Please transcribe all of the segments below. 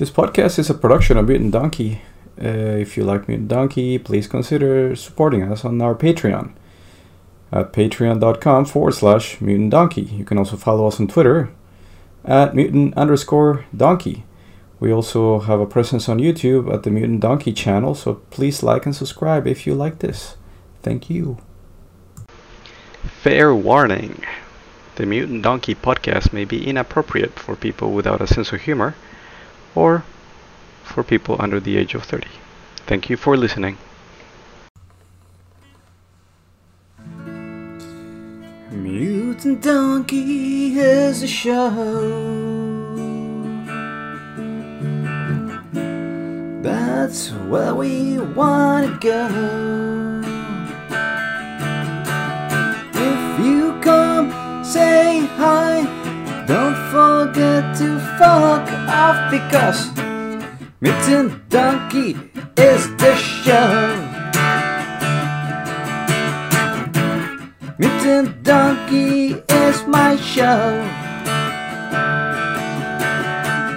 This podcast is a production of Mutant Donkey. Uh, if you like Mutant Donkey, please consider supporting us on our Patreon at patreon.com forward slash mutant donkey. You can also follow us on Twitter at mutant underscore donkey. We also have a presence on YouTube at the Mutant Donkey channel, so please like and subscribe if you like this. Thank you. Fair warning. The Mutant Donkey podcast may be inappropriate for people without a sense of humor or for people under the age of 30. Thank you for listening. Mutant Donkey a show. That's where we wanna go. If you come, say hi. Don't forget to fuck off because Mutant Donkey is the show. Mutant Donkey is my show.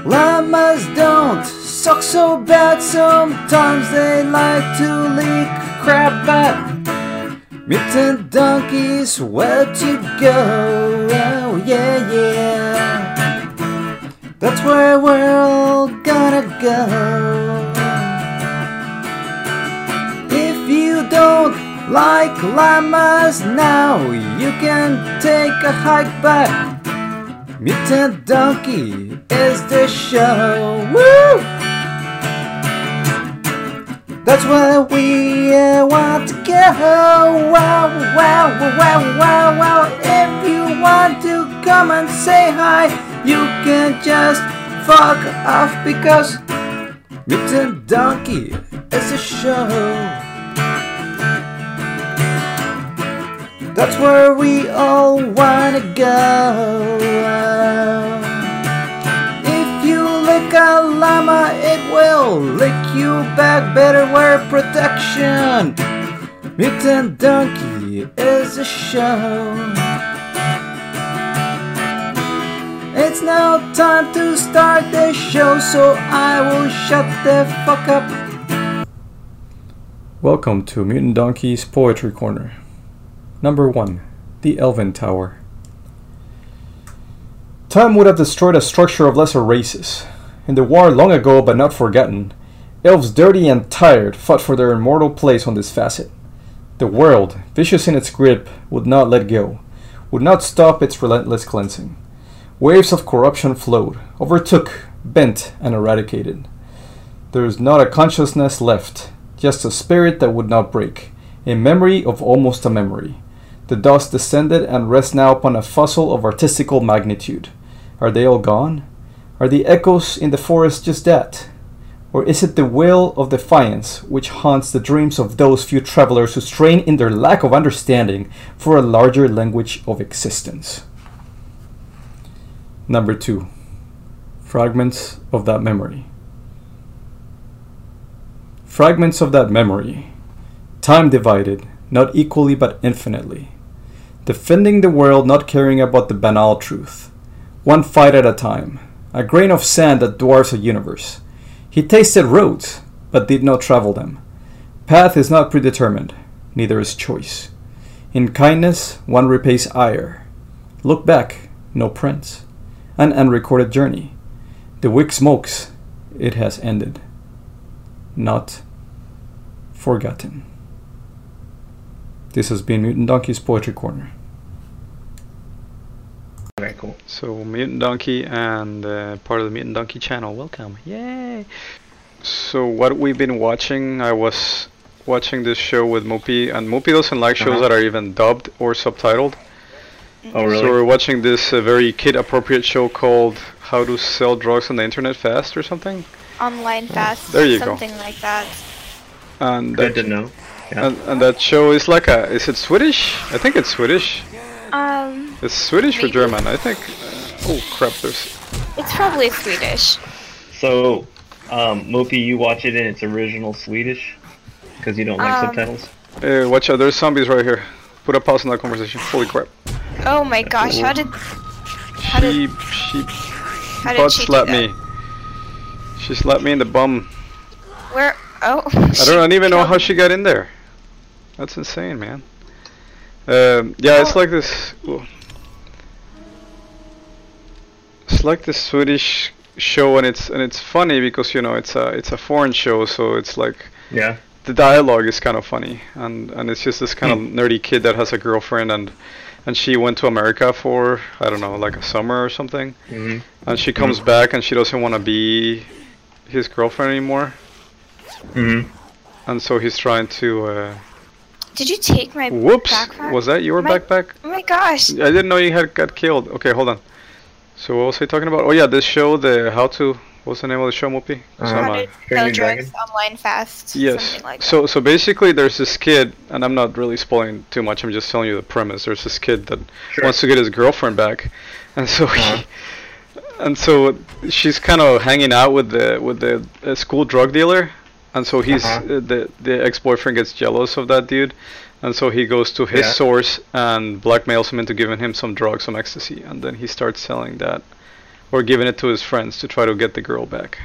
Llamas don't suck so bad, sometimes they like to leak crap but Mutant Donkey's where to go. Oh, yeah, yeah. That's where we're all gonna go. If you don't like llamas now, you can take a hike back. Mutant Donkey is the show. Woo! That's where we uh, want to go. Wow, wow, wow, wow, wow, wow. If you want to come and say hi, you can just fuck off because Mutant Donkey is a show. That's where we all wanna go. If you lick a llama, it will lick you back. Better wear protection. Mutant Donkey is a show. It's now time to start the show, so I will shut the fuck up. Welcome to Mutant Donkey's Poetry Corner. Number 1 The Elven Tower. Time would have destroyed a structure of lesser races. In the war long ago but not forgotten, elves dirty and tired fought for their immortal place on this facet. The world, vicious in its grip, would not let go, would not stop its relentless cleansing. Waves of corruption flowed, overtook, bent, and eradicated. There is not a consciousness left, just a spirit that would not break, a memory of almost a memory. The dust descended and rests now upon a fossil of artistical magnitude. Are they all gone? Are the echoes in the forest just that? Or is it the wail of defiance which haunts the dreams of those few travelers who strain in their lack of understanding for a larger language of existence? Number two, fragments of that memory. Fragments of that memory, time divided, not equally but infinitely. Defending the world, not caring about the banal truth. One fight at a time, a grain of sand that dwarfs a universe. He tasted roads, but did not travel them. Path is not predetermined, neither is choice. In kindness, one repays ire. Look back, no prints. An unrecorded journey. The wick smokes, it has ended. Not forgotten. This has been Mutant Donkey's Poetry Corner. Very cool. So, Mutant Donkey and uh, part of the Mutant Donkey channel, welcome. Yay! So, what we've been watching, I was watching this show with Mopi, and Mopi doesn't like shows Uh-huh. that are even dubbed or subtitled. Oh, really? So, we're watching this uh, very kid appropriate show called How to Sell Drugs on the Internet Fast or something. Online fast. There you go. something like that. And Good that, to know. Yeah. and, and that show is like a, is it Swedish? I think it's Swedish. Um, It's Swedish or German? I think. Uh, oh crap! There's. it's probably Swedish. So, um, Mopi, you watch it in its original Swedish because you don't like Um, subtitles. Hey, watch out! There's zombies right here. Put a pause on that conversation. Holy crap! Oh my gosh, how did how did Sheep, sheep, how did butt she do slap me. She slapped me in the bum. Where? Oh. I don't even know how she got in there. That's insane, man. Um, yeah, it's Oh. like this. well, It's like this Swedish show, and it's and it's funny because you know it's a it's a foreign show, so it's like Yeah. The dialogue is kind of funny, and and it's just this kind of nerdy kid that has a girlfriend, and and she went to America for I don't know like a summer or something, hmm and she comes back and she doesn't want to be his girlfriend anymore, hmm and so he's trying to. Uh, Did you take my Whoops! backpack? Was that your My- backpack? Oh my gosh. I didn't know you had got killed. Okay, hold on. So what was I talking about? Oh yeah, this show, the how to. What's the name of the show, Mopi? Some, How uh, to Training sell Dragon? drugs online fast. Yes. Like so so basically, there's this kid, and I'm not really spoiling too much. I'm just telling you the premise. There's this kid that Sure. wants to get his girlfriend back, and so Uh-huh. he, and so she's kind of hanging out with the with the uh, school drug dealer, and so he's Uh-huh. uh, the the ex-boyfriend gets jealous of that dude, and so he goes to his Yeah. source and blackmails him into giving him some drugs, some ecstasy, and then he starts selling that, or giving it to his friends to try to get the girl back.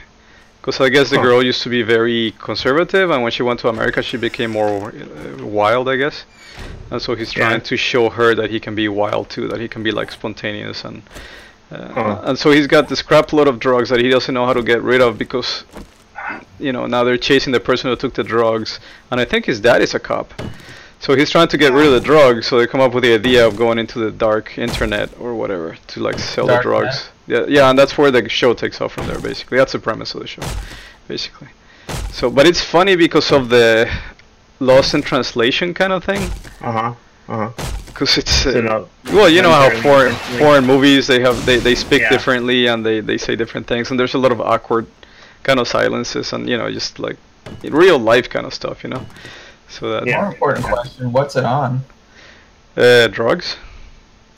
Because I guess the Huh. girl used to be very conservative, and when she went to America, she became more uh, wild, I guess. And so he's trying Yeah. to show her that he can be wild too, that he can be like spontaneous, and uh, Huh. and so he's got this crap load of drugs that he doesn't know how to get rid of because, you know, now they're chasing the person who took the drugs, and I think his dad is a cop. So he's trying to get rid of the drugs, so they come up with the idea of going into the dark internet or whatever to like sell the Dark drugs. Yeah, yeah, and that's where the show takes off from there. Basically, that's the premise of the show, basically. So, but it's funny because of the lost in translation kind of thing, Uh huh. Uh huh. because it's uh, So no, well, you know how foreign foreign movies they have they, they speak Yeah. differently and they, they say different things and there's a lot of awkward kind of silences and you know just like in real life kind of stuff, you know. So that Yeah. More important question: What's it on? uh, drugs.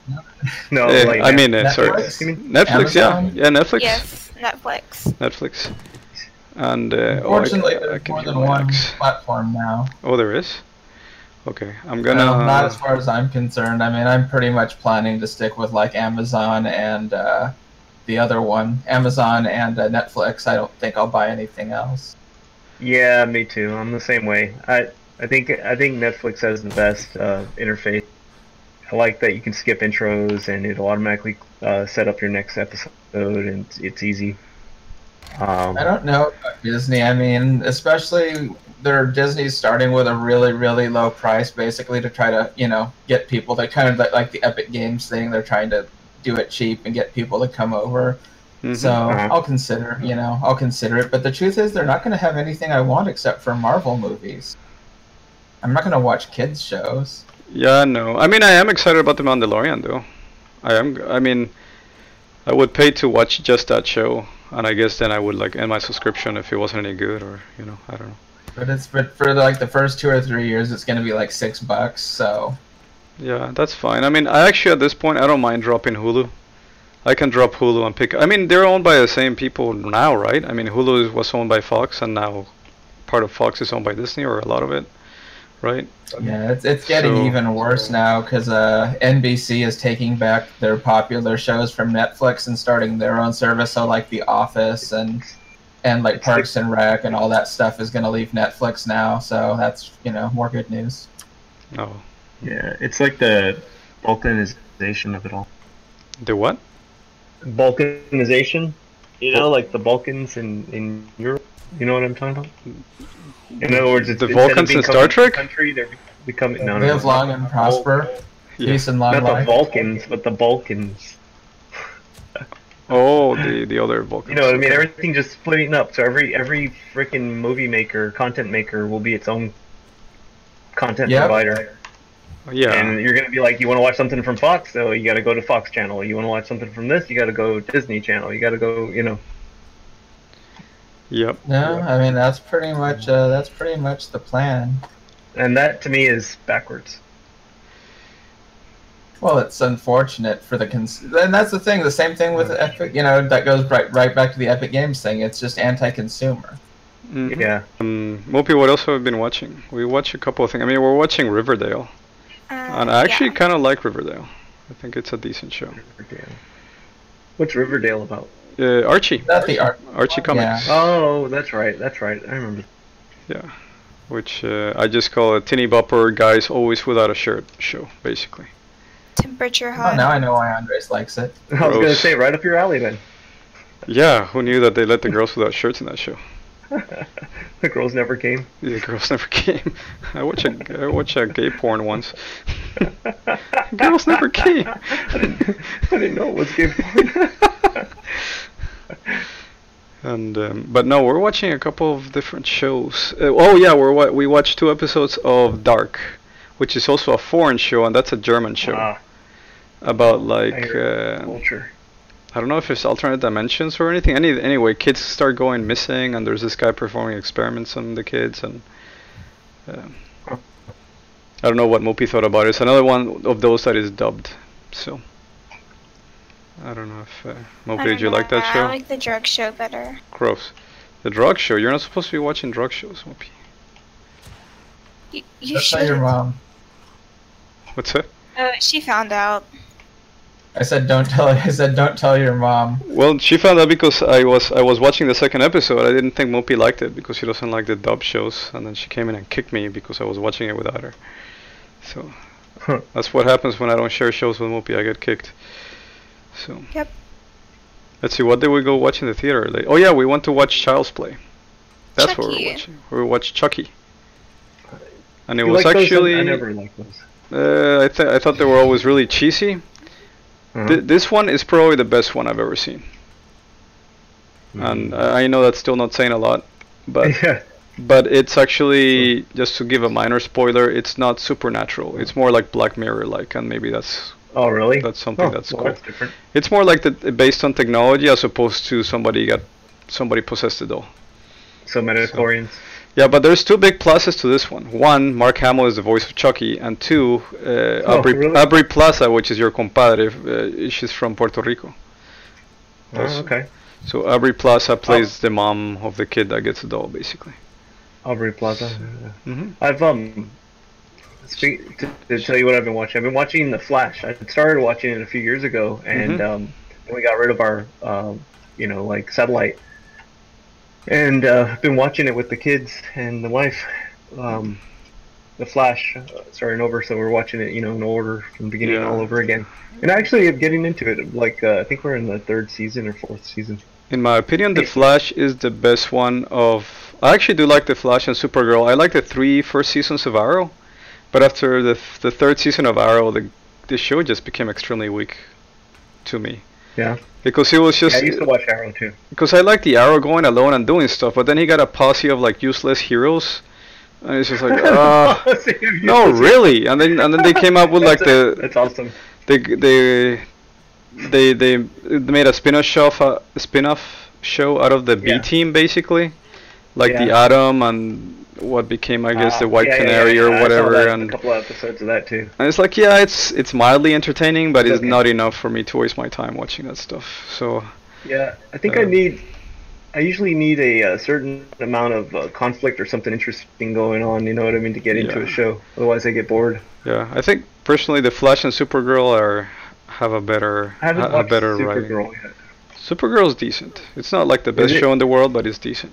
no. Uh, like I mean, uh, sorry, Netflix? You? Netflix. Amazon? Yeah, yeah, Netflix. Yes, Netflix. Netflix. And uh, oh, I Unfortunately, ca- I there's can more than one ex. platform now. Oh, there is. Okay, I'm gonna. No, not as far as I'm concerned. I mean, I'm pretty much planning to stick with like Amazon and uh, the other one, Amazon and uh, Netflix. I don't think I'll buy anything else. Yeah, me too. I'm the same way. I I think I think Netflix has the best uh, interface. I like that you can skip intros and it'll automatically uh, set up your next episode and it's, it's easy. Um, I don't know about Disney. I mean, especially their Disney's starting with a really, really low price, basically to try to, you know, get people. They kind of like, like the Epic Games thing. They're trying to do it cheap and get people to come over. Mhm. So Uh-huh. I'll consider, you know, I'll consider it. But the truth is, they're not going to have anything I want except for Marvel movies. I'm not going to watch kids shows. Yeah, no. I mean, I am excited about the Mandalorian, though. I am. I mean, I would pay to watch just that show, and I guess then I would like end my subscription if it wasn't any good, or you know, I don't know. But it's but for like the first two or three years, it's going to be like six bucks. So Yeah, that's fine. I mean, I actually at this point I don't mind dropping Hulu. I can drop Hulu and pick. I mean, they're owned by the same people now, right? I mean, Hulu was owned by Fox, and now part of Fox is owned by Disney, or a lot of it, right? yeah, it's it's getting So- even worse now because uh, NBC is taking back their popular shows from Netflix and starting their own service. So like The Office and and like Parks and Rec and all that stuff is going to leave Netflix now. So that's you know more good news. Oh, yeah, it's like the balkanization of it all. the what? Balkanization, you know, like the Balkans in in Europe. You know what I'm talking about? In other words, it's, The Vulcans in Star Trek? Country, they're becoming no, no, Live no, long and the prosper. Vul- Yeah. Peace and long Not the life. Vulcans, but the Balkans. Oh, the the other Vulcans. You know what I mean? okay. Everything just splitting up. So every every freaking movie maker, content maker, will be its own content Yep. provider. Yeah. And you're gonna be like, you want to watch something from Fox, so you got to go to Fox Channel. You want to watch something from this, you got to go Disney Channel. You got to go, you know. Yep. No, I mean that's pretty much uh, that's pretty much the plan. And that to me is backwards. Well, it's unfortunate for the cons- and that's the thing. The same thing with Epic. You know, that goes right right back to the Epic Games thing. It's just anti-consumer. Mhm. Yeah. Um, Mopi, what else have we been watching? We watch a couple of things. I mean, we're watching Riverdale, Um, and I actually yeah. kind of like Riverdale. I think it's a decent show. Riverdale. What's Riverdale about? Uh, Archie. That's the art. Archie Comics. Oh, that's right. That's right. I remember. Yeah, which uh, I just call a tinny bopper guys always without a shirt show, basically. Temperature Oh, now I know why Andres likes it. I was gonna say right up your alley then. Yeah, who knew that they let the girls without shirts in that show? The girls never came. The girls never came. I watched a I watched a gay porn once. girls never came. I didn't, I didn't know it was gay porn. And um, but no, we're watching a couple of different shows. Uh, oh yeah, we're wa- we watched two episodes of Dark, which is also a foreign show, and that's a German show Ah, about like uh, culture. I don't know if it's alternate dimensions or anything. Any anyway, kids start going missing, and there's this guy performing experiments on the kids, and um, I don't know what Mopi thought about it. It's another one of those that is dubbed. So I don't know if uh, Mopi, did you like know, that I show? I like the drug show better. Gross. The drug show. You're not supposed to be watching drug shows, Mopi. You, you That's not your mom. What's that? Oh, she found out. I said don't tell. I said don't tell your mom. Well, she found out because I was I was watching the second episode. I didn't think Mopi liked it because she doesn't like the dub shows, and then she came in and kicked me because I was watching it without her. So Huh. that's what happens when I don't share shows with Mopi. I get kicked. So. Yep. Let's see. What did we go watch in the theater? Like, oh yeah, we went to watch Child's Play. That's what we Chucky. were watching. We watched Chucky. And it You was like those? actually. I never liked those. Uh, I, th- I thought they were always really cheesy. Uh-huh. Th- this one is probably the best one I've ever seen. And uh, I know that's still not saying a lot, but yeah. but it's actually just to give a minor spoiler, it's not supernatural. It's more like Black Mirror like, and maybe that's Oh, really? that's something Oh, that's well, cool. That's different. It's more like the based on technology as opposed to somebody got somebody possessed the doll. So midichlorians. Yeah, but there's two big pluses to this one. One, Mark Hamill is the voice of Chucky, and two, uh, Oh, Aubrey, really? Aubrey Plaza, which is your compadre, uh, she's from Puerto Rico. Oh, okay. So Aubrey Plaza plays the mom of the kid that gets the doll, basically. Aubrey Plaza. hmm I've um. Speak, to, to tell you what I've been watching. I've been watching The Flash. I started watching it a few years ago, and Mhm. um, we got rid of our, um, you know, like satellite. And uh, I've been watching it with the kids and the wife. Um, the Flash uh, starting over, so we're watching it, you know, in order from the beginning Yeah. all over again. And actually, I'm getting into it. Like uh, I think we're in the third season or fourth season. In my opinion, The Flash is the best one of. I actually do like The Flash and Supergirl. I like the three first seasons of Arrow, but after the th- the third season of Arrow, the the show just became extremely weak to me. Yeah. Because it was Yeah, just I used to watch Arrow too. because I like the Arrow going alone and doing stuff, but then he got a posse of like useless heroes, and it's just like, uh, no, really. And then and then they came up with like the That's awesome. they they they they made a spin-off show uh, spin-off show out of the B Yeah. team basically, like the Atom and what became I guess Ah, the White yeah, yeah, Canary yeah, or I saw whatever, that, and a couple of episodes of that too. and it's like yeah, it's it's mildly entertaining, but it's Okay. not enough for me to waste my time watching that stuff. So Yeah, I think I Um, need. I usually need a, uh certain amount of uh, conflict or something interesting going on. You know what I mean to get into Yeah. a show. Otherwise, I get bored. yeah, I think personally the Flash and Supergirl are have a better I haven't a, a better writing. Supergirl yet. Supergirl's decent. It's not like the best show in the world, but it's decent.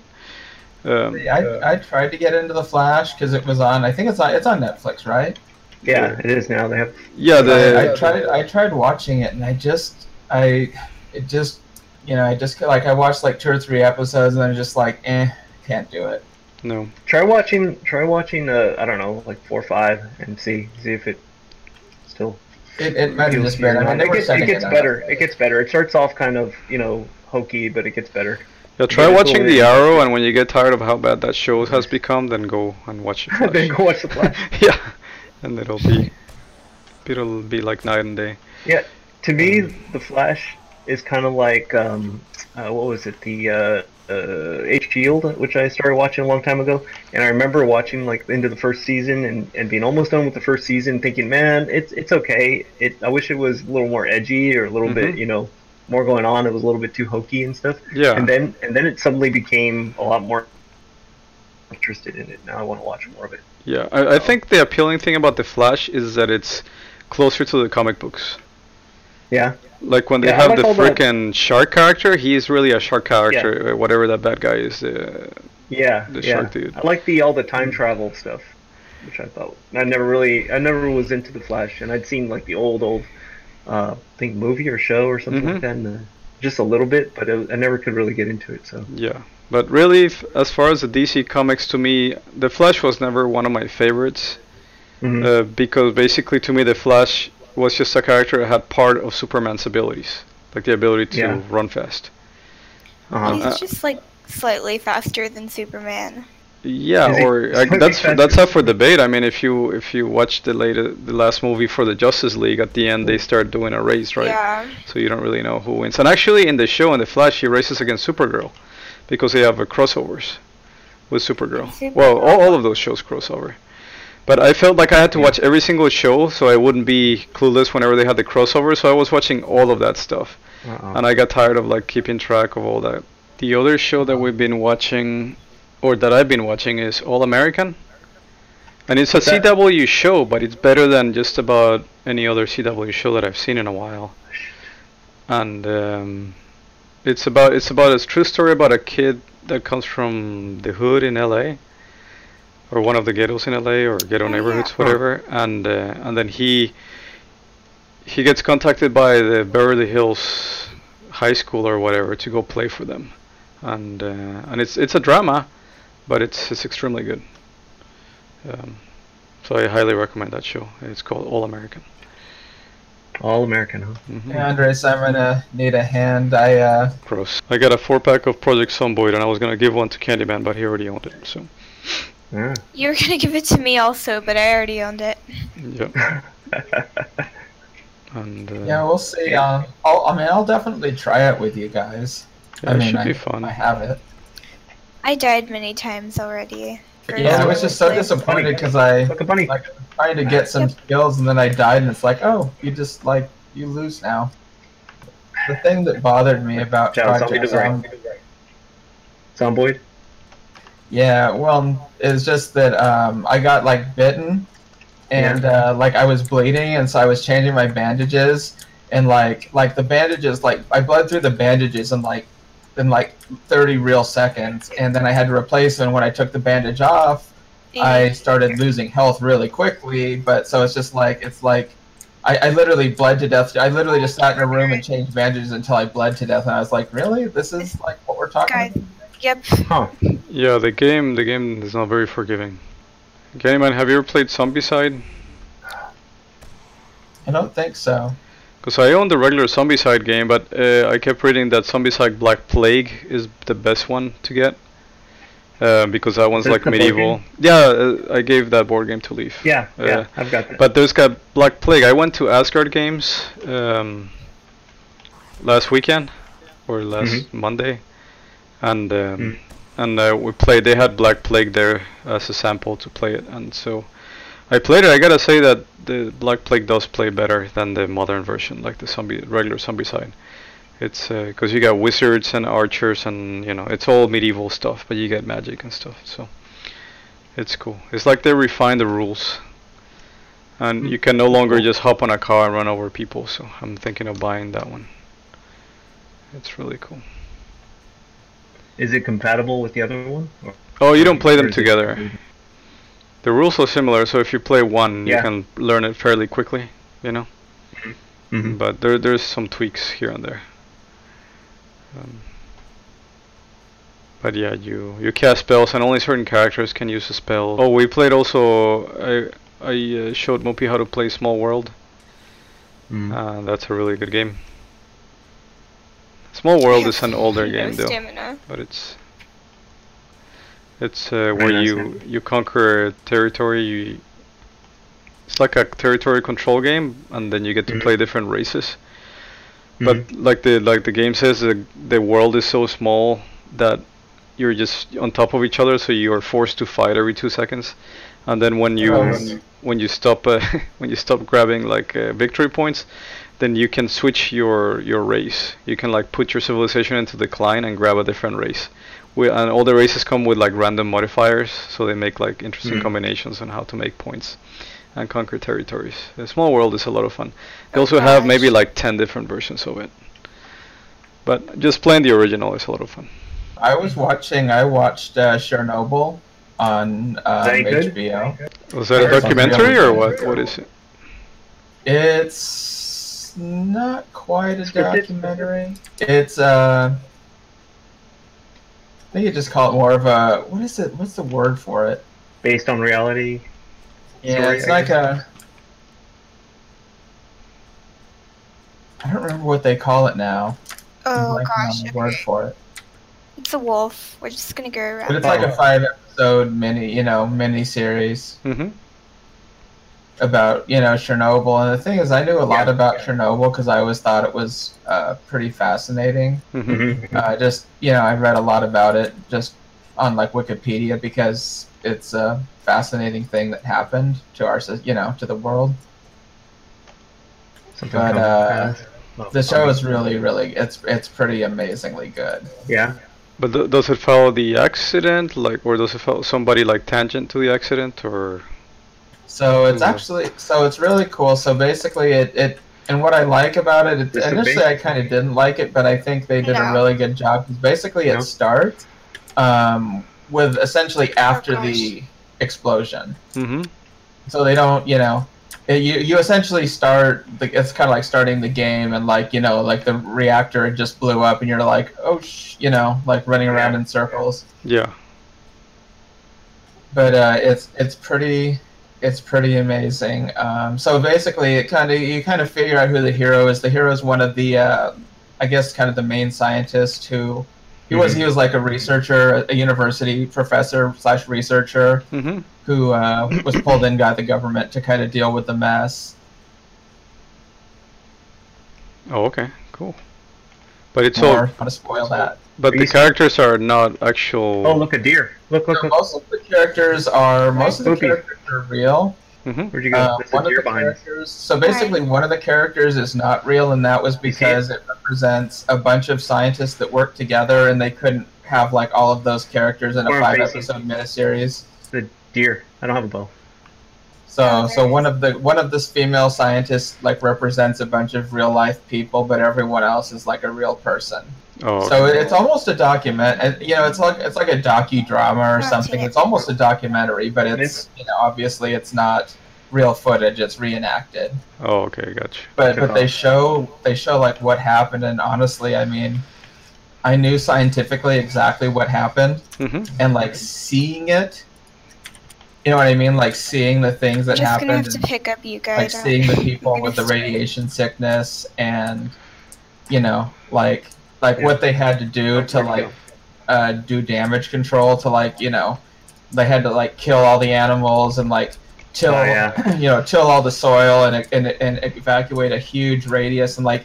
Um, I, I tried to get into the Flash because it was on. I think it's on. It's on Netflix, right? Yeah, it is now. They have. yeah, the I, I tried. I tried watching it, and I just, I, it just, you know, I just like I watched like two or three episodes, and then just like, eh, can't do it. no. Try watching. Try watching. Uh, I don't know, like four or five, and see see if it still. It, it might have just to been. I mean, it gets, it gets on better. It gets better. It starts off kind of you know hokey, but it gets better. Yeah, try watching The Arrow, and when you get tired of how bad that show has become, then go and watch it. then go watch the Flash. yeah, and it'll be, it'll be like night and day. Yeah, to me, the Flash is kind of like um, uh, what was it? The uh, uh, H Shield, which I started watching a long time ago, and I remember watching like into the first season and, and being almost done with the first season, thinking, man, it's it's okay. It I wish it was a little more edgy or a little bit, Mhm. you know, more going on. It was a little bit too hokey and stuff. Yeah, And then and then it suddenly became a lot more interested in it. Now I want to watch more of it. yeah. I, I think the appealing thing about the Flash is that it's closer to the comic books. Yeah. Like when they Yeah, have the frickin' shark character, he's really a shark character, uh, whatever that bad guy is. Uh, Yeah, The yeah. shark dude. I like the all the time travel stuff, which I thought I never really, I never was into the Flash, and I'd seen like the old, old, uh, I think movie or show or something Mhm. like that, and, just a little bit, but it, I never could really get into it. So yeah. But really, f- as far as the DC comics, to me, the Flash was never one of my favorites. Mhm. Uh, because basically, to me, the Flash was just a character that had part of Superman's abilities, like the ability to Yeah. run fast. uh-huh. He's Uh, just like slightly faster than Superman. Yeah, Is or uh, is like, that's faster? that's up for debate. I mean, if you if you watch the later the last movie for the Justice League, at the end they start doing a race, right? Yeah. So you don't really know who wins. And actually, in the show, in the Flash, he races against Supergirl because they have a crossovers with Supergirl. Supergirl. Well, all, all of those shows crossover. But I felt like I had to watch every single show so I wouldn't be clueless whenever they had the crossover. So I was watching all of that stuff, Uh-uh. and I got tired of like keeping track of all that. The other show that we've been watching, or that I've been watching, is All American. And it's a that? CW show, but it's better than just about any other CW show that I've seen in a while. And um, it's about it's about a true story about a kid that comes from the hood in LA, or one of the ghettos in LA, or ghetto Oh, yeah. neighborhoods, whatever. And uh, and then he he gets contacted by the Beverly Hills High School or whatever to go play for them, and uh, and it's it's a drama, but it's it's extremely good. Um, so I highly recommend that show. It's called All American. All American, huh? hmm Yeah, Andres, I'm gonna need a hand. I uh, Gross. I got a four pack of Project Zomboid and I was gonna give one to Candyman, but he already owned it. So Yeah. You were gonna give it to me also, but I already owned it. yeah. And uh, yeah, we'll see. Um, I'll, I mean, I'll definitely try it with you guys. yeah, I it should I, be fun. I have it. I died many times already. Yeah, I was just so disappointed because I Like a bunny. like trying to get some skills and then I died and it's like, oh, you just like you lose now. The thing that bothered me about Shout out, Project zombie Zomboid. Yeah, well, it's just that um, I got like bitten, and uh, like I was bleeding, and so I was changing my bandages, and like like the bandages, like I bled through the bandages and like in like 30 real seconds, and then I had to replace it. And When I took the bandage off, I started losing health really quickly. But so it's just like it's like. I, I literally bled to death. I literally just sat in a room and changed bandages until I bled to death, and I was like, "Really? This is like what we're talking Guys. about?" Yep. Huh. Yeah, the game the game is not very forgiving. Candyman, have you ever played Zombicide? I don't think so. Because I own the regular Zombicide game, but uh, I kept reading that Zombicide Black Plague is the best one to get. Uh, because that one's That's like medieval. Yeah, uh, I gave that board game to Leaf. Yeah, Uh, yeah, I've got that. But there's got Black Plague. I went to Asgard Games um, last weekend or last Mhm. Monday, and um, Mm. and uh, we played. They had Black Plague there as a sample to play it, and so I played it. I gotta say that the Black Plague does play better than the modern version, like the zombie regular Zombicide. It's uh, because you got wizards and archers, and you know it's all medieval stuff, but you get magic and stuff. So it's cool. It's like they refine the rules and hmm. you can no longer just hop on a car and run over people. So I'm thinking of buying that one. It's really cool. Is it compatible with the other one? Or- Oh, you don't play them is it- together. The rules are similar, so if you play one, you can learn it fairly quickly, you know. Mhm. But there, there's some tweaks here and there. Um, but yeah, you you cast spells, and only certain characters can use a spell. Oh, we played also. I I uh, showed Mopi how to play Small World. Mm. Uh, that's a really good game. Small World is an older game though, stamina. but it's it's uh, where nice you game. you conquer territory. You, it's like a territory control game, and then you get to Mhm. play different races. Mhm. But like the like the game says, the the world is so small that you're just on top of each other, so you are forced to fight every two seconds. And then when you Oh, when you stop uh, when you stop grabbing like uh, victory points, then you can switch your your race. You can like put your civilization into decline and grab a different race. We, and all the races come with like random modifiers, so they make like interesting Mhm. combinations on how to make points. and conquer territories. The small world is a lot of fun. They Oh also have maybe like 10 different versions of it. But just playing the original is a lot of fun. I was watching. I watched uh, Chernobyl on um, that any good? HBO. Was that a documentary or what? What is it? It's not quite a documentary. It's uh, I think you just call it more of a what is it? What's the word for it? Based on reality. Yeah, Story, it's I like guess. a. I don't remember what they call it now. Oh blanking gosh, on the word for it. It's a wolf. We're just gonna go around. But it's like a five episode mini, you know, mini series hmm about you know Chernobyl. And the thing is, I knew a lot Yeah. about Chernobyl because I always thought it was uh, pretty fascinating. hmm Mm-hmm. Uh, just you know, I read a lot about it just on like Wikipedia because it's a fascinating thing that happened to our, you know, to the world. But, uh, The show is really, really, it's it's pretty amazingly good. yeah. But th- does it follow the accident, like, or does it follow somebody like tangent to the accident, or? So it's actually, so it's really cool. So basically, it, it and what I like about it, it initially I kind of didn't like it, but I think they did a really good job. 'cause basically, Yeah. it starts um, with essentially after gosh. the explosion. hmm so they don't you know it, you you essentially start the, it's kind of like starting the game and like you know like the reactor just blew up and you're like oh sh-, you know like running around in circles Yeah. but uh, it's it's pretty it's pretty amazing um, so basically it kind of you kind of figure out who the hero is the hero is one of the uh, i guess kind of the main scientist who he was he was like a researcher a university professor slash researcher hmm who uh, was pulled in by the government to kind of deal with the mess. Oh, okay, cool. But it's Or all, want to spoil that? but the characters are not actual. Oh, look, a deer. Look, look, So look. most of the characters are most of the Spooky. characters are real. hmm Where'd you go? Uh, one of the characters. So basically, one of the characters is not real, and that was You see it? because it represents a bunch of scientists that work together, and they couldn't have like all of those characters in a Or five facing. episode miniseries. The deer. I don't have a bow. So, so one of the one of this female scientists like represents a bunch of real life people, but everyone else is like a real person. Oh, So it's almost a document, and you know, it's like it's like a docudrama or something. It's almost a documentary, but it's It's- you know, obviously it's not real footage; it's reenacted. oh, okay, gotcha. But Okay. but they show they show like what happened, and honestly, I mean, I knew scientifically exactly what happened, hmm and like seeing it, you know what I mean? Like seeing the things that I'm just gonna happened, have to and, pick up you like guys. on- seeing the people with the radiation sickness, and you know, like like Yeah. what they had to do to like uh, do damage control to like you know they had to like kill all the animals and like till Oh, yeah. you know till all the soil and, and and evacuate a huge radius and like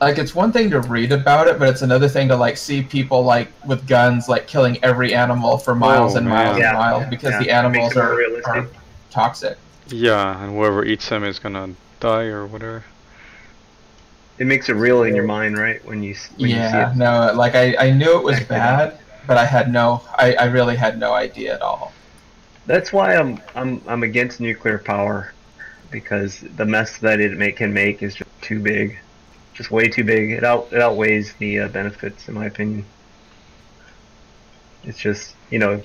like it's one thing to read about it but it's another thing to like see people like with guns like killing every animal for miles Oh, and miles man. and Yeah. miles because Yeah. the animals makes it more are, realistic. are toxic Yeah, and whoever eats them is gonna die or whatever. It makes it real in your mind, right? When you when you see yeah it. no like I, I knew it was Back to that. bad but i had no I, I really had no idea at all That's why I'm I'm I'm against nuclear power because the mess that it make, can make is just too big, just way too big. It out it outweighs the uh, benefits, in my opinion. It's just you know,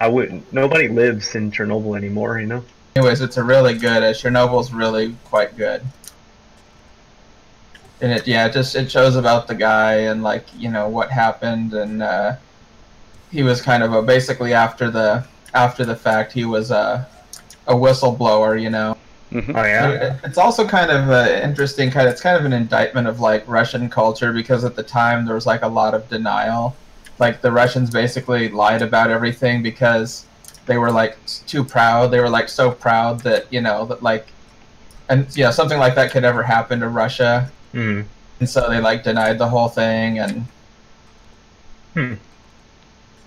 I wouldn't. Nobody lives in Chernobyl anymore. You know. Anyways, it's a really good. Uh, Chernobyl's really quite good. And it, yeah, it just it shows about the guy and like you know what happened, and uh, he was kind of a basically after the after the fact he was a a whistleblower, you know. hmm Oh yeah. It- It's also kind of uh, interesting. Kind of, it's kind of an indictment of like Russian culture because at the time there was like a lot of denial. Like the Russians basically lied about everything because they were like too proud. They were like so proud that you know that like, and you know something like that could ever happen to Russia, Hmm. and so they like denied the whole thing and Hmm.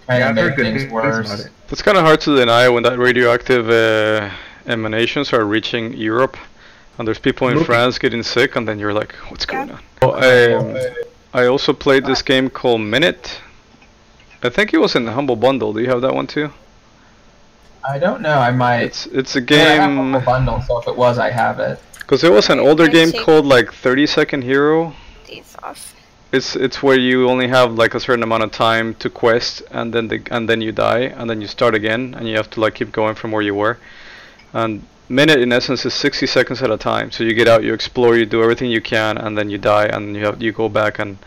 kind Yeah, of I've made good things things worse. it. That's kind of hard to deny when that radioactive uh, emanations are reaching Europe, and there's people in Movie. France getting sick, and then you're like, what's Yeah. going on? Oh, um, I also played this game called Minit. I think it was in the Humble Bundle. Do you have that one too? I don't know. I might. It's it's a Yeah, I have game a bundle, so if it was, I have it. Because there was an older game called like 30 Second Hero. It's it's where you only have like a certain amount of time to quest, and then the and then you die, and then you start again, and you have to like keep going from where you were. And Minit in essence is 60 seconds at a time. So you get out, you explore, you do everything you can, and then you die, and you have you go back and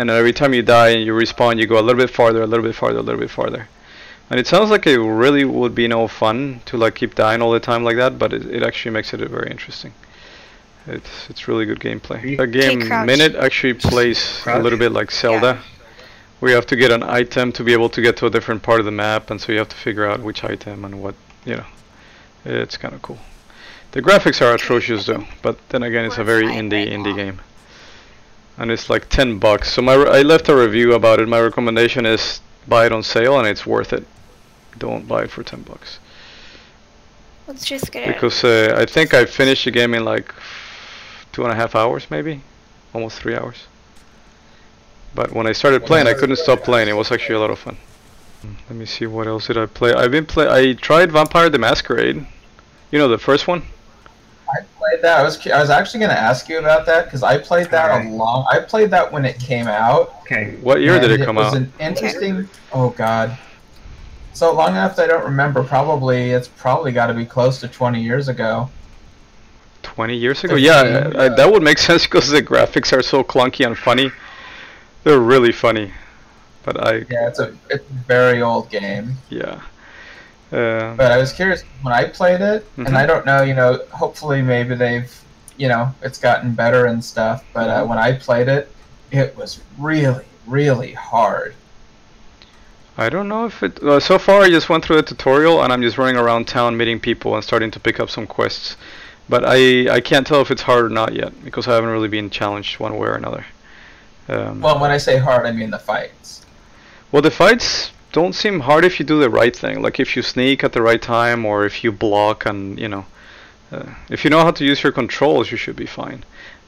and every time you die and you respawn, you go a little bit farther, a little bit farther, a little bit farther. And it sounds like it really would be no fun to like keep dying all the time like that, but it, it actually makes it very interesting. It's it's really good gameplay. You- The game crouch. Minit actually plays a little bit like Zelda. where you have to get an item to be able to get to a different part of the map, and so you have to figure out which item and what you know. It's kind of cool. The graphics are atrocious though, but then again, it's a very indie indie game, and it's like 10 bucks. So my re- I left a review about it. My recommendation is buy it on sale, and it's worth it. Don't buy it for 10 bucks Let's just get it. because uh, I think I finished the game in like two and a half hours, maybe, almost three hours. But when I started playing, I couldn't stop playing. It was actually a lot of fun. Let me see what else did I play. I've been play. I tried Vampire the Masquerade. You know the first one. I played that. I was cu- I was actually going to ask you about that because I played that Alright. a long. I played that when it came out. Okay. What year did and it come out? it was out? An interesting. Oh God. So long enough that I don't remember. Probably it's probably got to be close to 20 years ago. 20 years ago? 15, Yeah, I, I, that would make sense because the graphics are so clunky and funny. They're really funny. But I, Yeah, it's a it's a very old game. yeah. Uh, But I was curious when I played it, Mhm. and I don't know. You know, hopefully maybe they've you know it's gotten better and stuff. But uh, when I played it, it was really really hard. I don't know if it. Uh, so far, I just went through a tutorial and I'm just running around town meeting people and starting to pick up some quests. But I I can't tell if it's hard or not yet because I haven't really been challenged one way or another. Um, Well, when I say hard, I mean the fights. well, the fights don't seem hard if you do the right thing, like if you sneak at the right time or if you block and you know, uh, if you know how to use your controls, you should be fine.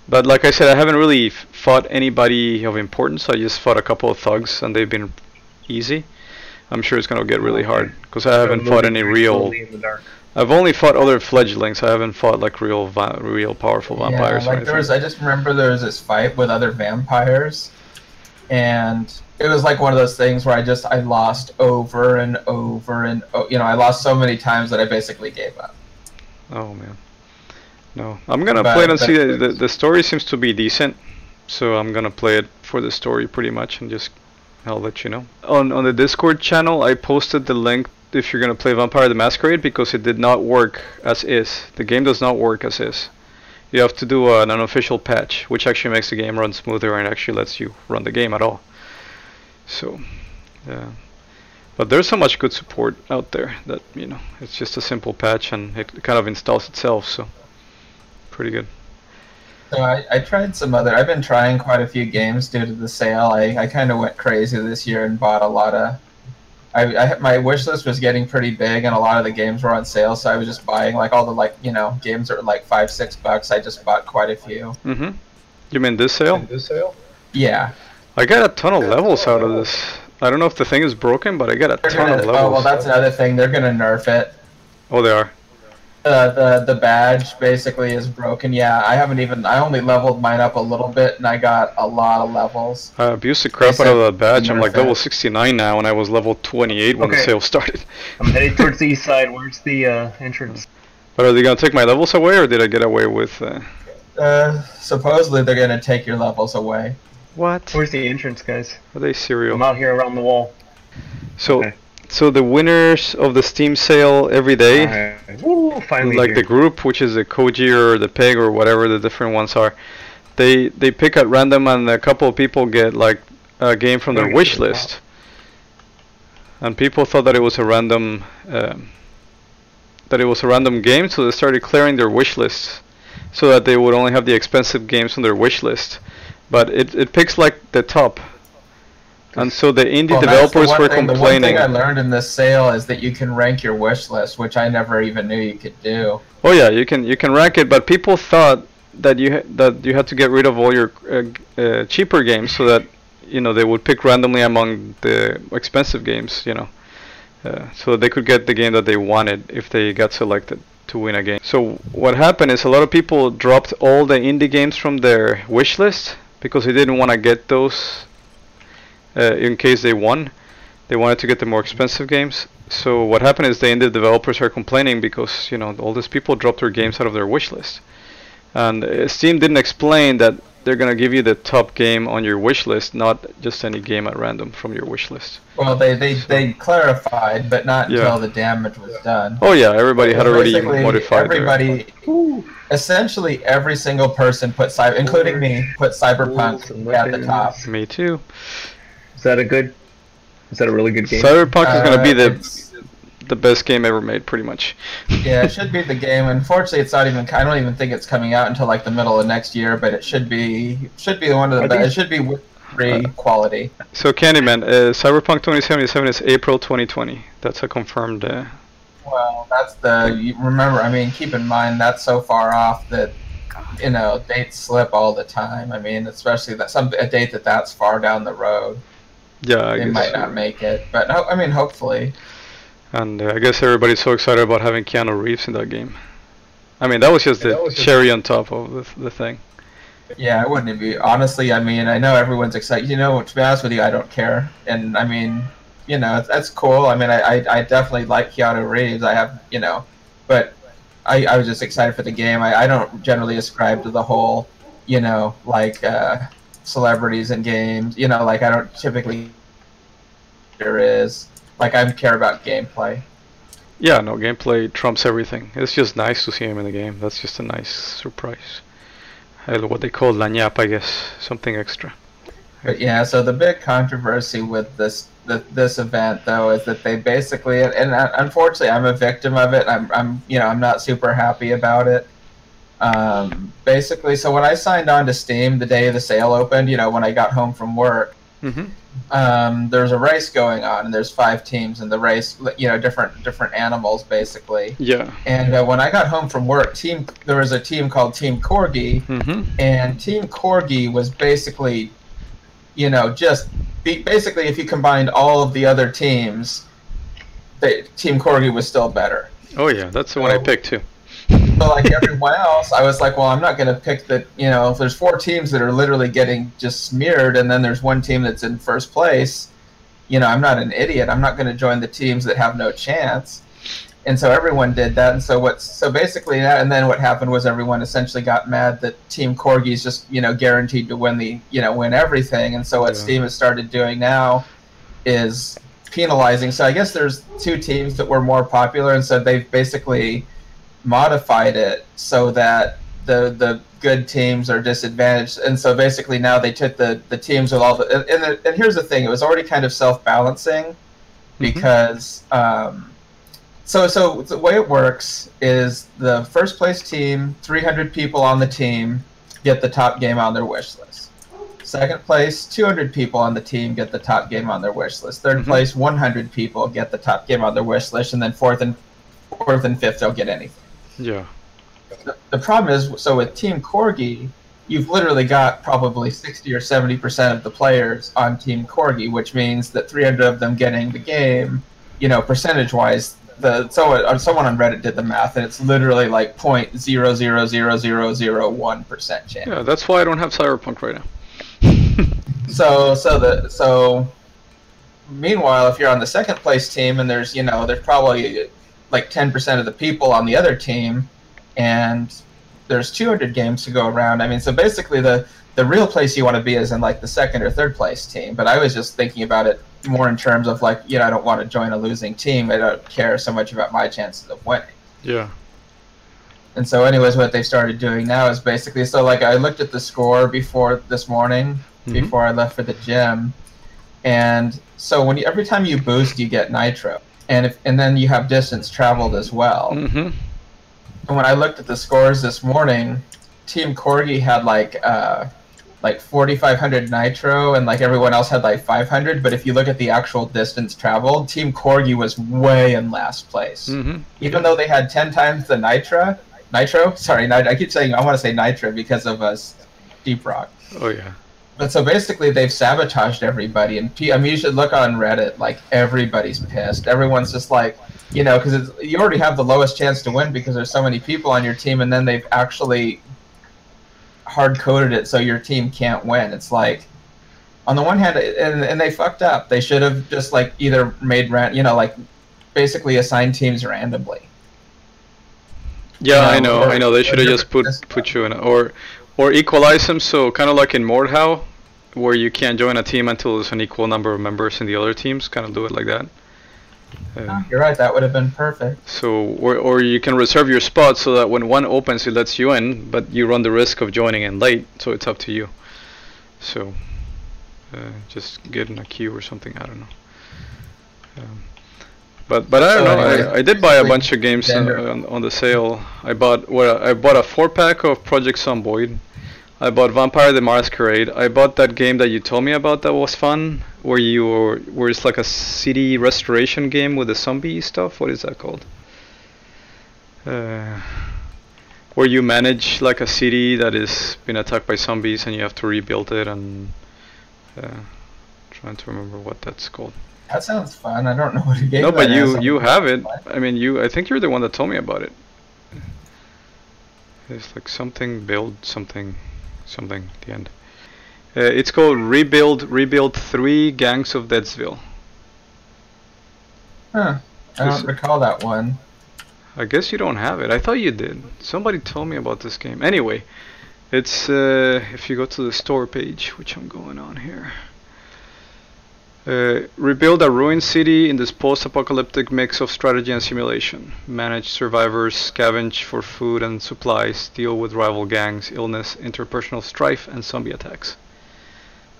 But like I said, I haven't really f- fought anybody of importance. I just fought a couple of thugs and they've been easy. I'm sure it's gonna get really Okay. hard because I haven't fought any real. slowly in the dark. I've only fought other fledglings. I haven't fought like real, va- real powerful vampires yeah, like there was. I just remember there was this fight with other vampires, and it was like one of those things where I just I lost over and over and you know I lost so many times that I basically gave up. Oh man. No, I'm gonna But- play it and see. The the story seems to be decent, so I'm gonna play it for the story pretty much, and just I'll let you know. On on the Discord channel, I posted the link if you're gonna play Vampire the Masquerade because it did not work as is. The game does not work as is. You have to do an unofficial patch, which actually makes the game run smoother and actually lets you run the game at all. So, yeah. But there's so much good support out there that you know it's just a simple patch and it kind of installs itself. So, pretty good. So I, I tried some other. I've been trying quite a few games due to the sale. I, I kind of went crazy this year and bought a lot of. I, I had- my wish list was getting pretty big, and a lot of the games were on sale. So I was just buying like all the like you know games that were like five six bucks. I just bought quite a few. Mm-hmm. You mean this sale? This sale? Yeah. I got a ton of levels out of this. I don't know if the thing is broken, but I got a They're ton gonna, of oh well, that's another thing. They're gonna nerf it. oh, they are. The, the the badge basically is broken. Yeah, I haven't even. I only leveled mine up a little bit, and I got a lot of levels. I abused the crap out of said that badge. I'm like level 69 now, and I was level 28 when the sale started. I'm heading towards the east side. Where's the uh, entrance? But are they gonna take my levels away, or did I get away with? Uh... Uh, supposedly they're gonna take your levels away. What? Where's the entrance, guys? Are they serial? I'm out here around the wall. So, Okay. So the winners of the Steam sale every day. Alright. Woo, finally like here. the group, which is the Corgi or the Pig or whatever the different ones are, they they pick at random, and a couple of people get like a game from their wish list. And people thought that it was a random um, that it was a random game, so they started clearing their wish lists so that they would only have the expensive games on their wish list. But it it picks like the top. And so the indie Well, the developers one were thing- complaining. The one thing I learned in this sale is that you can rank your wish list, which I never even knew you could do. Oh yeah, you can you can rank it, but people thought that you that you had to get rid of all your uh, uh, cheaper games so that you know they would pick randomly among the expensive games, you know. uh, so they could get the game that they wanted if they got selected to win a game. So what happened is a lot of people dropped all the indie games from their wish list because they didn't want to get those uh, in case they won. They wanted to get the more expensive games. So what happened is the indie developers are complaining because you know all these people dropped their games out of their wish list, and uh, Steam didn't explain that they're gonna give you the top game on your wish list, not just any game at random from your wish list. Well, they they, they clarified, but not Yeah. until the damage was done. Oh yeah, everybody had already modified their- Everybody, essentially every single person put cyber, including me, put cyberpunk at the top. Me too. Is that a good? Is that a really good game? Cyberpunk is gonna be Uh, the the best game ever made, pretty much. yeah, it should be the game. Unfortunately, it's not even. I don't even think it's coming out until like the middle of next year. But it should be. Should be one of the I think- best. It should be free quality. So Candyman, uh, Cyberpunk 2077 is April 2020. That's a confirmed. Uh, Well, that's the. You remember, I mean, keep in mind that's so far off that you know dates slip all the time. I mean, especially that some a date that that's far down the road, yeah, I they guess. might not make it. But ho- I mean, hopefully. And uh, I guess everybody's so excited about having Keanu Reeves in that game. I mean, that was just Yeah, the was just- cherry on top of the, the thing. Yeah, it wouldn't be. Honestly, I mean, I know everyone's excited. You know, to be honest with you, I don't care. And I mean, you know, it's- that's cool. I mean, I, I, I definitely like Keanu Reeves. I have, you know, but I, I was just excited for the game. I, I don't generally ascribe to the whole, you know, like uh, celebrities in games. You know, like I don't typically. There is like I care about gameplay. Yeah, no, gameplay trumps everything. It's just nice to see him in the game. That's just a nice surprise. What they call la ñapa, I guess, something extra. But yeah, so the big controversy with this the, this event though is that they basically and uh, unfortunately I'm a victim of it. I'm I'm you know I'm not super happy about it. Um, basically, so when I signed on to Steam the day the sale opened, you know when I got home from work, hmm um, there's a race going on and there's five teams in the race. You know different different animals basically. Yeah. And uh, when I got home from work, team there was a team called Team Corgi hmm and Team Corgi was basically, you know, just be, basically if you combined all of the other teams, they, Team Corgi was still better. Oh yeah, that's the one I Oh. picked too. So like everyone else, I was like, well, I'm not going to pick the, you know, if there's four teams that are literally getting just smeared, and then there's one team that's in first place, you know, I'm not an idiot. I'm not going to join the teams that have no chance. And so everyone did that. And so what? So basically, that, and then what happened was everyone essentially got mad that Team Corgi's just, you know, guaranteed to win the, you know, win everything. And so what Yeah. Steam has started doing now is penalizing. So I guess there's two teams that were more popular, and so they've basically modified it so that the the good teams are disadvantaged. And so basically now they took the the teams with all the and, and, the, and here's the thing: it was already kind of self balancing because. Um, so, so the way it works is the first place team, 300 people on the team, get the top game on their wish list. Second place, 200 people on the team get the top game on their wish list. 3rd Mhm. place, 100 people get the top game on their wish list, and then fourth and fourth and fifth don't get anything. Yeah. The, the problem is, so with Team Corgi, you've literally got probably 60 or 70 percent of the players on Team Corgi, which means that 300 of them getting the game, you know, percentage-wise, the someone uh, someone on Reddit did the math, and it's literally like point zero zero zero zero zero one percent chance. Yeah, that's why I don't have Cyberpunk right now. So so the so meanwhile if you're on the second place team and there's you know there's probably like 10% of the people on the other team and there's 200 games to go around. I mean so basically the the real place you want to be is in like the second or third place team, but I was just thinking about it more in terms of like you know I don't want to join a losing team. I don't care so much about my chances of winning. Yeah. And so, anyways, what they started doing now is basically so like I looked at the score before this morning, Mhm. before I left for the gym, and so when you, every time you boost, you get nitro, and if and then you have distance traveled as well. hmm And when I looked at the scores this morning, Team Corgi had like uh, like 4,500 nitro, and like everyone else had like 500. But if you look at the actual distance traveled, Team Corgi was way in last place hmm even though they had 10 times the nitra nitro sorry i keep saying i want to say nitro because of us deep rock Oh yeah. But so basically they've sabotaged everybody, and I mean you should look on Reddit. Like everybody's pissed. Everyone's just like, you know, because you already have the lowest chance to win because there's so many people on your team, and then they've actually hard coded it so your team can't win. It's like, on the one hand, and, and they fucked up. They should have just like either made ran, you know, like basically assigned teams randomly. Yeah, I know, or- I know. They should have just put put you in, a, or or equalize them. So kind of like in Mordhau, where you can't join a team until there's an equal number of members in the other teams. Kind of do it like that. Uh, You're right. That would have been perfect. so or or you can reserve your spot so that when one opens, it lets you in, but you run the risk of joining in late. So it's up to you. So uh, just get in a queue or something. I don't know. Um, but but I don't So know. anyway, I, I did buy a bunch of games on, on the sale. I bought what I bought a four pack of Project Zomboid. I bought Vampire the Masquerade. I bought that game that you told me about that was fun, where you were, where it's like a city restoration game with the zombie stuff. What is that called? Uh, where you manage like a city that is been attacked by zombies and you have to rebuild it and uh, trying to remember what that's called. That sounds fun. I don't know what a game. No, but you you have it. I mean, you. I think you're the one that told me about it. It's like something build something, something. at The end. Uh, it's called Rebuild Rebuild Three Gangs of Deadsville. Huh. I don't recall that one. I guess you don't have it. I thought you did. Somebody told me about this game. Anyway, it's uh, if you go to the store page, which I'm going on here. Uh, rebuild a ruined city in this post-apocalyptic mix of strategy and simulation. Manage survivors, scavenge for food and supplies, deal with rival gangs, illness, interpersonal strife, and zombie attacks.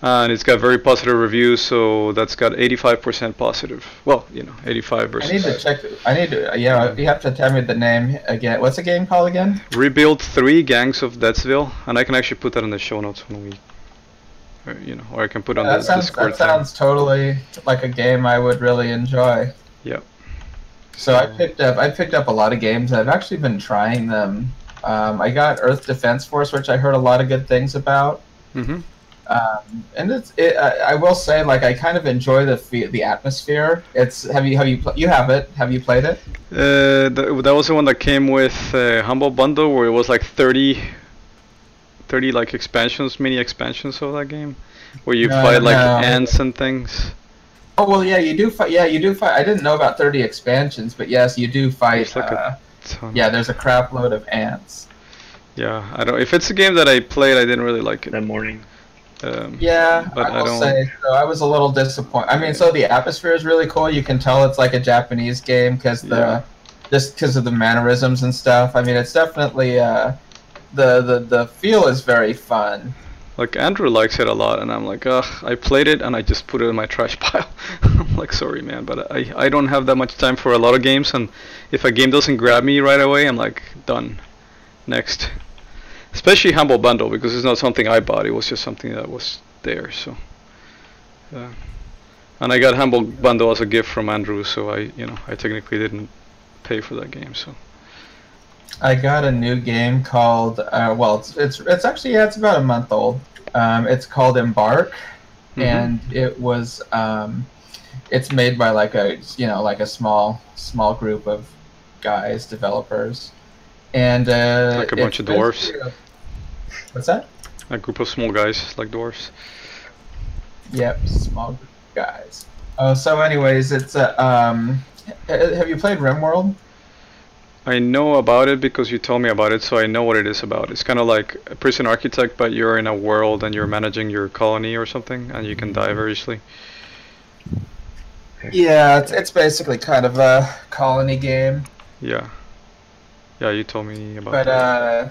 and it's got very positive reviews, so that's got 85% positive. Well, you know, 85 I need to check. I need to. Yeah, you have to tell me the name again. What's the game called again? Rebuild three gangs of Deadsville, and I can actually put that in the show notes when we, or, you know, or I can put on that the sounds. Discord. That sounds totally like a game I would really enjoy. Yep. So I picked up. I picked up a lot of games. I've actually been trying them. Um, I got Earth Defense Force, which I heard a lot of good things about. Mm-hmm. Um, and it's. It, I, I will say, like, I kind of enjoy the fe- the atmosphere. It's. Have you have you pl- you have it? Have you played it? Uh, th- that was the one that came with uh, Humble Bundle, where it was like 30, 30 like expansions, mini expansions of that game, where you No, fight like no. ants and things. Oh well, yeah, you do fight. Yeah, you do fight. I didn't know about thirty expansions, but yes, you do fight. There's like a uh, ton. yeah, there's a crap load of ants. Yeah, I don't. If it's a game that I played, I didn't really like it. that morning. Um, Yeah, But I I will don't- say so. I was a little disappointed. I mean, so the atmosphere is really cool. You can tell it's like a Japanese game because the Yeah. just because of the mannerisms and stuff. I mean, it's definitely uh, the the the feel is very fun. Like Andrew likes it a lot, and I'm like, ugh, I played it and I just put it in my trash pile. I'm like, sorry, man, but I I don't have that much time for a lot of games, and if a game doesn't grab me right away, I'm like, done, next. Especially Humble Bundle because it's not something I bought; it was just something that was there. So, uh, and I got Humble Bundle as a gift from Andrew, so I, you know, I technically didn't pay for that game. So, I got a new game called uh, well, it's, it's it's actually yeah, it's about a month old. Um, it's called Embark, Mhm. and it was um, it's made by like a you know like a small small group of guys developers, and uh, Like a bunch of dwarfs? a- What's that? a group of small guys like dwarfs. Yep, small guys. Oh, so anyways, it's a um. Have you played RimWorld? I know about it because you told me about it, so I know what it is about. It's kind of like a prison architect, but you're in a world and you're managing your colony or something, and you can die very easily. Yeah, it's it's basically kind of a colony game, Yeah. Yeah, you told me about it. but that. uh.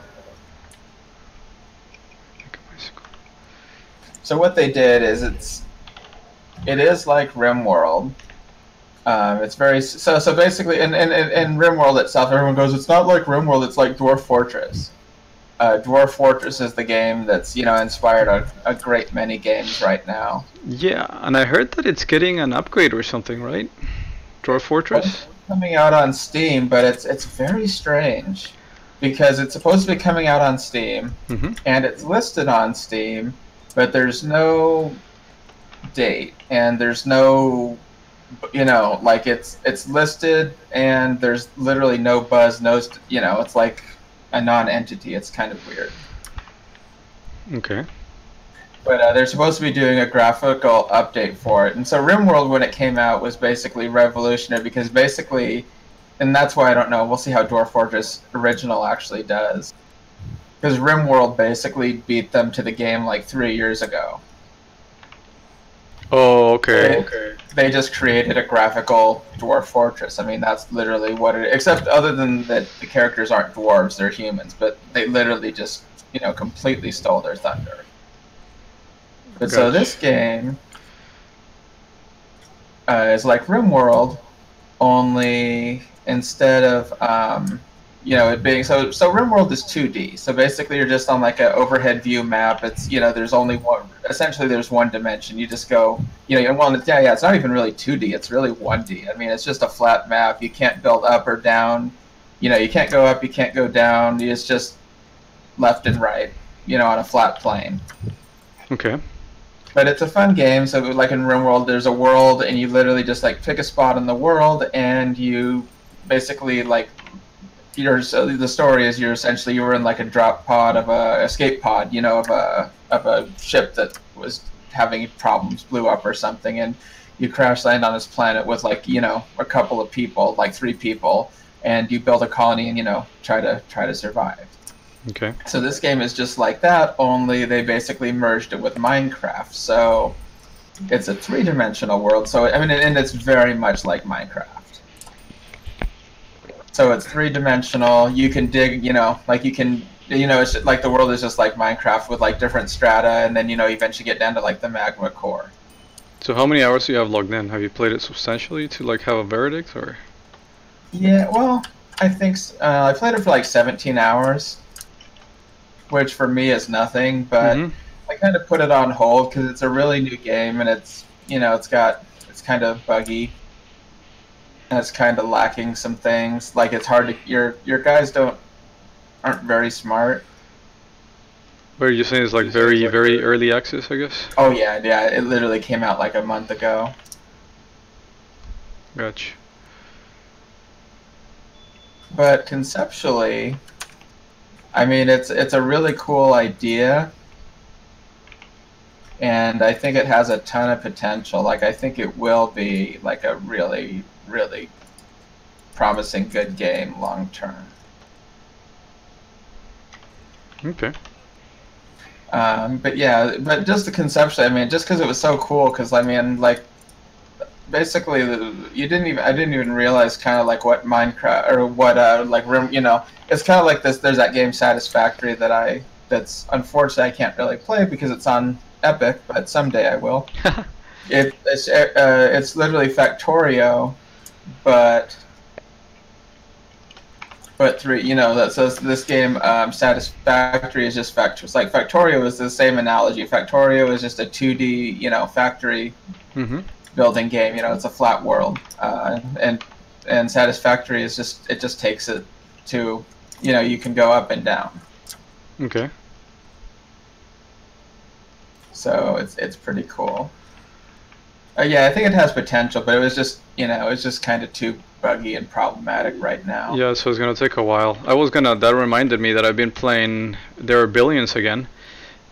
Pick up my sc- So what they did is it's it is like RimWorld. Um, it's very so so basically in, in, in, RimWorld itself, everyone goes, it's not like RimWorld, it's like Dwarf Fortress. Uh, Dwarf Fortress is the game that's you know inspired a, a great many games right now. Yeah, and I heard that it's getting an upgrade or something, right? Dwarf Fortress? Coming out on Steam, but it's it's very strange because it's supposed to be coming out on Steam Mm-hmm. and it's listed on Steam, but there's no date and there's no you know like it's it's listed and there's literally no buzz no you know it's like a non-entity. It's kind of weird. Okay. but uh, they're supposed to be doing a graphical update for it. And so rimworld when it came out was basically revolutionary because basically and that's why i don't know we'll see how dwarf fortress original actually does. Because rimworld basically beat them to the game like three years ago Oh, okay. They- They just created a graphical dwarf fortress. I mean, that's literally what it. Except other than that, the characters aren't dwarves; they're humans. But they literally just, you know, completely stole their thunder. But so this game uh, is like RimWorld, only instead of um, you know it being so so RimWorld is 2D. So basically, you're just on like an overhead view map. It's you know there's only one. Essentially, there's one dimension. You just go. You know, well, yeah, yeah. It's not even really 2D. It's really 1D. I mean, it's just a flat map. You can't build up or down. You know, you can't go up. You can't go down. It's just left and right. You know, on a flat plane Okay. but it's a fun game. So like in RimWorld, there's a world, and you literally just like pick a spot in the world, and you basically like you're so the story is you're essentially you were in like a drop pod of a escape pod, you know, of a of a ship that was having problems, blew up or something, and you crash land on this planet with like you know a couple of people, like three people, and you build a colony and you know try to try to survive. Okay. So this game is just like that, only they basically merged it with Minecraft. So it's a three-dimensional world. So I mean, and it's very much like Minecraft. So it's three-dimensional. You can dig, you know, like you can, you know, it's just, like the world is just like Minecraft with like different strata, and then you know, eventually get down to like the magma core. So how many hours do you have logged in? Have you played it substantially to like have a verdict or? Yeah, well, I think uh, I played it for like 17 hours, which for me is nothing, but. Mhm. I kind of put it on hold because it's a really new game and it's you know it's got it's kind of buggy and it's kind of lacking some things like it's hard to your your guys don't aren't very smart. What are you saying? It's like very, very early access, I guess. Oh yeah, yeah, it literally came out like a month ago. Gotcha. But conceptually, I mean it's it's a really cool idea. And I think it has a ton of potential. Like I think it will be like a really, really promising good game long term. Okay. Um, but yeah, but just the conception. I mean, just because it was so cool, because I mean, like, basically, the- you didn't even, I didn't even realize kind of like what Minecraft or what, uh, like, you know, it's kind of like this. There's that game Satisfactory that I, that's unfortunately I can't really play because it's on Epic, but someday I will. It, it's, uh, it's literally Factorio, but but three, you know, that says this game um, Satisfactory is just fact. It's like Factorio is the same analogy. Factorio is just a 2D, you know, factory Mm-hmm. building game. You know, it's a flat world, uh, and and Satisfactory is just it just takes it to, you know, you can go up and down. Okay. So it's it's pretty cool. Uh, yeah, I think it has potential, but it was just you know it's just kind of too buggy and problematic right now. Yeah, so it's gonna take a while. I was gonna. That reminded me that I've been playing There Are Billions again,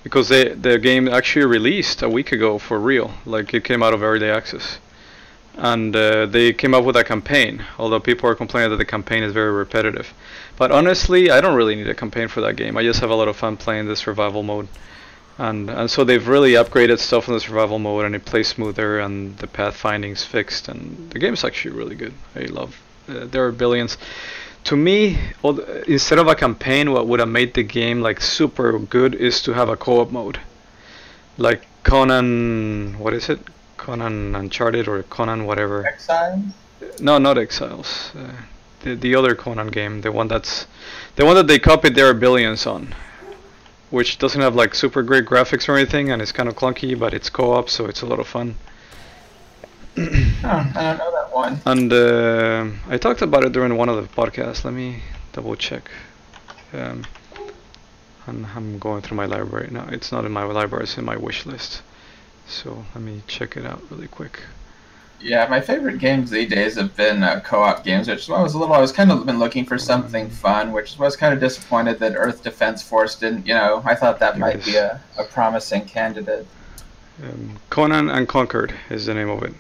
because they the game actually released a week ago for real. Like it came out of early access, and uh, they came up with a campaign. Although people are complaining that the campaign is very repetitive, but honestly, I don't really need a campaign for that game. I just have a lot of fun playing the survival mode. And, and so they've really upgraded stuff in the survival mode and it plays smoother and the pathfinding's fixed and the game's actually really good. I love uh, there are billions. To me instead of a campaign what would have made the game like super good is to have a co-op mode. Like conan what is it? Conan uncharted or conan whatever. Exile? no not exiles. Uh, the, the other conan game the one that's the one that they copied there are billions on which doesn't have like super great graphics or anything and it's kind of clunky but it's co-op so it's a lot of fun Oh, I don't know that one. and uh, I talked about it during one of the podcasts. Let me double check. Um, and I'm going through my library now. It's not in my library; it's in my wish list. So let me check it out really quick. Yeah, my favorite games these days have been uh, co-op games, which is why I was a little. I was kind of been looking for something fun, which was kind of disappointed that Earth Defense Force didn't. You know, I thought that might be a, a promising candidate. Um, Conan Unconquered is the name of it.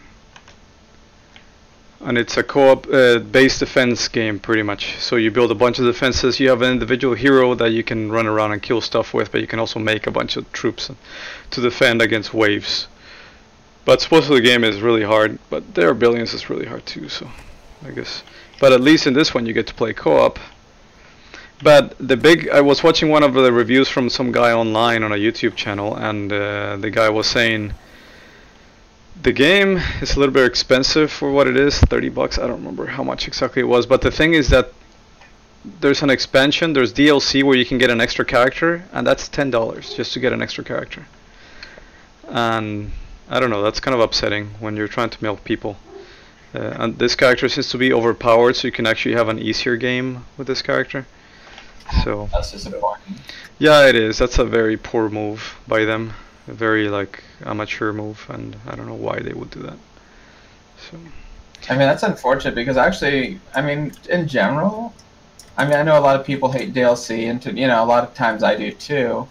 And it's a co-op uh, base defense game pretty much. So you build a bunch of defenses. You have an individual hero that you can run around and kill stuff with, but you can also make a bunch of troops to defend against waves. But supposedly the game is really hard, but there are billions is really hard too, so I guess. But at least in this one you get to play co-op. But the big, I was watching one of the reviews from some guy online on a YouTube channel, and uh, the guy was saying the game is a little bit expensive for what it is 30 bucks I don't remember how much exactly it was but the thing is that there's an expansion there's DLC where you can get an extra character and that's $10 just to get an extra character and I don't know that's kind of upsetting when you're trying to milk people uh, and this character seems to be overpowered so you can actually have an easier game with this character so That's disappointing. yeah it is that's a very poor move by them a very like amateur move, and I don't know why they would do that. So I mean, that's unfortunate because actually, I mean, in general, I mean, I know a lot of people hate DLC, and to, you know, a lot of times I do too.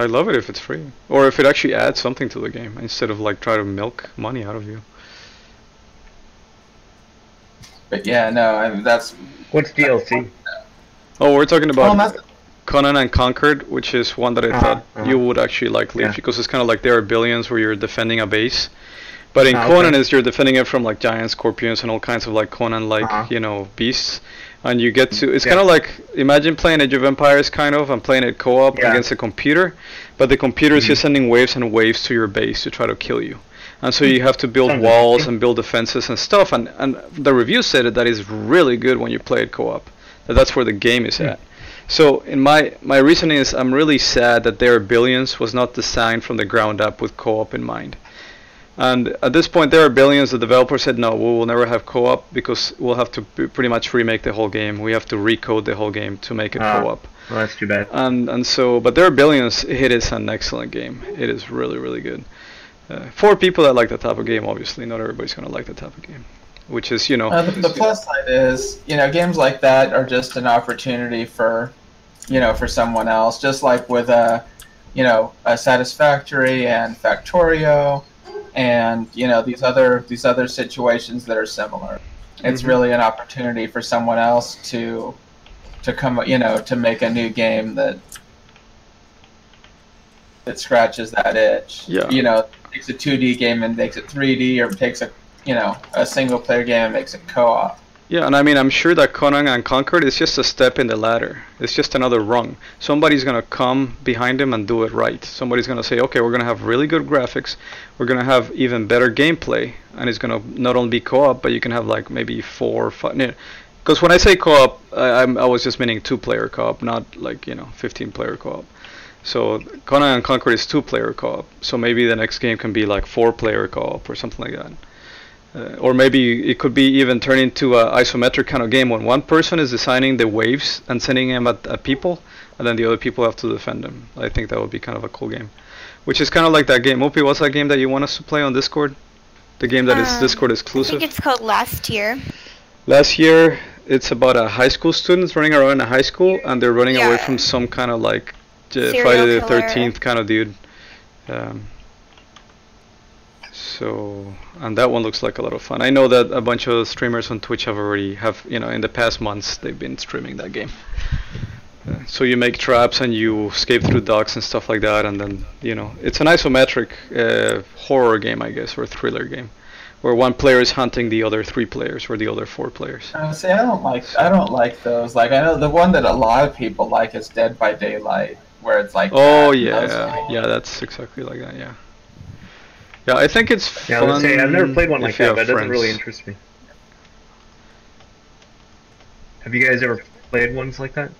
I love it if it's free, or if it actually adds something to the game instead of like try to milk money out of you. But yeah, no, I mean, that's. What's DLC? Oh, we're talking about Well, that's, Conan Unconquered, which is one that I Uh-huh, thought uh-huh. you would actually like leave Yeah. because it's kind of like there are billions where you're defending a base. But in Ah, Conan okay. is you're defending it from like giant scorpions and all kinds of like Conan like, Uh-huh. you know, beasts. And you get to it's Yeah. kind of like imagine playing Age of Empires kind of and playing it co-op Yeah. against a computer, but the computer is Mhm. just sending waves and waves to your base to try to kill you. And so you have to build Sounds walls and build defenses and stuff and and the review said it that is really good when you play it co-op. That that's where the game is Hmm. at. So in my my reasoning is I'm really sad that There Are Billions was not designed from the ground up with co-op in mind. And at this point, There Are Billions, the developer said no, we will never have co-op because we'll have to p- pretty much remake the whole game. We have to recode the whole game to make it Ah. co-op. Well, that's too bad. And and so, but There Are Billions, it is an excellent game. It is really really good. Uh, for people that like that type of game, obviously, not everybody's gonna like that type of game. Which is, you know, uh, the, the plus side is, you know, games like that are just an opportunity for, you know, for someone else. Just like with a, you know, a Satisfactory and Factorio, and you know these other these other situations that are similar. It's Mhm. really an opportunity for someone else to, to come, you know, to make a new game that that scratches that itch. Yeah. You know, takes a 2D game and makes it 3D, or takes a you know a single player game and makes it co-op. Yeah, and I mean, I'm sure that Conan Unconquered is just a step in the ladder. It's just another rung. Somebody's gonna come behind him and do it right. Somebody's gonna say, okay, we're gonna have really good graphics. We're gonna have even better gameplay, and it's gonna not only be co-op, but you can have like maybe four, or five. Because when I say co-op, I, I'm, I was just meaning two-player co-op, not like you know 15-player co-op. So Conan Unconquered is two-player co-op. So maybe the next game can be like four-player co-op or something like that. Uh, or maybe it could be even turn into a isometric kind of game when one person is designing the waves and sending them at, at people, and then the other people have to defend them. I think that would be kind of a cool game. Which is kind of like that game. Opie, what's that game that you want us to play on Discord? The game that is Um, Discord exclusive. I think it's called Last Year. Last year, it's about a high school students running around in a high school, and they're running away from some kind of like uh, Serial Friday the killer. Thirteenth kind of dude. Um, so, and that one looks like a lot of fun. I know that a bunch of streamers on Twitch have already have you know in the past months they've been streaming that game. Uh, so you make traps and you escape through docks and stuff like that, and then you know it's an isometric uh, horror game, I guess, or thriller game, where one player is hunting the other three players or the other four players. Uh, see, I don't like I don't like those. Like I know the one that a lot of people like is Dead by Daylight, where it's like Oh that. yeah, yeah, that's exactly like that. Yeah, yeah. I think it's Yeah, fun. let's say I've never played one like if you that, have but it doesn't really interest me. Have you guys ever played ones like that?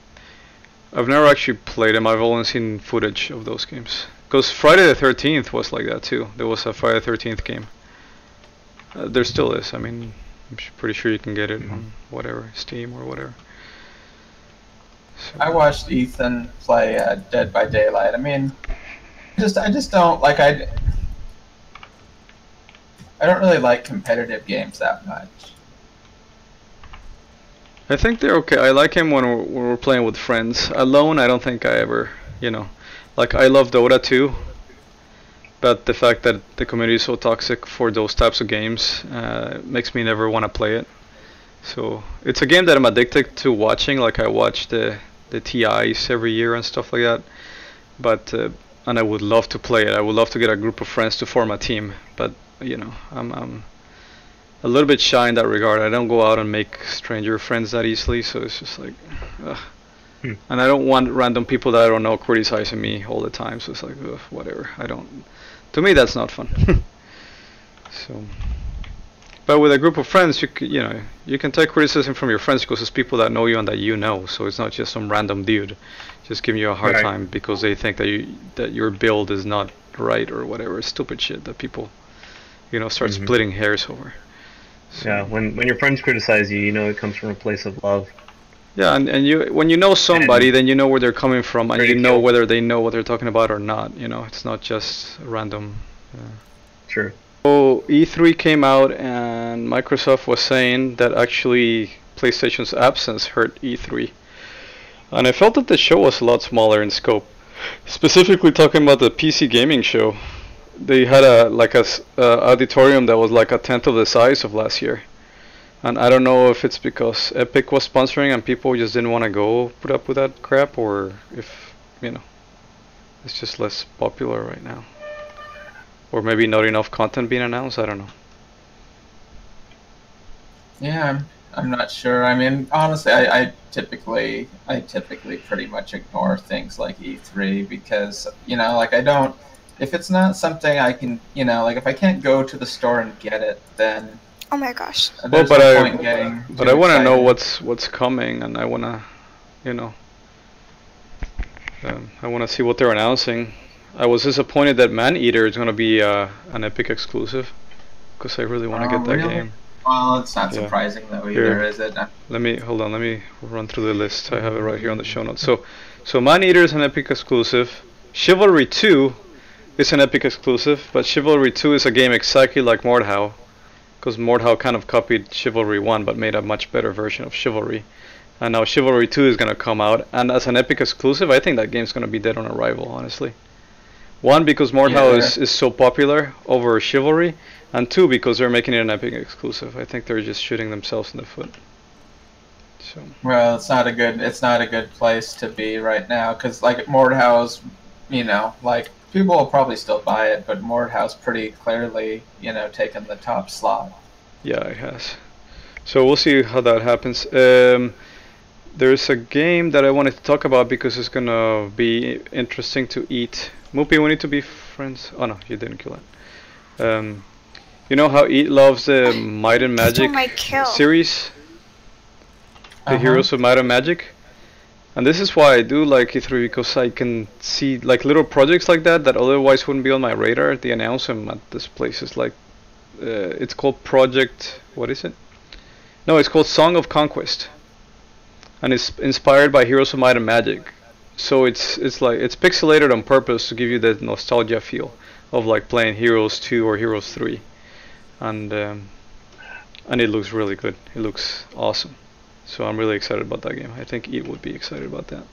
I've never actually played them. I've only seen footage of those games. Because Friday the Thirteenth was like that too. There was a Friday the Thirteenth game. Uh, there still is. I mean, I'm pretty sure you can get it Mhm. on whatever Steam or whatever. I watched Ethan play uh, Dead by Daylight. I mean, just I just don't like I. I don't really like competitive games that much. I think they're okay. I like him when we're, when we're playing with friends. Alone, I don't think I ever, you know, like I love Dota 2, but the fact that the community is so toxic for those types of games uh, makes me never want to play it. So it's a game that I'm addicted to watching. Like I watch the the TIs every year and stuff like that. But uh, and I would love to play it. I would love to get a group of friends to form a team. But you know, I'm I'm a little bit shy in that regard. I don't go out and make stranger friends that easily. So it's just like, ugh. Hmm. and I don't want random people that I don't know criticizing me all the time. So it's like, ugh, whatever. I don't. To me, that's not fun. so. But with a group of friends, you c- you know you can take criticism from your friends because it's people that know you and that you know. So it's not just some random dude just giving you a hard Right. time because they think that you that your build is not right or whatever stupid shit that people you know start Mhm. splitting hairs over. So- Yeah, when when your friends criticize you, you know it comes from a place of love. Yeah, and, and you when you know somebody, then you know where they're coming from, and you know whether they know what they're talking about or not. You know, it's not just random. True. So E3 came out, and Microsoft was saying that actually PlayStation's absence hurt E3, and I felt that the show was a lot smaller in scope. Specifically talking about the PC gaming show, they had a like a uh, auditorium that was like a tenth of the size of last year. And I don't know if it's because Epic was sponsoring and people just didn't want to go put up with that crap, or if you know, it's just less popular right now, or maybe not enough content being announced. I don't know. Yeah, I'm, I'm not sure. I mean, honestly, I, I typically I typically pretty much ignore things like E3 because you know, like I don't. If it's not something I can, you know, like if I can't go to the store and get it, then Oh my gosh. there's but no I- point in getting. But I want to know what's what's coming, and I want to, you know, um, I want to see what they're announcing. I was disappointed that Maneater is going to be uh, an Epic exclusive, because I really want to Oh, get that really? game. Well, it's not Yeah. surprising though Here. either, is it? Let me hold on. Let me run through the list. I have it right here on the show notes. So, so Maneater is an Epic exclusive. Chivalry 2 is an Epic exclusive, but Chivalry 2 is a game exactly like Mordhau, because Mordhau kind of copied Chivalry 1 but made a much better version of Chivalry. And now Chivalry 2 is gonna come out, and as an Epic exclusive, I think that game's gonna be dead on arrival, honestly. One because Mordhau Yeah. is, is so popular over Chivalry, and two because they're making it an Epic exclusive. I think they're just shooting themselves in the foot. So. Well, it's not a good it's not a good place to be right now because like Mordhau's, you know, like people will probably still buy it, but Mordhau's pretty clearly, you know, taken the top slot. Yeah, it has. So we'll see how that happens. Um, there's a game that I wanted to talk about because it's gonna be interesting to eat. Moopy, we need to be friends. Oh no, you didn't kill it. Um, you know how Eat loves the Might and Magic series, the Uh-huh. Heroes of Might and Magic, and this is why I do like E3 because I can see like little projects like that that otherwise wouldn't be on my radar. They announce them at this places like uh, it's called Project. What is it? No, it's called Song of Conquest, and it's inspired by Heroes of Might and Magic. So it's it's like it's pixelated on purpose to give you that nostalgia feel of like playing Heroes 2 or Heroes 3, and um, and it looks really good. It looks awesome. So I'm really excited about that game. I think Eat would be excited about that.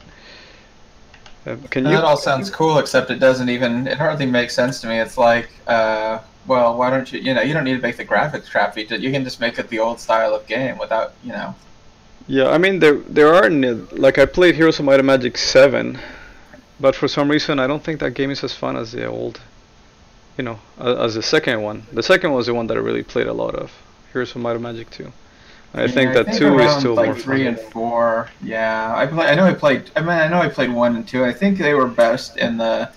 Um, can And you? that all sounds cool, except it doesn't even it hardly makes sense to me. It's like, uh, well, why don't you you know you don't need to make the graphics crappy. You can just make it the old style of game without you know. Yeah, I mean there there are like I played Heroes of Might and Magic 7, but for some reason I don't think that game is as fun as the old, you know, as the second one. The second was the one that I really played a lot of, Heroes of Might and Magic 2. I think that 2 is around, still like more three fun. and four. Yeah, I play. I know I played. I mean, I know I played one and two. I think they were best in the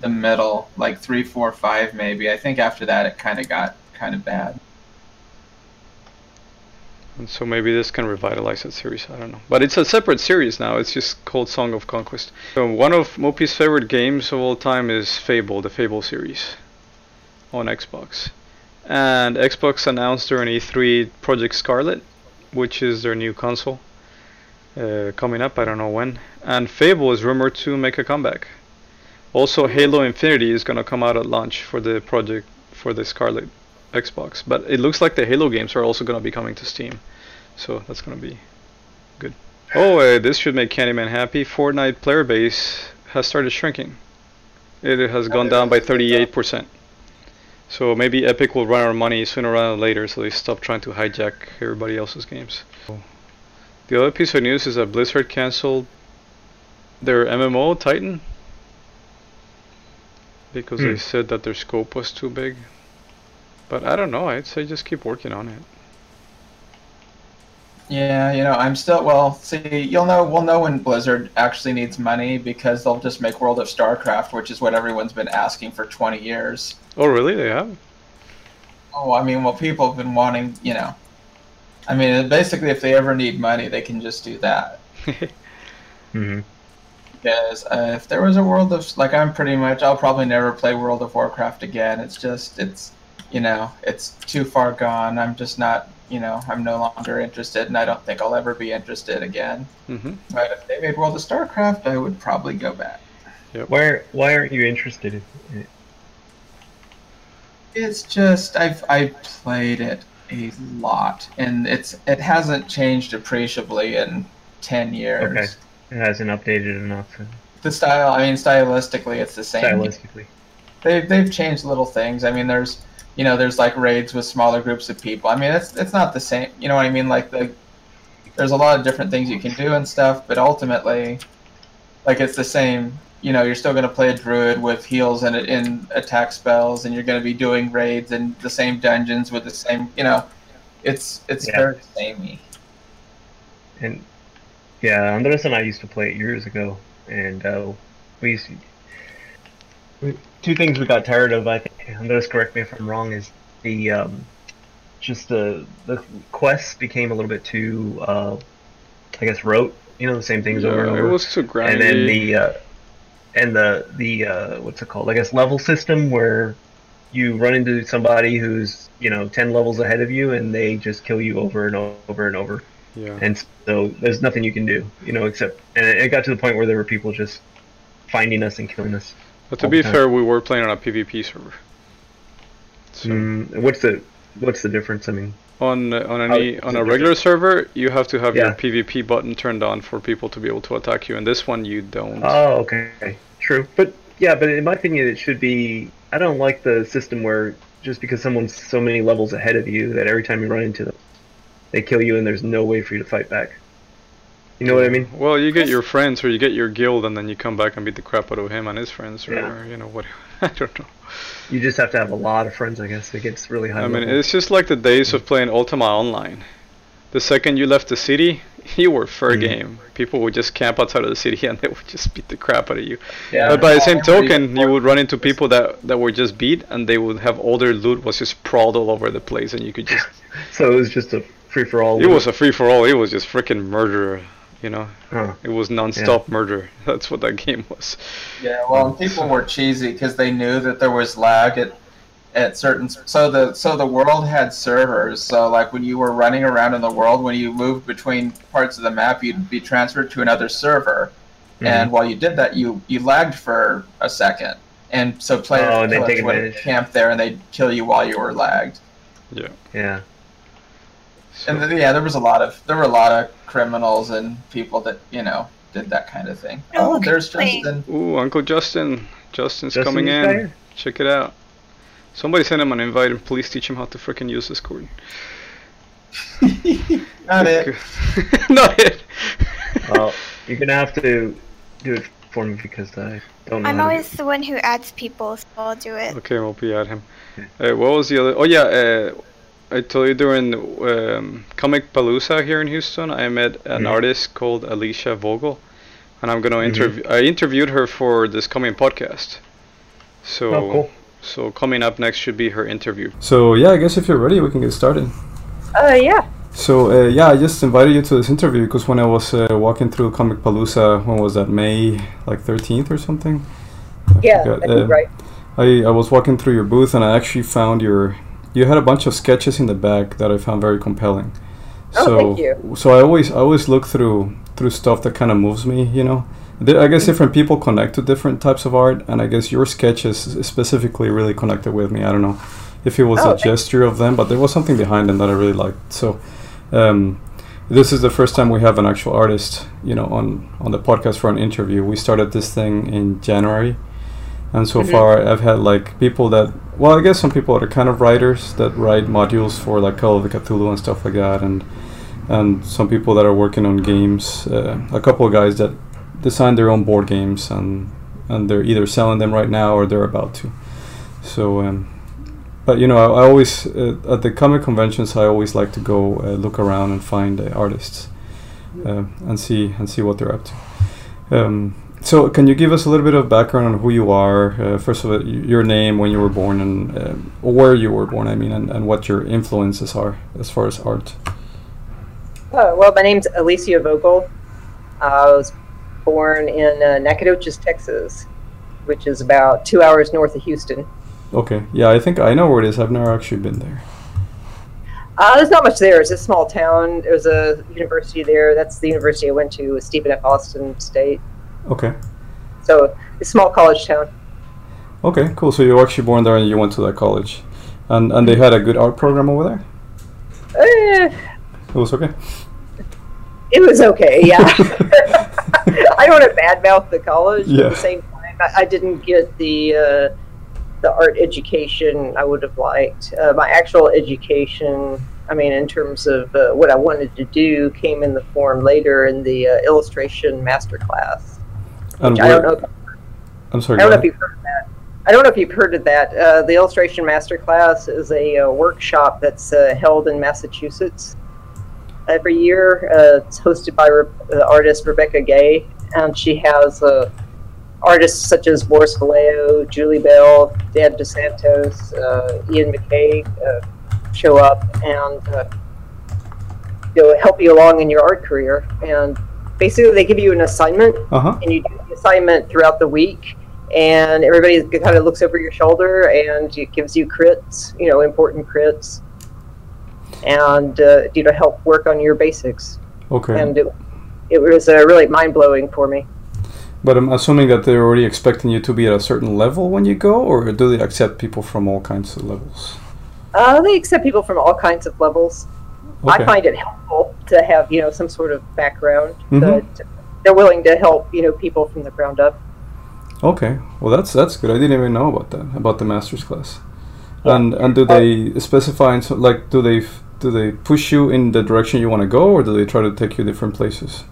the middle, like three, four, five, maybe. I think after that it kind of got kind of bad. And so maybe this can revitalize that series. I don't know, but it's a separate series now. It's just called Song of Conquest. So one of Mopi's favorite games of all time is Fable, the Fable series, on Xbox. And Xbox announced during E3 Project Scarlett, which is their new console. uh, coming up. I don't know when. And Fable is rumored to make a comeback. Also, Halo Infinity is gonna come out at launch for the project for the Scarlett Xbox. But it looks like the Halo games are also gonna be coming to Steam, so that's gonna be good. Oh, uh, this should make Candyman happy. Fortnite player base has started shrinking. It has gone down by 38%. So maybe Epic will run out of money sooner rather than later, so they stop trying to hijack everybody else's games. The other piece of news is that Blizzard canceled their MMO Titan because they Hmm. said that their scope was too big. But I don't know. I'd say just keep working on it. Yeah, you know, I'm still well. See, you'll know. We'll know when Blizzard actually needs money because they'll just make World of StarCraft, which is what everyone's been asking for 20 years. Oh, really? They have? Oh, I mean, well, people have been wanting. You know, I mean, basically, if they ever need money, they can just do that. mm-hmm. Because uh, if there was a World of like, I'm pretty much. I'll probably never play World of Warcraft again. It's just, it's, you know, it's too far gone. I'm just not. You know, I'm no longer interested, and I don't think I'll ever be interested again. hmm But if they made World of StarCraft, I would probably go back. Why why aren't you interested in it? It's just I've I played it a lot, and it's it hasn't changed appreciably in ten years. Okay. It hasn't updated enough The style, I mean, stylistically, it's the same. stylistically. They've they've changed little things. I mean, there's you know there's like raids with smaller groups of people. I mean, it's it's not the same. You know what I mean? Like the there's a lot of different things you can do and stuff, but ultimately, like it's the same. You know, you're still going to play a druid with heals and in attack spells, and you're going to be doing raids in the same dungeons with the same. You know, it's it's Yeah. very samey. And yeah, Andres and I used to play it years ago, and uh, we used to, we, two things we got tired of. I think Andres, correct me if I'm wrong, is the um, just the the quests became a little bit too, uh, I guess, rote. You know, the same things over and over. it was too grindy. and then the uh, and the the uh, what's it called? I guess level system where you run into somebody who's you know ten levels ahead of you, and they just kill you over and over and over yeah. and so there's nothing you can do, you know, except and it got to the point where there were people just finding us and killing us. But to be fair, we were playing on a PvP server. So Mm, what's the what's the difference? I mean, on uh, on any on a regular server, you have to have your PvP button turned on for people to be able to attack you. And this one, you don't. oh, okay, true, but yeah, but in my opinion, it should be. I don't like the system where just because someone's so many levels ahead of you that every time you run into them, they kill you and there's no way for you to fight back. You know what I mean? Well, you get your friends or you get your guild, and then you come back and beat the crap out of him and his friends, or Yeah. you know what? I don't know. You just have to have a lot of friends, I guess. It gets really high. I mean, level. it's just like the days of playing Ultima Online. The second you left the city, you were fair Mhm. game. People would just camp outside of the city and they would just beat the crap out of you. Yeah. But by the same token, you would run into people that, that were just beat and they would have all their loot was just sprawled all over the place and you could just. so it was just a free for all. it was a free for all. It was just freaking murder. You know, Huh. it was non-stop murder. That's what that game was. Yeah, well, and people were cheesy because they knew that there was lag at at certain. So the so the world had servers. So like when you were running around in the world, when you moved between parts of the map, you'd be transferred to another server, Mm-hmm. and while you did that, you you lagged for a second, and so players Oh, and they'd killers take would advantage. camp there and they'd kill you while you were lagged. Yeah. Yeah. So, And then, yeah, there was a lot of there were a lot of criminals and people that you know did that kind of thing. Oh, Oh, there's wait. Justin. ooh, Uncle Justin. Justin's Justin coming in. there? Check it out. Somebody send him an invite and please teach him how to freaking use Discord. Not it. Not it. Well, you're gonna have to do it for me because I don't know. I'm how to- always the one who adds people, so I'll do it. Okay, we'll be at him. Uh, what was the other? Oh yeah, uh, I told you during um, Comicpalooza here in Houston, I met an Mhm. artist called Alicia Vogel, and I'm gonna Mhm. interview. I interviewed her for this coming podcast. So, Oh, cool. so coming up next should be her interview. So yeah, I guess if you're ready, we can get started. Uh, yeah. So uh, yeah, I just invited you to this interview because when I was uh, walking through Comicpalooza, when was that? May like 13th or something. I Yeah, forgot. I think Um, right. I, I was walking through your booth and I actually found your you had a bunch of sketches in the back that I found very compelling. Oh, so thank you. so I always I always look through through stuff that kind of moves me, you know. There, I guess different people connect to different types of art, and I guess your sketches specifically really connected with me. I don't know if it was Oh, a gesture of them, but there was something behind them that I really liked. So, um, this is the first time we have an actual artist, you know, on on the podcast for an interview. We started this thing in January, and so Mhm. far I've had like people that, well, I guess some people are the kind of writers that write modules for like Call of the Cthulhu and stuff like that, and and some people that are working on games. Uh, a couple of guys that design their own board games, and and they're either selling them right now or they're about to. So, um, but you know, I, I always uh, at the comic conventions, I always like to go uh, look around and find artists uh, and see and see what they're up to. Um, so, can you give us a little bit of background on who you are? Uh, first of all, your name, when you were born, and or where you were born. I mean, and, and what your influences are as far as art. Uh, well, my name's Alicia Vogel. I was born in uh, Nacogdoches, Texas, which is about two hours north of Houston. Okay, yeah, I think I know where it is. I've never actually been there. Uh, there's not much there. It's a small town. There's a university there. That's the university I went to, Stephen F. Austin State. Okay, So a small college town. okay, cool. So you were actually born there, and you went to that college, and and they had a good art program over there. Eh, It was okay. it was okay, yeah. I don't want to badmouth the college. Yeah. At the same time, I, I didn't get the uh, the art education I would have liked. Uh, my actual education, I mean, in terms of uh, what I wanted to do, came in the form later in the uh, illustration master class. I don't know. I'm sorry. I don't know if you've heard of that. I don't know if you've heard of that. Uh, the illustration master class is a uh, workshop that's uh, held in Massachusetts every year. Uh, it's hosted by Re- uh, artist Rebecca Guay, and she has uh, artists such as Boris Vallejo, Julie Bell, Dan Dos Santos, uh, Iain McCaig uh, show up and uh, you know, help you along in your art career. And basically, they give you an assignment Uh huh. and you do the assignment throughout the week and everybody kind of looks over your shoulder and it gives you crits you know important crits and uh, you know help work on your basics Okay. and it, it was uh, really mind-blowing for me But I'm assuming that they're already expecting you to be at a certain level when you go, or do they accept people from all kinds of levels? uh, they accept people from all kinds of levels Okay. i find it helpful to have you know some sort of background Mhm. but they're willing to help you know people from the ground up Okay. Well, that's that's good. I didn't even know about that about the master's class. And and do they specify in so, like do they f- do they push you in the direction you want to go, or do they try to take you different places?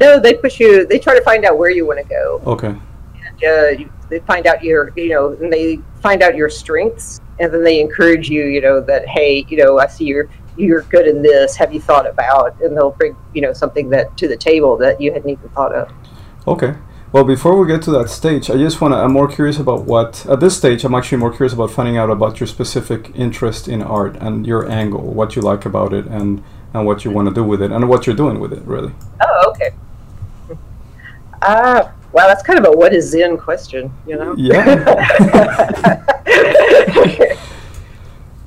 no they push you they try to find out where you want to go Okay. uh, you, they find out your you know and they find out your strengths and then they encourage you you know that hey you know i see you're you're good in this have you thought about and they'll bring you know something that to the table that you hadn't even thought of Okay. Well, before we get to that stage, I just want to. I'm more curious about what. At this stage, I'm actually more curious about finding out about your specific interest in art and your angle, what you like about it, and and what you want to do with it, and what you're doing with it, really. oh okay ah wow that's kind of a what is zen question you know Yeah.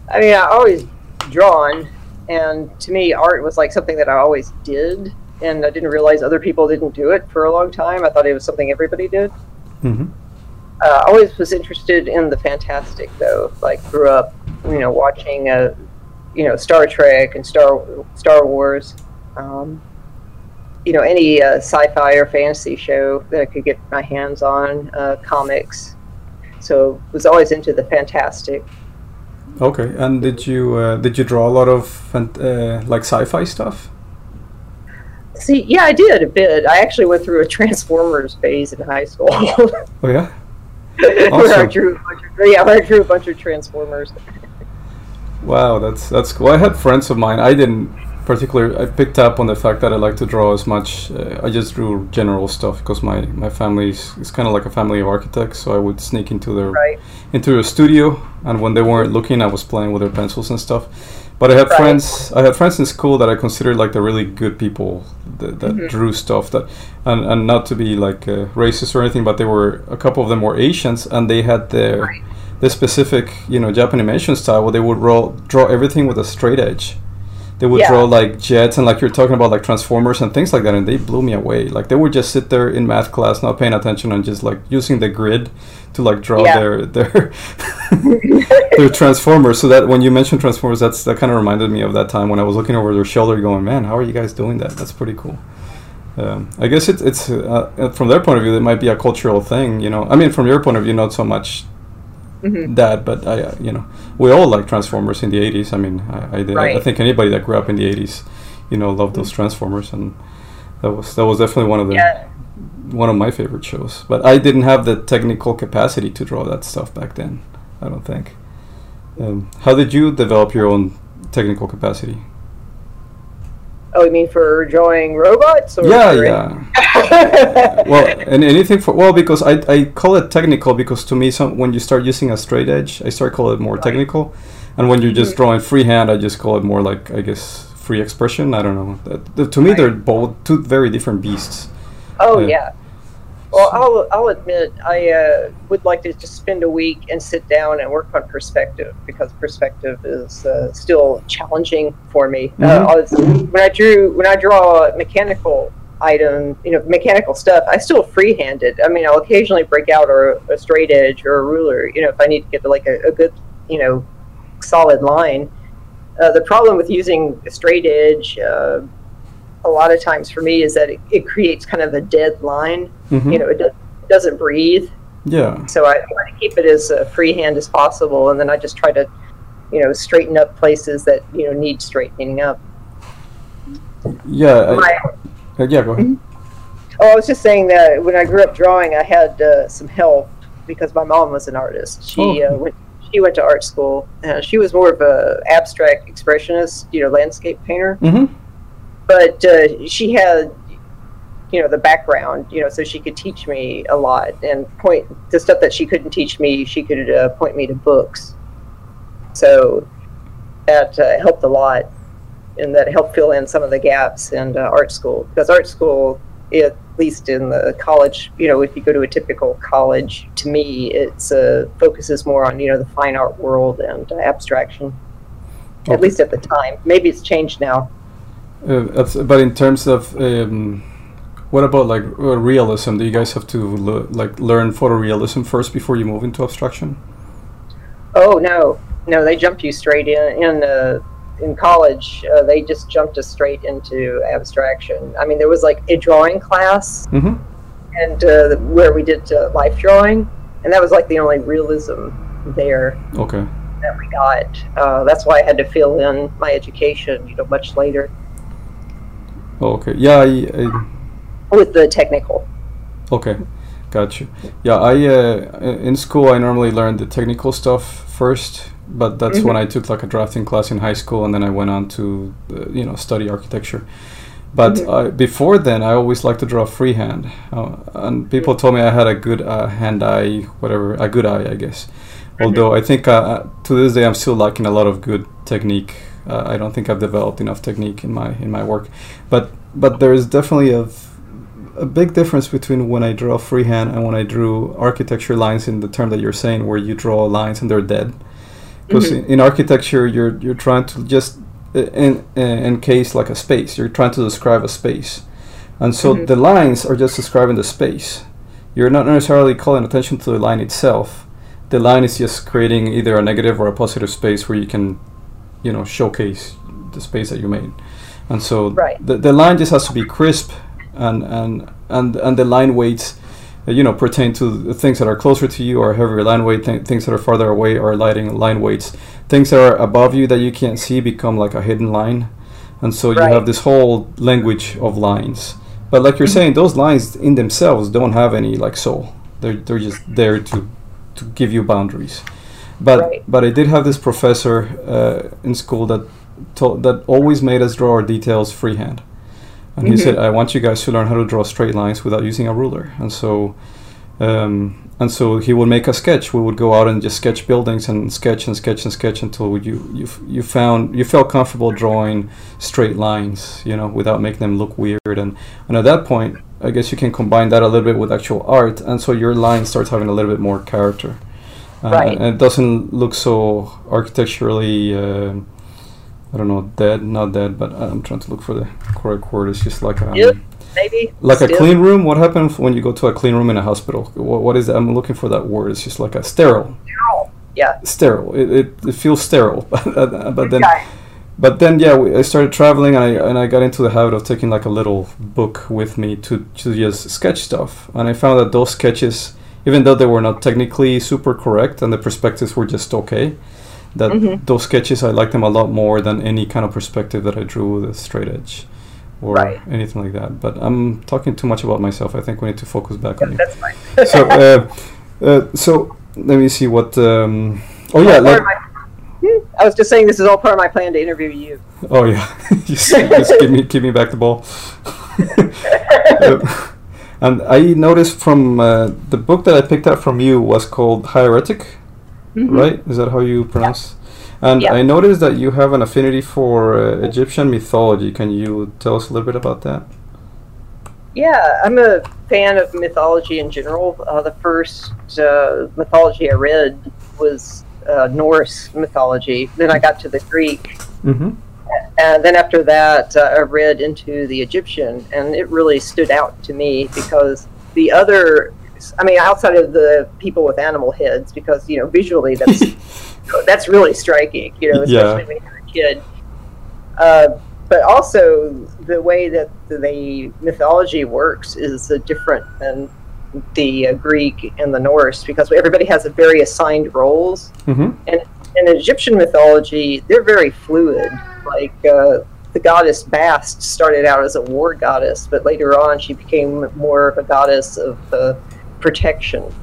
i mean i always drawn and to me art was like something that i always did and i didn't realize other people didn't do it for a long time. I thought it was something everybody did. Hmm uh, always was interested in the fantastic though. Like grew up you know watching uh, you know star trek and star star wars. Um, you know any uh, sci-fi or fantasy show that i could get my hands on uh, comics. So was always into the fantastic Okay. And did you uh, did you draw a lot of uh, like sci-fi stuff? see yeah i did a bit i actually went through a transformers phase in high school Oh yeah. where i drew a bunch of, yeah where i drew a bunch of transformers Wow, that's that's cool. I had friends of mine. I didn't particularly. I picked up on the fact that I like to draw as much. Uh, I just drew general stuff because my my family is, is kind of like a family of architects. So I would sneak into their right into a studio, and when they weren't looking, I was playing with their pencils and stuff. But I had Right. friends. I had friends in school that I considered like the really good people that, that Mhm. drew stuff. That and, and not to be like uh, racist or anything, but they were a couple of them were Asians, and they had their Right. the specific you know Japanimation style where they would roll, draw everything with a straight edge. They would Yeah. draw like jets and like you're talking about like transformers and things like that, and they blew me away. Like they would just sit there in math class, not paying attention, and just like using the grid to like draw Yeah. their their their transformers. So that when you mentioned transformers, that's that kind of reminded me of that time when I was looking over their shoulder, going, "Man, how are you guys doing that? That's pretty cool." Um, I guess it's it's uh, uh, from their point of view, it might be a cultural thing, you know. I mean, from your point of view, not so much Mhm. that, but I, uh, you know, we all like Transformers in the '80s. I mean, I, I, did, I, I think anybody that grew up in the '80s, you know, loved those Transformers, and that was that was definitely one of the Yeah. one of my favorite shows. But I didn't have the technical capacity to draw that stuff back then. I don't think. Um, how did you develop your own technical capacity? Oh, you mean for drawing robots? Or Yeah, for- yeah. well, and anything for well because I, I call it technical because to me some when you start using a straight edge I start call it more technical, and when you're Mm-hmm. just drawing freehand I just call it more like I guess free expression. I don't know. That- to me they're both two very different beasts. Oh Yeah. yeah. Well, I'll I'll admit I uh, would like to just spend a week and sit down and work on perspective because perspective is uh, still challenging for me. Uh, Mhm. I was- when I drew when I draw mechanical item, you know, mechanical stuff, I still freehand it. I mean, I'll occasionally break out or a straight edge or a ruler, you know, if I need to get like a, a good, you know, solid line. Uh, the problem with using a straight edge. A lot of times for me is that it, it creates kind of a dead line Mhm. you know, it, do- it doesn't breathe. Yeah. So I try to keep it as uh, freehand as possible, and then I just try to, you know, straighten up places that you know need straightening up. Yeah. I, My, uh, yeah. Go ahead. oh, I was just saying that when I grew up drawing, I had uh, some help because my mom was an artist. She Oh. uh, went. She went to art school. Uh, she was more of a abstract expressionist, you know, landscape painter. Mm-hmm. But uh, she had, you know, the background, you know, so she could teach me a lot and point the stuff that she couldn't teach me. She could uh, point me to books. So that uh, helped a lot, and that helped fill in some of the gaps in uh, art school because art school, at least in the college, you know, if you go to a typical college, to me, it's uh, focuses more on you know the fine art world and uh, abstraction. Okay. At least at the time. Maybe it's changed now. Uh, that's- but in terms of um, what about like uh, realism? Do you guys have to le- like learn photorealism first before you move into abstraction? Oh no, no, they jumped you straight in in uh, in college. Uh, they just jumped us straight into abstraction. I mean, there was like a drawing class, Mm-hmm. and uh, where we did uh, life drawing, and that was like the only realism there Okay. that we got. Uh, that's why I had to fill in my education, you know, much later okay. Yeah. I, I, with the technical. Okay, got you. Yeah, I uh, in school I normally learned the technical stuff first, but that's when I took like a drafting class in high school, and then I went on to uh, you know study architecture. But uh, before then, I always liked to draw freehand, uh, and people told me I had a good uh, hand-eye, whatever, a good eye, I guess. Although I think uh, uh, to this day I'm still lacking a lot of good technique. Uh, I don't think I've developed enough technique in my in my work, but but there is definitely a a big difference between when I draw freehand and when I drew architecture lines in the term that you're saying, where you draw lines and they're dead. Because in, in architecture, you're you're trying to just in, uh, encase like a space. You're trying to describe a space, and so the lines are just describing the space. You're not necessarily calling attention to the line itself. The line is just creating either a negative or a positive space where you can, you know, showcase the space that you made. And so Right. the, the line just has to be crisp and and and and the line weights uh, you know pertain to the things that are closer to you or heavier line weight th- things that are farther away are lighting line weights. Things that are above you that you can't see become like a hidden line. And so you have this whole language of lines. But like you're saying those lines in themselves don't have any like soul. They're, they're just there to to give you boundaries but Right. but I did have this professor uh, in school that told, that always made us draw our details freehand and he said, "I want you guys to learn how to draw straight lines without using a ruler." And so, um, and so he would make a sketch. We would go out and just sketch buildings and sketch and sketch and sketch until you you you found you felt comfortable drawing straight lines, you know, without making them look weird. And and at that point, I guess you can combine that a little bit with actual art, and so your line starts having a little bit more character. Uh, Right. And it doesn't look so architecturally. um I don't know, dead, not dead, but I'm trying to look for the correct word. It's just like um, Yep. Maybe like a clean room. What happens when you go to a clean room in a hospital? What, what is that? I'm looking for that word. It's just like a sterile. Sterile. Yeah. Sterile. It, it, it feels sterile, but then Yeah. but then yeah, we, I started traveling and I and I got into the habit of taking like a little book with me to to just sketch stuff. And I found that those sketches, even though they were not technically super correct and the perspectives were just okay, that Mhm. those sketches I liked them a lot more than any kind of perspective that I drew with a straight edge. Or Right. anything like that. But I'm talking too much about myself. I think we need to focus back on you. That's fine. So, uh, uh, so let me see what. Um, oh yeah, Part let, of my- Hmm, I was just saying this is all part of my plan to interview you. Oh yeah, just, just give me give me back the ball. Uh, and I noticed from uh, the book that I picked up from you was called Hieratic, right? Is that how you pronounce? And Yeah. I noticed that you have an affinity for uh, Egyptian mythology. Can you tell us a little bit about that? Yeah, I'm a fan of mythology in general. Uh, the first uh, mythology I read was uh, Norse mythology. Then I got to the Greek, Mm-hmm. And then after that, uh, I read into the Egyptian, and it really stood out to me because the other, I mean, outside of the people with animal heads, because you know visually that's that's really striking, you know, Yeah. especially when you're a kid. Uh, but also the way that the mythology works is uh, different than the uh, Greek and the Norse because everybody has a very assigned roles. Mm-hmm. In Egyptian mythology, they're very fluid. Like uh, the goddess Bast started out as a war goddess, but later on she became more of a goddess of uh, protection.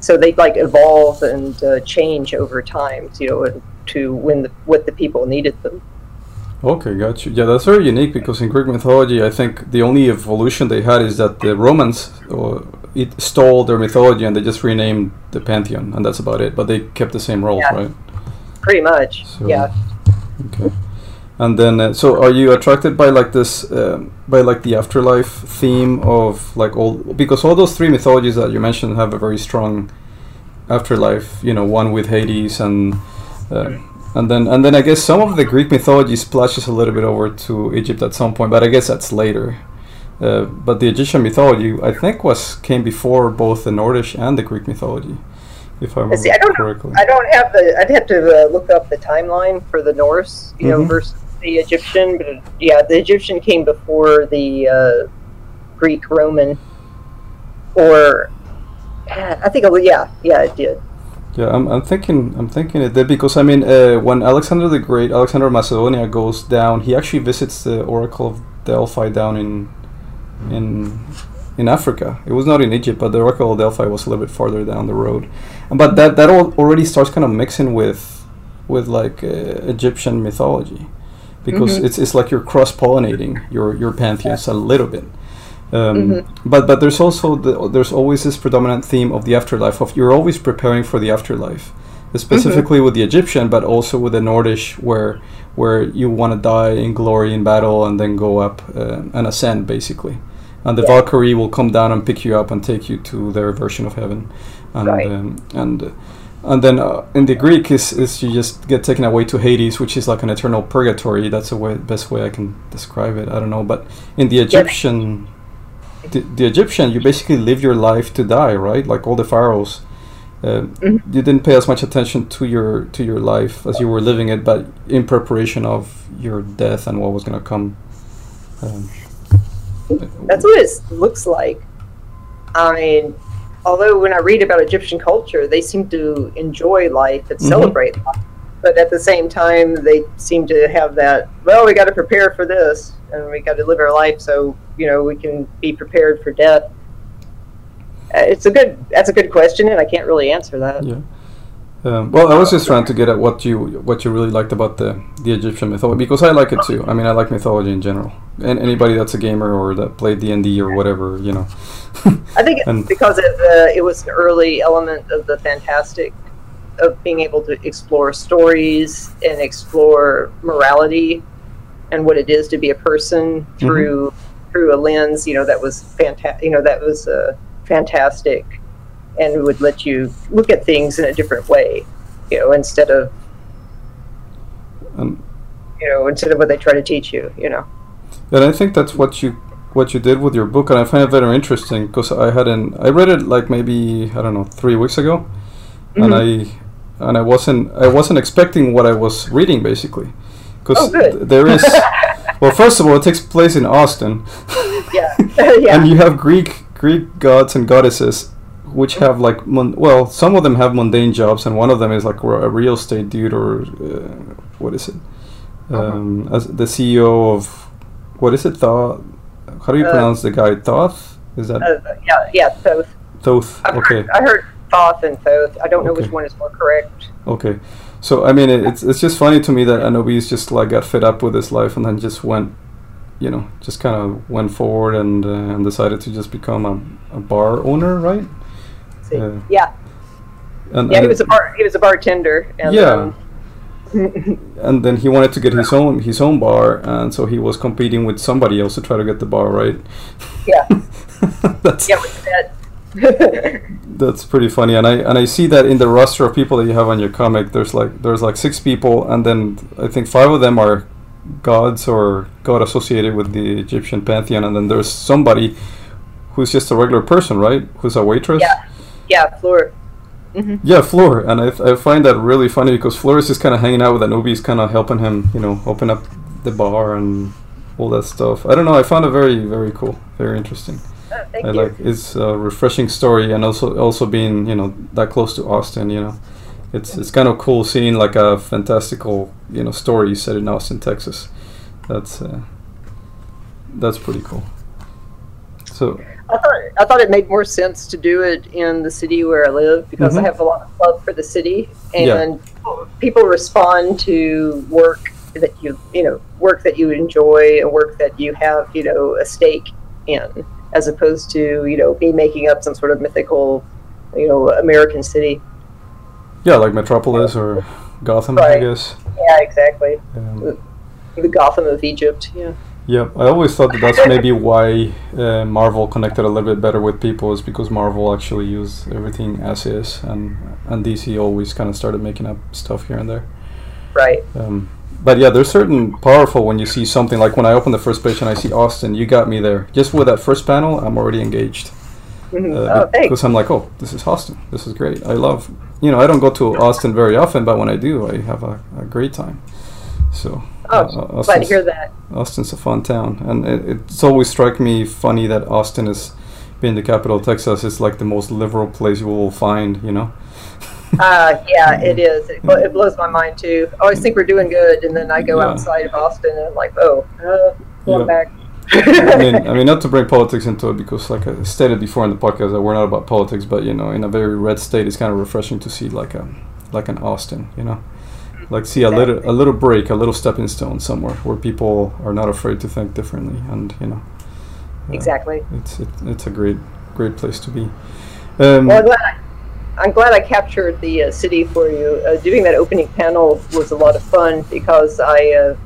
So they like evolve and uh, change over time, you know, to when the, what the people needed them. Okay, got you. Yeah, that's very unique because in Greek mythology, I think the only evolution they had is that the Romans uh, it stole their mythology and they just renamed the pantheon, and that's about it. But they kept the same roles, Yeah. right? Pretty much, So- yeah. Okay. And then, uh, so are you attracted by like this, um, by like the afterlife theme of like all because all those three mythologies that you mentioned have a very strong afterlife. You know, one with Hades and. Uh, and then, and then I guess some of the Greek mythology splashes a little bit over to Egypt at some point, but I guess that's later. Uh, but the Egyptian mythology, I think, was came before both the Nordish and the Greek mythology, if I See, I don't know. correctly. I don't have the. I'd have to uh, look up the timeline for the Norse, you know, Mhm. versus the Egyptian. But yeah, the Egyptian came before the uh, Greek Roman, or I think. it- Yeah, yeah, it did. Yeah, I'm, I'm thinking I'm thinking it did because I mean uh, when Alexander the Great, Alexander of Macedonia goes down, he actually visits the Oracle of Delphi down in in in Africa. It was not in Egypt, but the Oracle of Delphi was a little bit farther down the road. But that that all already starts kind of mixing with with like uh, Egyptian mythology because Mhm. it's it's like you're cross pollinating your your pantheons a little bit. Um, Mhm. But but there's also the, there's always this predominant theme of the afterlife of you're always preparing for the afterlife, specifically with the Egyptian, but also with the Nordish where where you want to die in glory in battle and then go up uh, and ascend basically, and the Yeah. Valkyrie will come down and pick you up and take you to their version of heaven, and Right. um, and. And then uh, in the Greek is, is you just get taken away to Hades, which is like an eternal purgatory. That's the way, best way I can describe it. I don't know, but in the Egyptian, the, the Egyptian, you basically live your life to die, right? Like all the pharaohs, uh, Mhm. you didn't pay as much attention to your to your life as you were living it, but in preparation of your death and what was going to come. Um, That's what it looks like. I mean, although when I read about Egyptian culture, they seem to enjoy life and Mhm. celebrate life. But at the same time, they seem to have that, well, we got to prepare for this and we got to live our life so, you know, we can be prepared for death. Uh, It's a good, that's a good question, and I can't really answer that. Yeah. Um, well, I was just trying to get at what you what you really liked about the the Egyptian mythology because I like it too. I mean, I like mythology in general, and anybody that's a gamer or that played D and D or whatever, you know. I think it's because it, uh, it was an early element of the fantastic, of being able to explore stories and explore morality and what it is to be a person through through a lens, you know, that was fantastic. You know, that was uh, fantastic, and would let you look at things in a different way, you know, instead of And you know, instead of what they try to teach you, you know. And I think that's what you what you did with your book, and I find it very interesting because I had an I read it like maybe I don't know three weeks ago, and Mhm. I and I wasn't I wasn't expecting what I was reading basically, because Oh, good. there is well first of all it takes place in Austin, Yeah, yeah. and you have Greek Greek gods and goddesses which have like mon- well some of them have mundane jobs and one of them is like a real estate dude or uh, what is it? Um, as the CEO of what is it? Thoth how do you Uh, pronounce the guy? Thoth? Is that Uh, yeah, yeah, Thoth. Thoth I've okay. Heard, I heard Thoth and Thoth. I don't know which one is more correct. okay. So I mean it, it's it's just funny to me that Anubis just like got fed up with his life and then just went you know just kind of went forward and uh, and decided to just become a, a bar owner right See. Yeah. yeah, and, yeah. He was a bar. He was a bartender. And, Yeah. um, and then he wanted to get his own his own bar, and so he was competing with somebody else to try to get the bar right. yeah, that's yeah. That. that's pretty funny, and I and I see that in the roster of people that you have on your comic. There's like there's like six people, and then I think five of them are gods or god associated with the Egyptian pantheon, and then there's somebody who's just a regular person, right? Who's a waitress. Yeah. Yeah, Floor. Yeah, Floor, and I, I find that really funny because Floor is just kind of hanging out with Anubis, kind of helping him, you know, open up the bar and all that stuff. I don't know. I found it very, very cool, very interesting. Oh, thank I you. like it's a refreshing story, and also also being you know that close to Austin, you know, it's it's kind of cool seeing like a fantastical you know story set in Austin, Texas. That's uh, that's pretty cool. So I thought I thought it made more sense to do it in the city where I live because I Mhm. have a lot of love for the city, Yeah. and people respond to work that you you know work that you enjoy and work that you have you know a stake in, as opposed to you know me making up some sort of mythical you know American city. yeah, like Metropolis or Gotham, I guess. Yeah, exactly. Um, The Gotham of Egypt. Yeah. Yeah, I always thought that that's maybe why uh, Marvel connected a little bit better with people is because Marvel actually used everything as is, and and DC always kind of started making up stuff here and there. Right. Um, but yeah, there's certain powerful when you see something like when I open the first page and I see Austin, you got me there. Just with that first panel, I'm already engaged. Mhm. Uh, oh, thanks. because I'm like, oh, this is Austin. This is great. I love, you know, I don't go to Austin very often, but when I do, I have a, a great time. So, Oh, uh, glad to hear that. Austin's a fun town, and it, it's always struck me funny that Austin is, being the capital of Texas, is like the most liberal place you will find. You know. Uh, yeah, it is. It, it blows my mind too. I always think we're doing good, and then I go Yeah. outside of Austin and I'm like, oh, uh, going Yeah. back. I mean, I mean, not to bring politics into it because, like I stated before in the podcast, that we're not about politics. But you know, in a very red state, it's kind of refreshing to see like a, like an Austin. You know, like see a little, a little break, a little stepping stone somewhere where people are not afraid to think differently, and you know, uh, exactly. it's it, it's a great, great place to be. Um, Well, I'm glad I, I'm glad I captured the uh, city for you. Uh, doing that opening panel was a lot of fun because I uh,